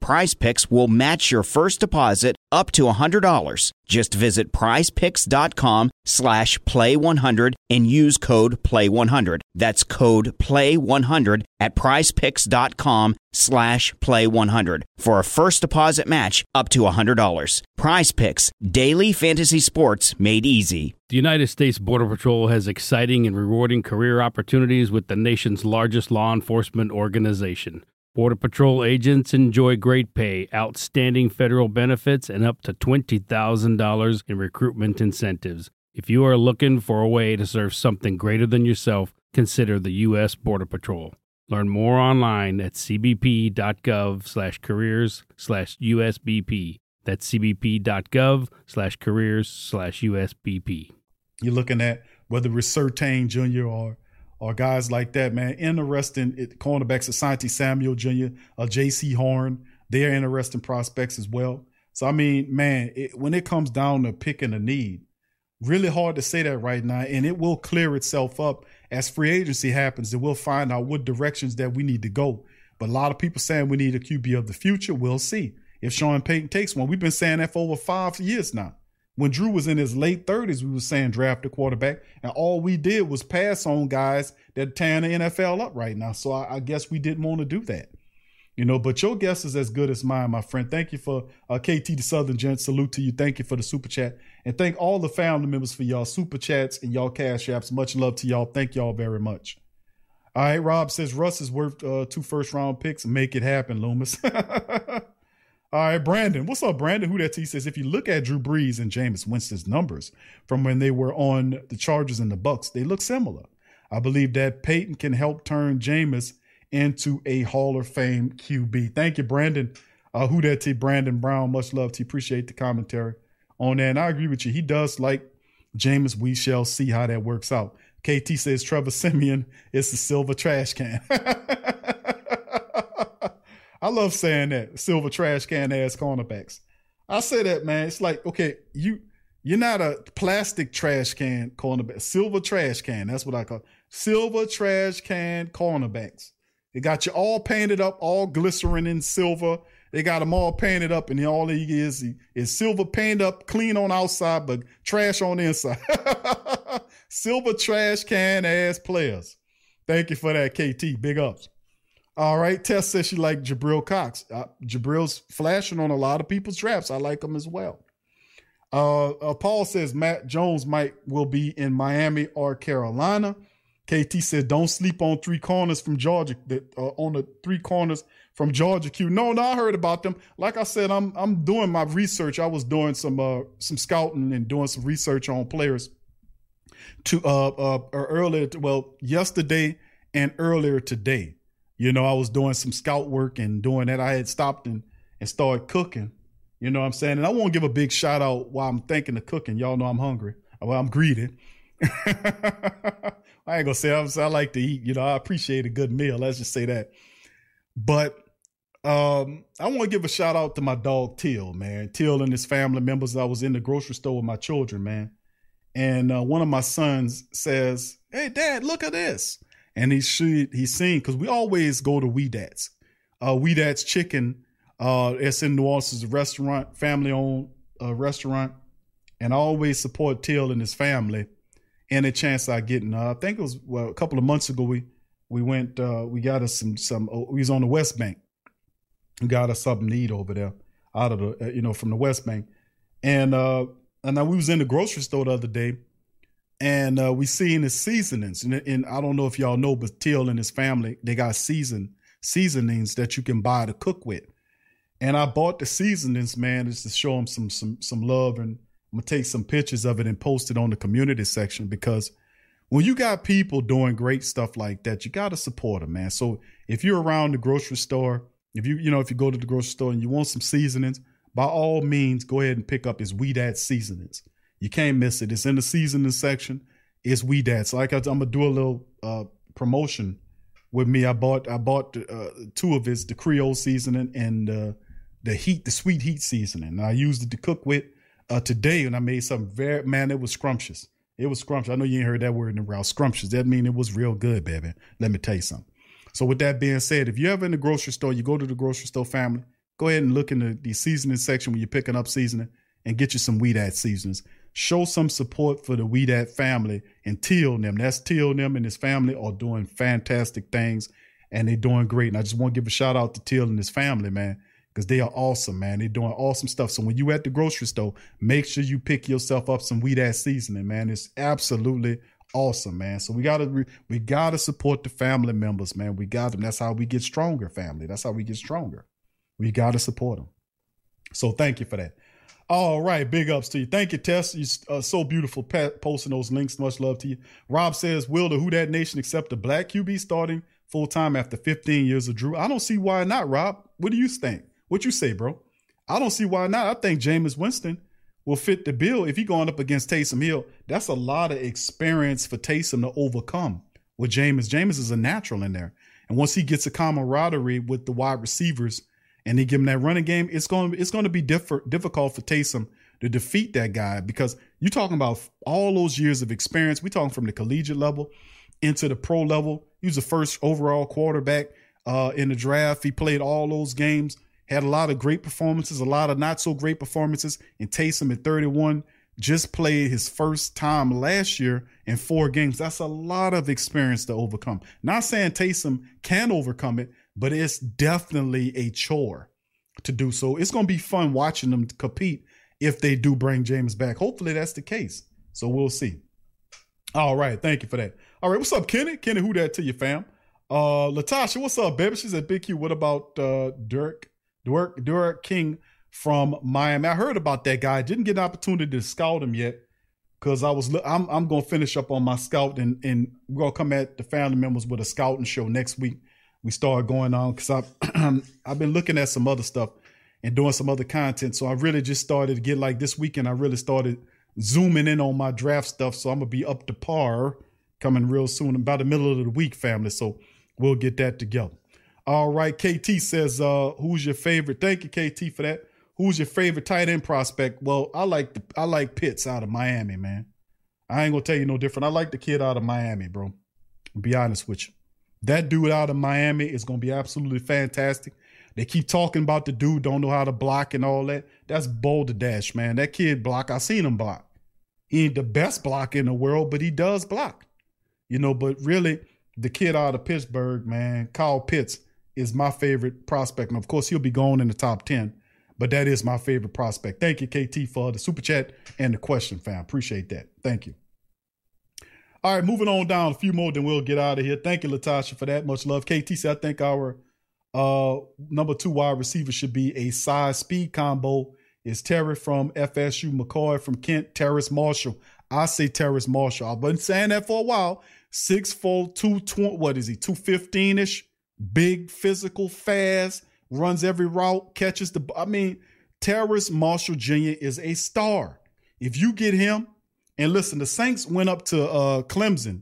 Prize Picks will match your first deposit up to $100. Just visit prizepicks.com slash play100 and use code play100. That's code play100 at prizepicks.com slash play100 for a first deposit match up to $100. Prize Picks, daily fantasy sports made easy. The United States Border Patrol has exciting and rewarding career opportunities with the nation's largest law enforcement organization. Border Patrol agents enjoy great pay, outstanding federal benefits, and up to $20,000 in recruitment incentives. If you are looking for a way to serve something greater than yourself, consider the U.S. Border Patrol. Learn more online at cbp.gov slash careers slash USBP. That's cbp.gov slash careers slash USBP. You're looking at whether it's Surtain Jr. or or guys like that, man. Interesting cornerbacks, Asante Samuel Jr., uh, Jaycee Horn. They're interesting prospects as well. So, I mean, man, it, when it comes down to picking a need, really hard to say that right now. And it will clear itself up as free agency happens. And we'll find out what directions that we need to go. But a lot of people saying we need a QB of the future. We'll see if Sean Payton takes one. We've been saying that for over five years now. When Drew was in his late 30s, we were saying draft a quarterback, and all we did was pass on guys that tearing the NFL up right now. So I, I guess we didn't want to do that. You know, but your guess is as good as mine, my friend. Thank you for uh, KT the Southern Gent. Salute to you. Thank you for the super chat. And thank all the family members for y'all super chats and y'all cash apps. Much love to y'all. Thank y'all very much. All right, Rob says Russ is worth uh, two first round picks. Make it happen, Loomis. [laughs] All right, Brandon. What's up, Brandon? Who that? T says if you look at Drew Brees and Jameis Winston's numbers from when they were on the Chargers and the Bucs, they look similar. I believe that Payton can help turn Jameis into a Hall of Fame QB. Thank you, Brandon. Uh, who that? T. Brandon Brown. Much love to. Appreciate the commentary on that. And I agree with you. He does like Jameis. We shall see how that works out. KT says Trevor Siemian is the silver trash can. [laughs] I love saying that silver trash can ass cornerbacks. I say that, man. It's like, okay, you you're not a plastic trash can cornerback. Silver trash can. That's what I call it. silver trash can cornerbacks. They got you all painted up, all glycerin in silver. They got them all painted up, and all he is is silver painted up, clean on outside, but trash on the inside. [laughs] silver trash can ass players. Thank you for that, KT. Big ups. All right, Tess says she like Jabril Cox. Uh, Jabril's flashing on a lot of people's drafts. I like him as well. Uh, uh, Paul says Mac Jones might will be in Miami or Carolina. KT said don't sleep on three corners from Georgia. That uh, on the three corners from Georgia Q. No, no, I heard about them. Like I said, I'm I'm doing my research. I was doing some uh some scouting and doing some research on players to uh uh earlier well yesterday and earlier today. You know, I was doing some scout work and doing that. I had stopped and, and started cooking. You know what I'm saying? And I want to give a big shout out while I'm thinking of cooking. Y'all know I'm hungry. Well, I'm greedy. [laughs] I ain't gonna say I'm, I like to eat. You know, I appreciate a good meal. Let's just say that. But um, I want to give a shout out to my dog Till, man. Till and his family members. I was in the grocery store with my children, man, and uh, one of my sons says, "Hey, Dad, look at this." And he should he's seen because we always go to Weedat's. Uh, Weedat's Chicken. Uh, it's in New Orleans. It's a restaurant, family owned uh, restaurant, and I always support Till and his family. Any chance I get, and uh, I think it was well a couple of months ago we we went uh, we got us some some uh, we was on the West Bank. We got us something to eat over there out of the uh, you know from the West Bank, and uh and now we was in the grocery store the other day and uh, we seen his seasonings. And, and, I don't know if y'all know, but Till and his family they got season seasonings that you can buy to cook with. And I bought the seasonings, man, just to show them some some some love, and I'm gonna take some pictures of it and post it on the community section because when you got people doing great stuff like that, you gotta support them, man. So if you're around the grocery store, if you you know if you go to the grocery store and you want some seasonings, by all means, go ahead and pick up his Weedat seasonings. You can't miss it. It's in the seasoning section. It's Weedat. So like I, am gonna do a little uh, promotion with me. I bought I bought uh, two of his the Creole seasoning and uh, the heat the sweet heat seasoning. And I used it to cook with uh, today, and I made something very man. It was scrumptious. It was scrumptious. I know you ain't heard that word in a while. Scrumptious. That mean it was real good, baby. Let me tell you something. So with that being said, if you're ever in the grocery store, you go to the grocery store family, go ahead and look in the, the seasoning section when you're picking up seasoning and get you some Weedat seasonings. Show some support for the Weedat family and Teal them. That's Teal them and his family are doing fantastic things and they're doing great. And I just want to give a shout out to Teal and his family, man, because they are awesome, man. They're doing awesome stuff. So when you at the grocery store, make sure you pick yourself up some Weedat seasoning, man. It's absolutely awesome, man. So we gotta we gotta support the family members, man. We got them. That's how we get stronger, family. That's how we get stronger. We gotta support them. So thank you for that. All right, big ups to you. Thank you, Tess. You're uh, so beautiful posting those links. Much love to you. Rob says, Will the Who That Nation accept a black QB starting full time after 15 years of Drew? I don't see why not, Rob. What do you think? What you say, bro? I don't see why not. I think Jameis Winston will fit the bill if he going up against Taysom Hill. That's a lot of experience for Taysom to overcome with Jameis. Jameis is a natural in there. And once he gets a camaraderie with the wide receivers and they give him that running game, it's going it's going to be diff- difficult for Taysom to defeat that guy because you're talking about all those years of experience. We're talking from the collegiate level into the pro level. He was the first overall quarterback uh, in the draft. He played all those games, had a lot of great performances, a lot of not so great performances. And Taysom at 31 just played his first time last year in four games. That's a lot of experience to overcome. Not saying Taysom can overcome it, but it's definitely a chore to do so. It's going to be fun watching them compete if they do bring James back. Hopefully that's the case. So we'll see. All right. Thank you for that. All right. What's up, Kenny? Kenny, who that to you, fam? Uh, Latasha, what's up, baby? She's at Big Q. What about uh, Dirk, Dirk, Dirk King from Miami? I heard about that guy. Didn't get an opportunity to scout him yet because I was. I'm I'm gonna finish up on my scout and and we're gonna come at the family members with a scouting show next week we started going on because I've [clears throat] I've been looking at some other stuff and doing some other content. So I really just started to get like this weekend. I really started zooming in on my draft stuff. So I'm gonna be up to par coming real soon, about the middle of the week, family. So we'll get that together. All right, KT says, uh, "Who's your favorite?" Thank you, KT, for that. Who's your favorite tight end prospect? Well, I like the, I like Pitts out of Miami, man. I ain't gonna tell you no different. I like the kid out of Miami, bro. I'll be honest with you. That dude out of Miami is going to be absolutely fantastic. They keep talking about the dude don't know how to block and all that. That's boulder dash, man. That kid block. I seen him block. He ain't the best block in the world, but he does block. You know, but really, the kid out of Pittsburgh, man, Kyle Pitts is my favorite prospect. And of course, he'll be going in the top 10, but that is my favorite prospect. Thank you, KT, for the super chat and the question, fam. Appreciate that. Thank you. All right, moving on down a few more, then we'll get out of here. Thank you, Latasha, for that. Much love. KT said, I think our uh, number two wide receiver should be a size speed combo. Is Terry from FSU, McKoy from Kent, Terrace Marshall. I say Terrace Marshall. I've been saying that for a while. 6'4, 220, what is he, 215 ish? Big, physical, fast, runs every route, catches the. I mean, Terrace Marshall Jr. is a star. If you get him, and listen, the Saints went up to uh, Clemson.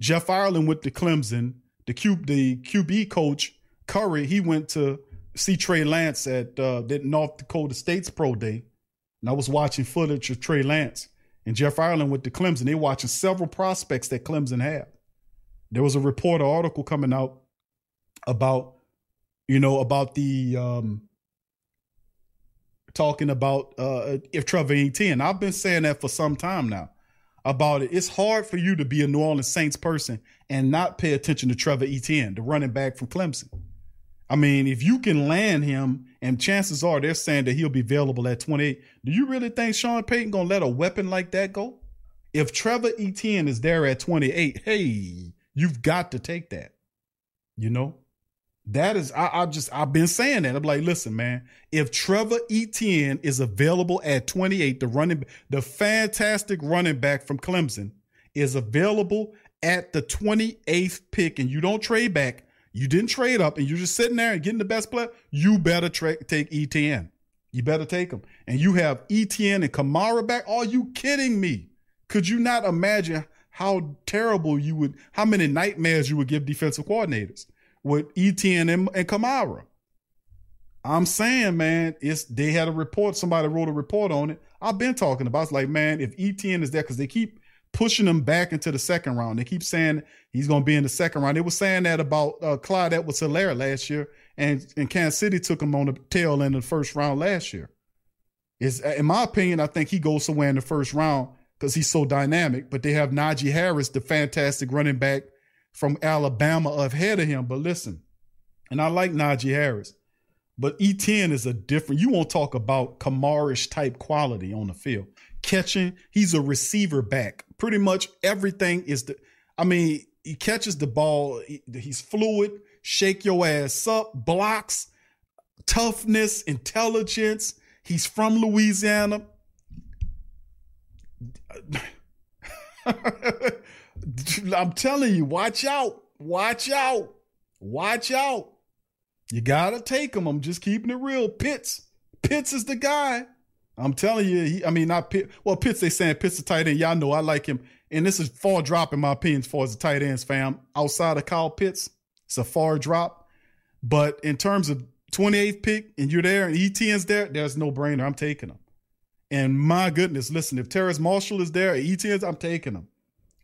Jeff Ireland went to Clemson. The Q, the QB coach Curry, he went to see Trey Lance at uh, the North Dakota State's pro day. And I was watching footage of Trey Lance. And Jeff Ireland went to Clemson. They watching several prospects that Clemson had. There was a reporter article coming out about, you know, about the um, talking about uh, if Trevor Etienne. I've been saying that for some time now about it. It's hard for you to be a New Orleans Saints person and not pay attention to Trevor Etienne, the running back from Clemson. I mean, if you can land him, and chances are they're saying that he'll be available at 28. Do you really think Sean Payton gonna let a weapon like that go? If Trevor Etienne is there at 28, hey, you've got to take that. You know? That is, I, I just, I've been saying that. I'm like, listen, man, if Trevor Etienne is available at 28, the running, the fantastic running back from Clemson is available at the 28th pick, and you don't trade back, you didn't trade up, and you're just sitting there and getting the best player, you better tra- take Etienne. You better take him. And you have Etienne and Kamara back. Are you kidding me? Could you not imagine how terrible you would, how many nightmares you would give defensive coordinators with Etienne and, and Kamara? I'm saying, man, it's they had a report. Somebody wrote a report on it. I've been talking about. It's like, man, if Etienne is there, because they keep pushing him back into the second round. They keep saying he's going to be in the second round. They were saying that about uh, Clyde Edwards-Helaire last year, and, and Kansas City took him on the tail end of the first round last year. Is in my opinion, I think he goes somewhere in the first round because he's so dynamic. But they have Najee Harris, the fantastic running back from Alabama, ahead of him. But listen, and I like Najee Harris. But Etienne is a different, you won't talk about Kamarish type quality on the field. Catching, he's a receiver back. Pretty much everything is the, I mean, he catches the ball, he- he's fluid, shake your ass up, blocks, toughness, intelligence. He's from Louisiana. [laughs] [laughs] [laughs] I'm telling you, watch out, watch out, watch out. You gotta take him. I'm just keeping it real. Pitts, Pitts is the guy. I'm telling you. He, I mean, not Pitt. Well, Pitts. They saying Pitts the tight end. Y'all know I like him, and this is far drop in my opinion as far as the tight ends, fam. Outside of Kyle Pitts, it's a far drop. But in terms of 28th pick, and you're there, and Etienne's there, there's no brainer. I'm taking him. And my goodness, listen, if Terrace Marshall is there, Etienne's, I'm taking him.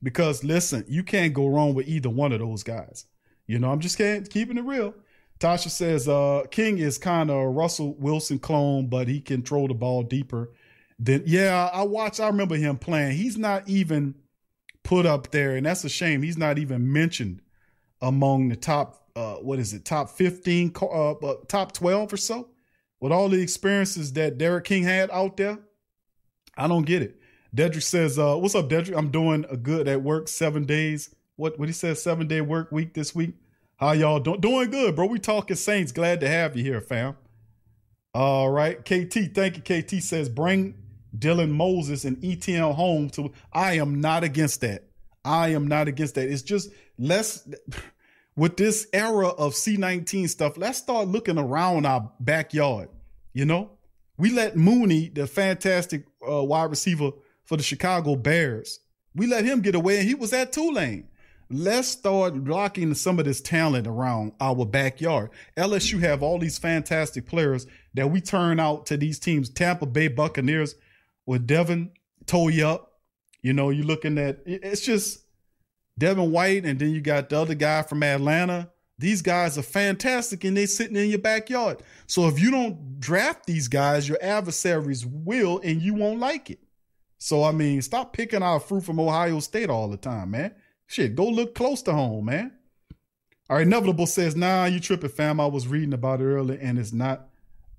Because listen, you can't go wrong with either one of those guys. You know, I'm just can't, keeping it real. Tasha says uh, King is kind of a Russell Wilson clone, but he can throw the ball deeper. Then yeah, I watched. I remember him playing. He's not even put up there, and that's a shame. He's not even mentioned among the top. Uh, what is it? Top fifteen, uh, uh, top twelve or so. With all the experiences that D'Eriq King had out there, I don't get it. Dedrick says, uh, "What's up, Dedrick? I'm doing a good at work. Seven days. What? What he says? Seven day work week this week. How y'all doing? Doing good, bro. We talking Saints. Glad to have you here, fam. All right, KT. Thank you. KT says, bring Dylan Moses and ETL home to. I am not against that. I am not against that. It's just let's [laughs] with this era of C19 stuff. Let's start looking around our backyard. You know, we let Mooney, the fantastic uh, wide receiver for the Chicago Bears, we let him get away, and he was at Tulane. Let's start locking some of this talent around our backyard. LSU have all these fantastic players that we turn out to these teams. Tampa Bay Buccaneers with Devin Toy up. You know, you're looking at it's just Devin White, and then you got the other guy from Atlanta. These guys are fantastic and they're sitting in your backyard. So if you don't draft these guys, your adversaries will, and you won't like it. So I mean, stop picking out fruit from Ohio State all the time, man. Shit, go look close to home, man. Right, Inevitable says, nah, you tripping, fam. I was reading about it earlier, and it's not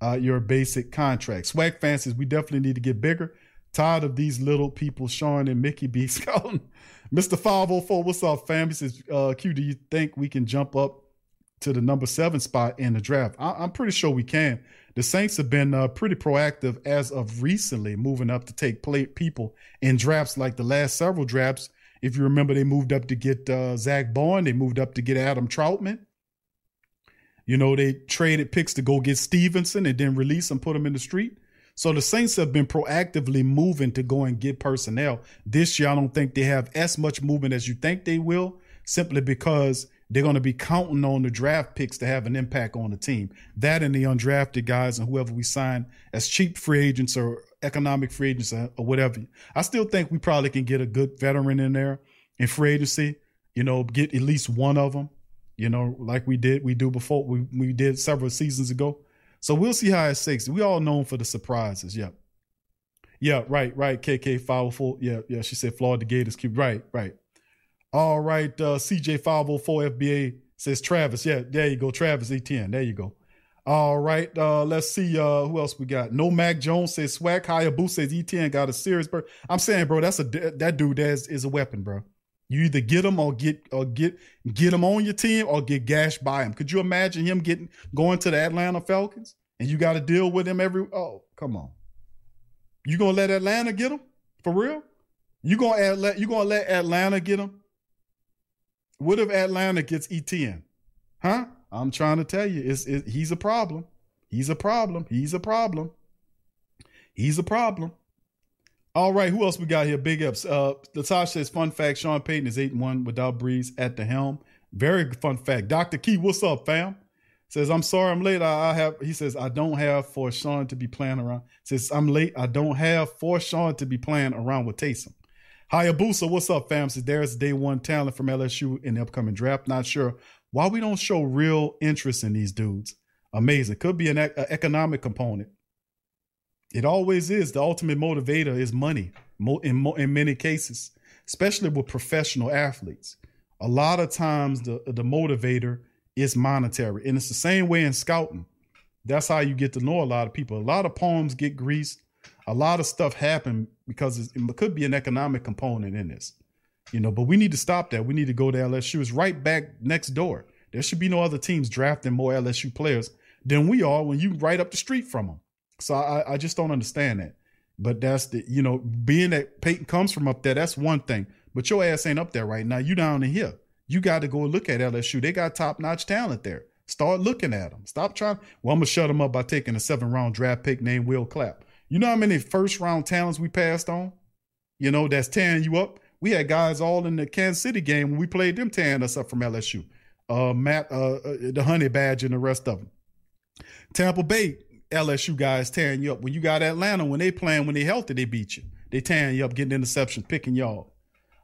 uh, your basic contract. Swag fans says, we definitely need to get bigger. Tired of these little people, Sean and Mickey B. [laughs] Scouting. Mr. 504, what's up, fam? He says, uh, Q, do you think we can jump up to the number seven spot in the draft? I- I'm pretty sure we can. The Saints have been uh, pretty proactive as of recently, moving up to take play people in drafts like the last several drafts. If you remember, they moved up to get uh, Zack Baun. They moved up to get Adam Trautman. You know, they traded picks to go get Stevenson and then release and put him in the street. So the Saints have been proactively moving to go and get personnel. This year, I don't think they have as much movement as you think they will, simply because they're going to be counting on the draft picks to have an impact on the team. That and the undrafted guys and whoever we sign as cheap free agents or economic free agents or, whatever. I still think we probably can get a good veteran in there in free agency. You know, get at least one of them. You know, like we did, we do before we we did several seasons ago. So we'll see how it shakes. We all known for the surprises. Yeah. Yeah, right, right. KK 504. Yeah, yeah. She said Florida Gators keep right, right. All right. Uh, CJ 504 FBA says Travis. Yeah, there you go. Travis Etienne. There you go. All right. Uh, let's see. Uh, who else we got? No Mac Jones says Swag Hayabu says Etienne got a serious bird. I'm saying, bro, that's a that dude that is, is a weapon, bro. You either get him or get or get get him on your team or get gashed by him. Could you imagine him getting going to the Atlanta Falcons and you got to deal with him every? Oh, come on. You gonna let Atlanta get him for real? You gonna let you gonna let Atlanta get him? What if Atlanta gets Etienne? Huh? I'm trying to tell you, it's, it, he's a problem. He's a problem. He's a problem. He's a problem. All right, who else we got here? Big ups. Uh, Latasha says, fun fact, Sean Payton is 8 and 1 without Brees at the helm. Very fun fact. Dr. Key, what's up, fam? Says, I'm sorry I'm late. I, I have, he says, I don't have for Sean to be playing around. Says, I'm late. I don't have for Sean to be playing around with Taysom. Hayabusa, what's up, fam? Says, there's day one talent from LSU in the upcoming draft. Not sure why we don't show real interest in these dudes. Amazing. Could be an, an economic component. It always is. The ultimate motivator is money in, in many cases, especially with professional athletes. A lot of times the, the motivator is monetary. And it's the same way in scouting. That's how you get to know a lot of people. A lot of poems get greased. A lot of stuff happen because it could be an economic component in this. You know, but we need to stop that. We need to go to LSU. It's right back next door. There should be no other teams drafting more LSU players than we are when you right up the street from them. So I, I just don't understand that. But that's the, you know, being that Payton comes from up there, that's one thing. But your ass ain't up there right now. You down in here. You got to go look at LSU. They got top notch talent there. Start looking at them. Stop trying. Well, I'm gonna shut them up by taking a seven round draft pick named Will Clapp. You know how many first round talents we passed on? You know that's tearing you up. We had guys all in the Kansas City game when we played them tearing us up from LSU. Uh, Matt, uh, uh, the Honey Badger, and the rest of them. Tampa Bay LSU guys tearing you up. When you got Atlanta, when they playing, when they healthy, they beat you. They tearing you up, getting interceptions, picking y'all.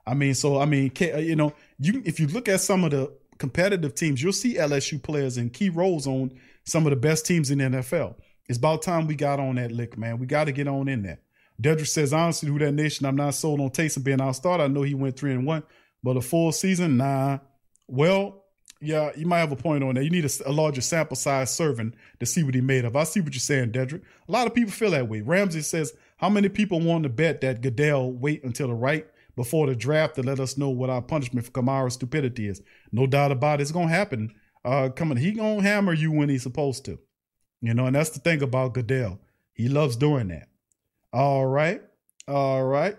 I mean, so I mean, you know, you if you look at some of the competitive teams, you'll see LSU players in key roles on some of the best teams in the NFL. It's about time we got on that lick, man. We got to get on in there. Dedrick says, honestly, who that nation, I'm not sold on Taysom being our starter. I know he went three and one, but a full season, nah. Well, yeah, you might have a point on that. You need a, a, larger sample size serving to see what he made of. I see what you're saying, Dedrick. A lot of people feel that way. Ramsey says, how many people want to bet that Goodell wait until the right before the draft to let us know what our punishment for Kamara's stupidity is? No doubt about it. It's going to happen. Uh, coming, he going to hammer you when he's supposed to. You know, and that's the thing about Goodell. He loves doing that. All right. All right.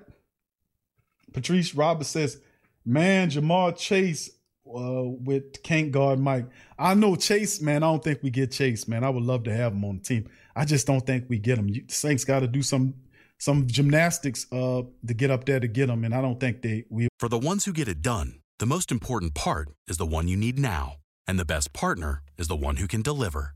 Patrice Roberts says, man, Ja'Marr Chase uh, with can't guard Mike. I know Chase, man. I don't think we get Chase, man. I would love to have him on the team. I just don't think we get him. You, Saints got to do some some gymnastics uh, to get up there to get him, and I don't think they we. For the ones who get it done, the most important part is the one you need now, and the best partner is the one who can deliver.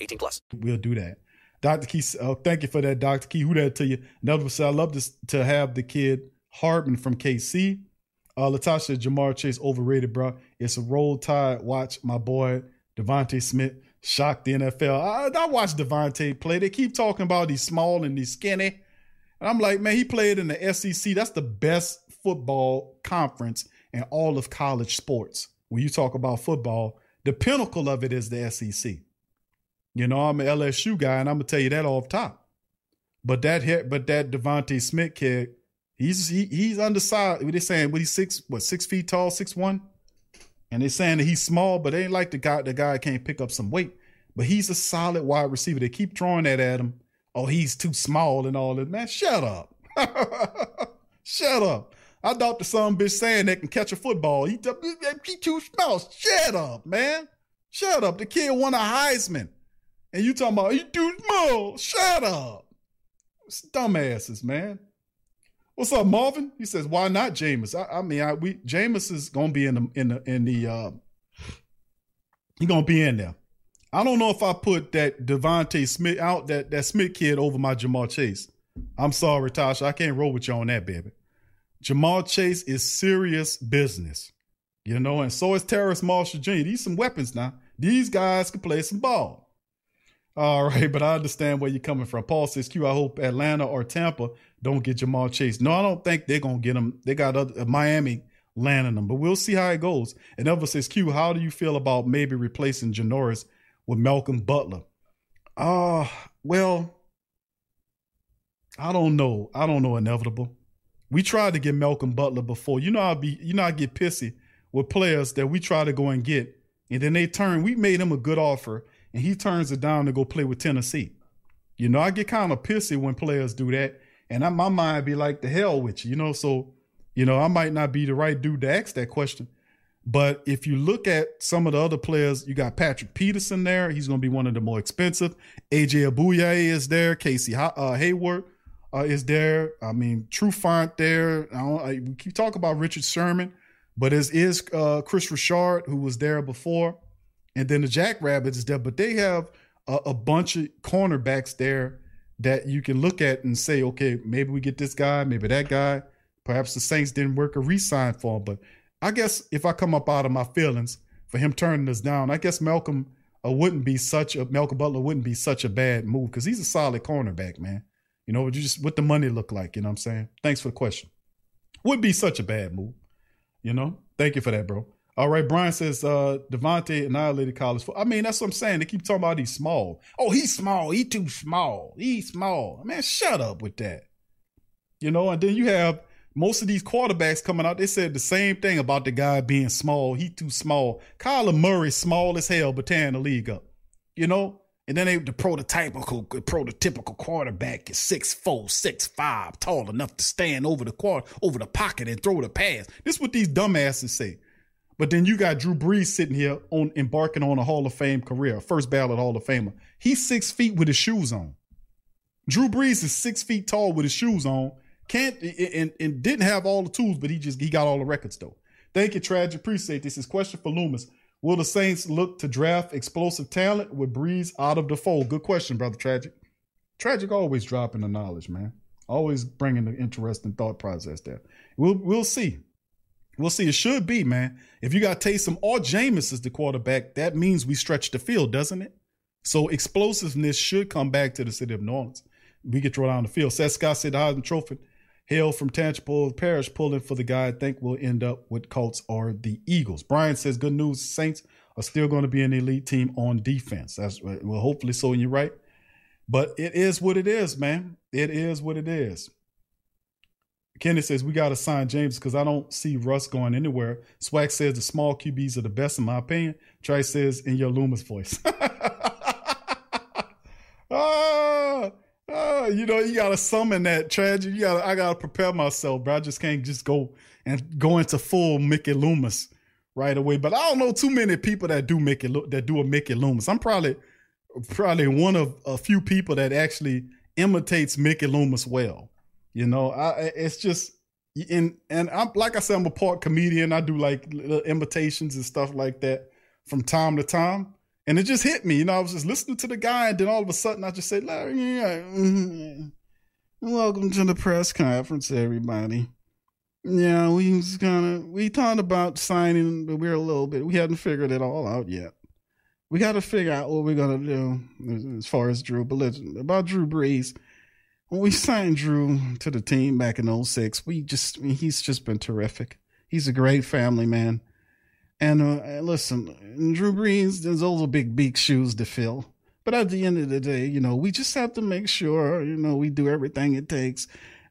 18 plus. We'll do that. Dr. Key, uh, thank you for that, Dr. Key. Who that to you? Another say I love this to have the kid Hardman from KC. Uh, Latasha Ja'Marr Chase overrated, bro. It's a roll tide. Watch my boy DeVonta Smith shock the NFL. I, I watched DeVonta play. They keep talking about he's small and he's skinny. And I'm like, man, he played in the SEC. That's the best football conference in all of college sports. When you talk about football, the pinnacle of it is the SEC. You know, I'm an LSU guy, and I'm gonna tell you that off top. But that hit, but that DeVonta Smith kid, he's he, he's undersized. What they saying? What he's six? What six feet tall? Six one? And they're saying that he's small, but they ain't like the guy. The guy can't pick up some weight, but he's a solid wide receiver. They keep throwing that at him. Oh, he's too small and all that. Man, shut up. [laughs] shut up. I thought the son bitch saying that can catch a football. He, he too small. Shut up, man. Shut up. The kid won a Heisman. And you talking about you too small. Shut up. It's dumbasses, man. What's up, Marvin? He says, "Why not Jameis?" I, I mean, I, we Jameis is gonna be in the in the in the. Uh, he gonna be in there. I don't know if I put that DeVonta Smith out that that Smith kid over my Ja'Marr Chase. I'm sorry, Tasha. I can't roll with you on that, baby. Ja'Marr Chase is serious business. You know, and so is Terrace Marshall Jr. These some weapons now. These guys can play some ball. All right, but I understand where you're coming from. Paul says, Q, I hope Atlanta or Tampa don't get Ja'Marr Chase. No, I don't think they're going to get him. They got other, uh, Miami landing them, but we'll see how it goes. And Ever says, Q, how do you feel about maybe replacing Janoris with Malcolm Butler? Ah, uh, well, I don't know. I don't know. Inevitable. We tried to get Malcolm Butler before. You know, I'd be. You know, I get pissy with players that we try to go and get, and then they turn. We made him a good offer, and he turns it down to go play with Tennessee. You know, I get kind of pissy when players do that, and I, my mind be like, "The hell with you," you know. So, you know, I might not be the right dude to ask that question. But if you look at some of the other players, you got Patrick Peterson there. He's going to be one of the more expensive. AJ Epenesa is there. Casey uh, Hayward uh, is there. I mean, Trufant there. I I, we keep talking about Richard Sherman, but as is uh, Kris Richard, who was there before, and then the Jackrabbits is there. But they have a, a, bunch of cornerbacks there that you can look at and say, okay, maybe we get this guy, maybe that guy. Perhaps the Saints didn't work a re-sign for him, but I guess if I come up out of my feelings for him turning us down, I guess Malcolm uh, wouldn't be such a Malcolm Butler wouldn't be such a bad move because he's a solid cornerback, man. You know, just what the money look like, you know what I'm saying? Thanks for the question. Would be such a bad move. You know? Thank you for that, bro. All right, Brian says uh DeVonta annihilated college. Football. I mean, that's what I'm saying. They keep talking about he's small. Oh, he's small. He too small. He's small. Man, shut up with that. You know, and then you have most of these quarterbacks coming out, they said the same thing about the guy being small. He too small. Kyler Murray, small as hell, but tearing the league up. You know? And then they, the prototypical prototypical quarterback is six four, six five, tall enough to stand over the quarter, over the pocket and throw the pass. This is what these dumbasses say. But then you got Drew Brees sitting here on embarking on a Hall of Fame career, first ballot Hall of Famer. He's six feet with his shoes on. Drew Brees is six feet tall with his shoes on. Can't and, and didn't have all the tools, but he just he got all the records though. Thank you, Tragic. Appreciate this. Is question for Loomis. Will the Saints look to draft explosive talent with Brees out of the fold? Good question, brother Tragic. Tragic always dropping the knowledge, man. Always bringing the interesting thought process there. We'll we'll see. We'll see. It should be, man. If you got Taysom or Jameis as the quarterback, that means we stretch the field, doesn't it? So explosiveness should come back to the city of New Orleans. We get throw down the field. Seth Scott said the Heisman Trophy Hail from Tangipahoa Parish pulling for the guy I think will end up with Colts or the Eagles. Brian says, good news, Saints are still going to be an elite team on defense. That's well, hopefully so, and you're right. But it is what it is, man. It is what it is. Kenny says we got to sign James because I don't see Russ going anywhere. Swag says the small QBs are the best in my opinion. Trey says in your Loomis voice. [laughs] ah, uh, you know, you gotta summon that tragedy. You gotta, I gotta prepare myself, bro. I just can't just go and go into full Mickey Loomis right away. But I don't know too many people that do Mickey that do a Mickey Loomis. I'm probably probably one of a few people that actually imitates Mickey Loomis well. You know, I it's just and and I'm like I said, I'm a part comedian. I do like little imitations and stuff like that from time to time. And it just hit me. You know, I was just listening to the guy, and then all of a sudden I just said, Larry, yeah, mm-hmm. welcome to the press conference, everybody. Yeah, we was of, we thought about signing, but we're a little bit, we hadn't figured it all out yet. We got to figure out what we're to do as far as Drew. But about Drew Brees, when we signed Drew to the team back in 06, we just, I mean, he's just been terrific. He's a great family man. And uh, listen, Drew Brees, there's are big, big shoes to fill. But at the end of the day, you know, we just have to make sure, you know, we do everything it takes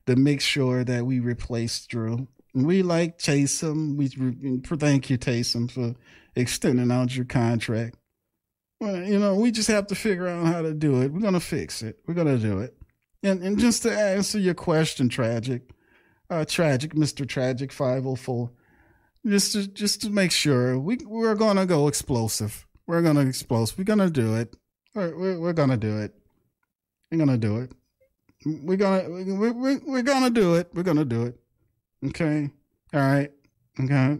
to make sure that we replace Drew. We like Taysom. We thank you, Taysom, for extending out your contract. Well, you know, we just have to figure out how to do it. We're gonna fix it. We're gonna do it. And and just to answer your question, tragic, uh, tragic, Mister Tragic Five Hundred Four, just to just to make sure we we're gonna go explosive. We're gonna explosive. We're gonna do it. We're we're, we're gonna do it. We're gonna do it. We're gonna we're, we're, we're gonna do it. We're gonna do it. Okay. All right. Okay.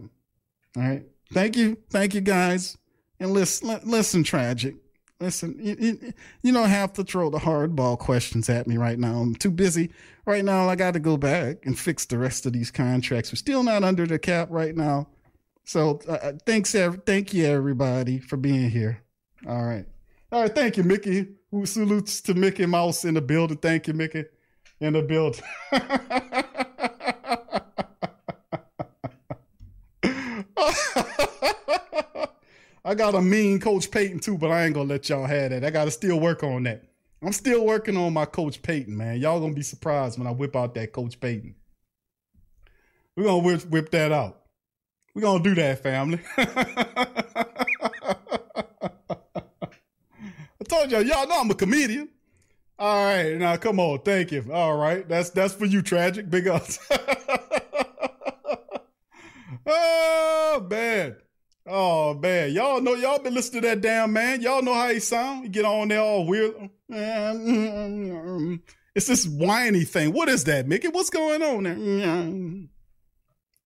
All right. Thank you. Thank you, guys. And listen, listen, tragic. Listen, you, you, you don't have to throw the hardball questions at me right now. I'm too busy right now. I got to go back and fix the rest of these contracts. We're still not under the cap right now. So uh, uh, thanks, thank you everybody for being here. All right, all right. Thank you, Mickey. Who salutes to Mickey Mouse in the building? Thank you, Mickey, in the building. [laughs] I got a mean Coach Payton too, but I ain't gonna let y'all have that. I gotta still work on that. I'm still working on my Coach Payton, man. Y'all gonna be surprised when I whip out that Coach Payton. We're gonna whip, whip that out. We're gonna do that, family. [laughs] I told y'all, y'all know I'm a comedian. All right, now come on, thank you. All right, that's that's for you, tragic. Big ups. [laughs] oh man. Oh man, y'all know y'all been listening to that damn man. Y'all know how he sound. He get on there all weird. It's this whiny thing. What is that, Mickey? What's going on there?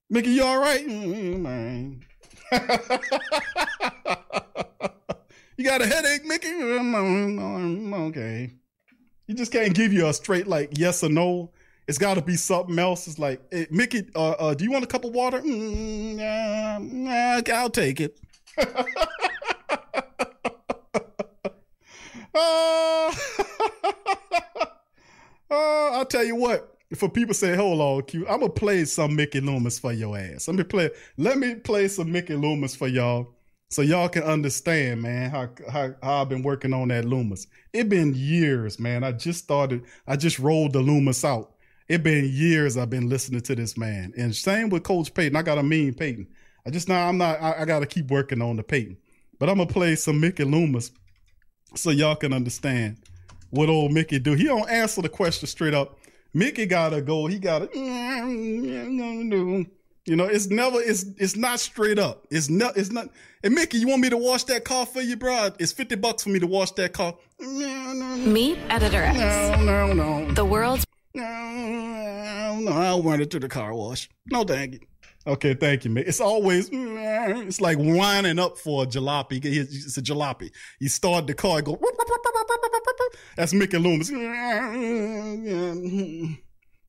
Mickey, you all right? [laughs] you got a headache, Mickey? Okay. He just can't give you a straight like yes or no. It's got to be something else. It's like, hey, Mickey, uh, uh, do you want a cup of water? Mm, uh, I'll take it. [laughs] [laughs] uh, I'll tell you what. For people say, hold on, Q, I'm gonna play some Mickey Loomis for your ass. Let me play. Let me play some Mickey Loomis for y'all, so y'all can understand, man, how how, how I've been working on that Loomis. It been years, man. I just started. I just rolled the Loomis out it been years I've been listening to this man. And same with Coach Payton. I got a mean Payton. I just now I'm not I, I gotta keep working on the Payton. But I'm gonna play some Mickey Loomis so y'all can understand what old Mickey do. He don't answer the question straight up. Mickey gotta go, he gotta you know, it's never it's it's not straight up. It's not it's not and Mickey, you want me to wash that car for you, bro? It's 50 bucks for me to wash that car. Meet Editor X. No, no, no. The world's no, no, I'll run it to the car wash. No, thank you. Okay, thank you, man. It's always it's like winding up for a jalopy. It's a jalopy. You start the car, go. That's Mickey Loomis.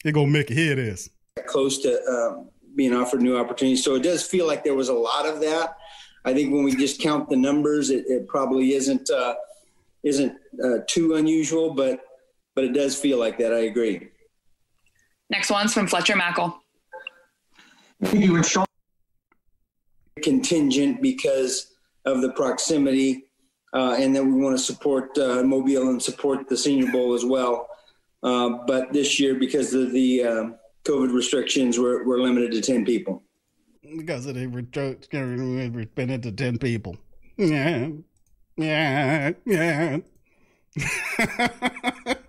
Here go Mickey. Here it is. Close to um, being offered new opportunities, so it does feel like there was a lot of that. I think when we just count the numbers, it, it probably isn't uh, isn't uh, too unusual, but but it does feel like that. I agree. Next one's from Fletcher Mackel. You would show contingent because of the proximity, uh, and then we want to support uh, Mobile and support the Senior Bowl as well. Uh, but this year, because of the um, COVID restrictions, we're, we're limited to 10 people. Because of the restrictions, we're limited to 10 people. Yeah. Yeah. Yeah. [laughs]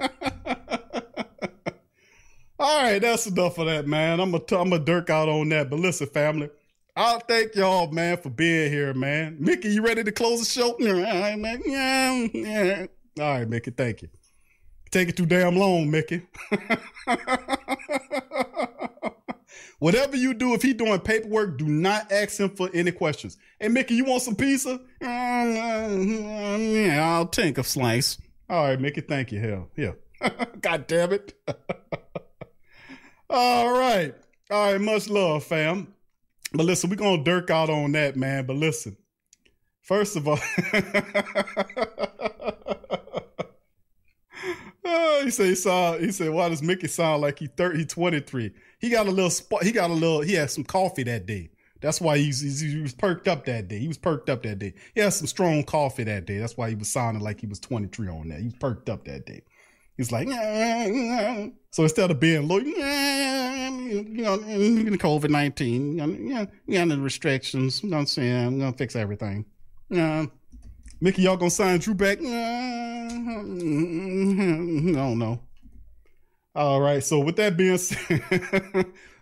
All right, that's enough of that, man. I'm gonna I'm gonna dirk out on that. But listen, family, I'll thank y'all, man, for being here, man. Mickey, you ready to close the show? [laughs] All right, man. Yeah, yeah. All right, Mickey, thank you. Take it too damn long, Mickey. [laughs] Whatever you do, if he doing paperwork, do not ask him for any questions. Hey, Mickey, you want some pizza? [laughs] Yeah, I'll take a slice. All right, Mickey, thank you. Hell, yeah. God damn it. All right. All right. Much love, fam. But listen, we're going to dirk out on that, man. But listen, first of all, [laughs] oh, he said he saw. He said, "Why does Mickey sound like he thirty? He twenty three. He got a little spot. He got a little. He had some coffee that day. That's why he's, he's, he was perked up that day. He was perked up that day. He had some strong coffee that day. That's why he was sounding like he was twenty three on that. He was perked up that day. He's like, so instead of being low, you know, COVID 19, you know, the restrictions, you know what I'm saying? I'm going to fix everything. Yeah. Mickey, y'all going to sign Drew back? No, no. All right. So with that being [laughs] said,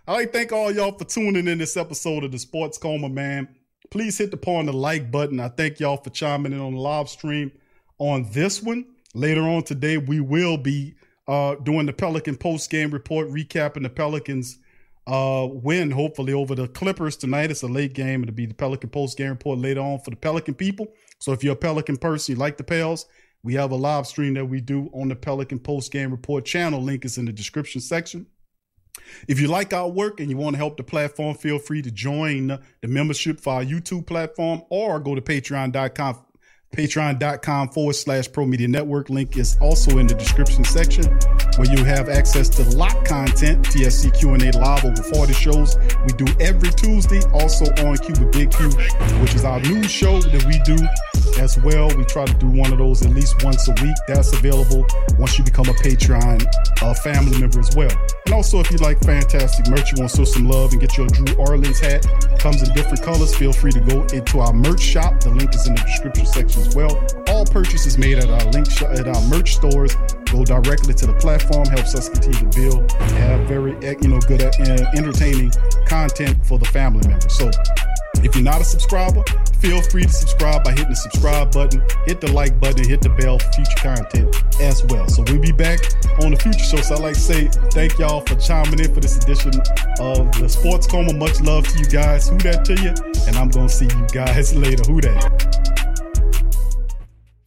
I like to thank all y'all for tuning in this episode of the Sports Coma, man. Please hit the paw on the like button. I thank y'all for chiming in on the live stream on this one. Later on today, we will be uh, doing the Pelican post game report, recapping the Pelicans uh, win, hopefully, over the Clippers tonight. It's a late game. It'll be the Pelican post game report later on for the Pelican people. So if you're a Pelican person, you like the Pels, we have a live stream that we do on the Pelican post game report channel. Link is in the description section. If you like our work and you want to help the platform, feel free to join the membership for our YouTube platform or go to patreon.com patreon.com forward slash pro media network. Link is also in the description section where you have access to lock content tsc q&a live over 40 shows. We do every tuesday also on q with big q which is our news show that we do as well we try to do one of those at least once a week that's available once you become a patreon uh, family member as well and also if you like fantastic merch you want to show some love and get your drew orleans hat comes in different colors feel free to go into our merch shop the link is in the description section as well. All purchases made at our link sh- at our merch stores go directly to the platform. Helps us continue to build and have very you know good uh, entertaining content for the family members. So. If you're not a subscriber, feel free to subscribe by hitting the subscribe button, hit the like button, hit the bell for future content as well. So we'll be back on the future show. So I'd like to say thank y'all for chiming in for this edition of the Sports Coma. Much love to you guys. Who that to you? And I'm gonna see you guys [laughs] later. Who that?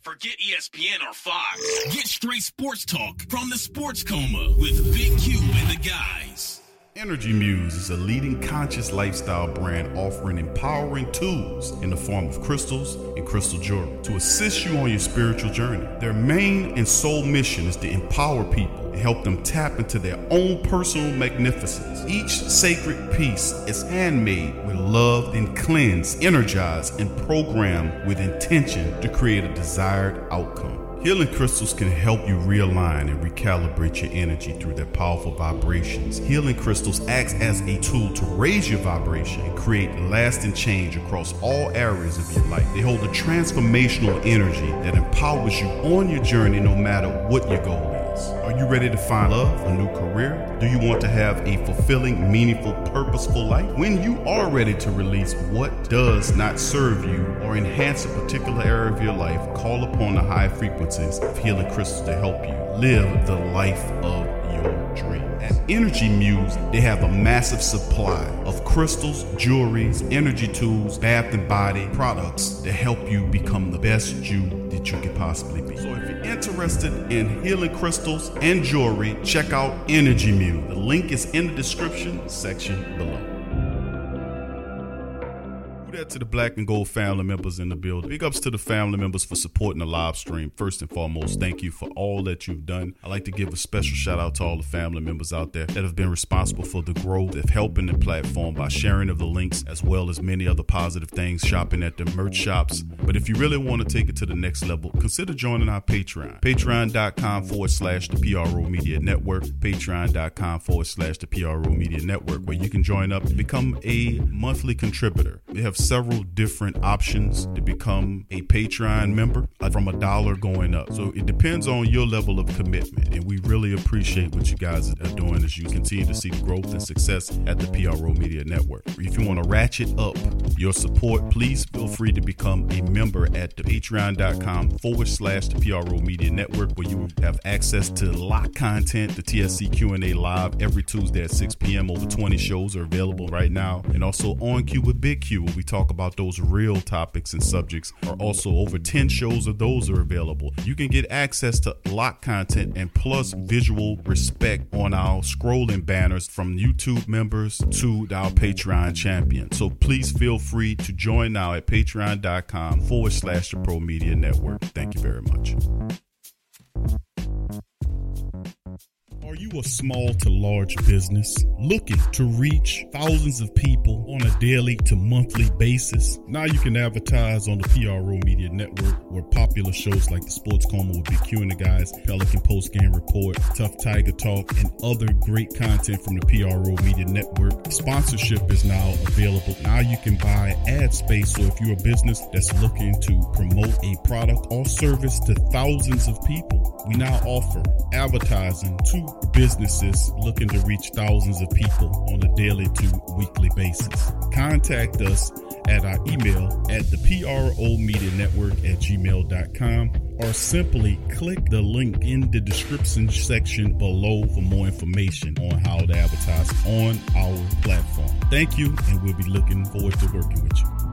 Forget ESPN or Fox. Get straight sports talk from the Sports Coma with Big Q and the guys. Energy Muse is a leading conscious lifestyle brand offering empowering tools in the form of crystals and crystal jewelry to assist you on your spiritual journey. Their main and sole mission is to empower people and help them tap into their own personal magnificence. Each sacred piece is handmade with love and cleansed, energized, and programmed with intention to create a desired outcome. Healing crystals can help you realign and recalibrate your energy through their powerful vibrations. Healing crystals acts as a tool to raise your vibration and create lasting change across all areas of your life. They hold a transformational energy that empowers you on your journey no matter what your goal Are you ready to find love, a new career? Do you want to have a fulfilling, meaningful, purposeful life? When you are ready to release what does not serve you or enhance a particular area of your life, call upon the high frequencies of healing crystals to help you live the life of your dream. At Energy Muse, they have a massive supply of crystals, jewelries, energy tools, bath and body products that help you become the best you that you could possibly be. So interested in healing crystals and jewelry, check out Energy Muse. The link is in the description section below that to the Black and Gold family members in the building. Big ups to the family members for supporting the live stream. First and foremost, thank you for all that you've done. I'd like to give a special shout out to all the family members out there that have been responsible for the growth of helping the platform by sharing of the links as well as many other positive things, shopping at the merch shops. But if you really want to take it to the next level, consider joining our Patreon. Patreon.com forward slash the PRO Media Network. Patreon.com forward slash the PRO Media Network, where you can join up and become a monthly contributor. We have several different options to become a Patreon member uh, from a dollar going up. So it depends on your level of commitment. And we really appreciate what you guys are doing as you continue to see the growth and success at the PRO Media Network. If you want to ratchet up your support, please feel free to become a member at the patreon.com forward slash the PRO Media Network where you have access to lock content, the TSC Q&A live every Tuesday at 6 p.m. Over 20 shows are available right now. And also on Q with Big Q where we talk about those real topics and subjects are also over 10 shows of those are available. You can get access to lock content and plus visual respect on our scrolling banners from YouTube members to our Patreon champion. So please feel free to join now at patreon.com forward slash the Pro Media Network. Thank you very much. Are you a small to large business looking to reach thousands of people on a daily to monthly basis? Now you can advertise on the PRO Media Network where popular shows like the Sports Coma with Big Q and the guys, Pelican Post Game Report, Tough Tiger Talk, and other great content from the PRO Media Network. Sponsorship is now available. Now you can buy ad space. So if you're a business that's looking to promote a product or service to thousands of people, we now offer advertising to businesses looking to reach thousands of people on a daily to weekly basis. Contact us at our email at the PRO Media Network at gmail.com or simply click the link in the description section below for more information on how to advertise on our platform. Thank you, and we'll be looking forward to working with you.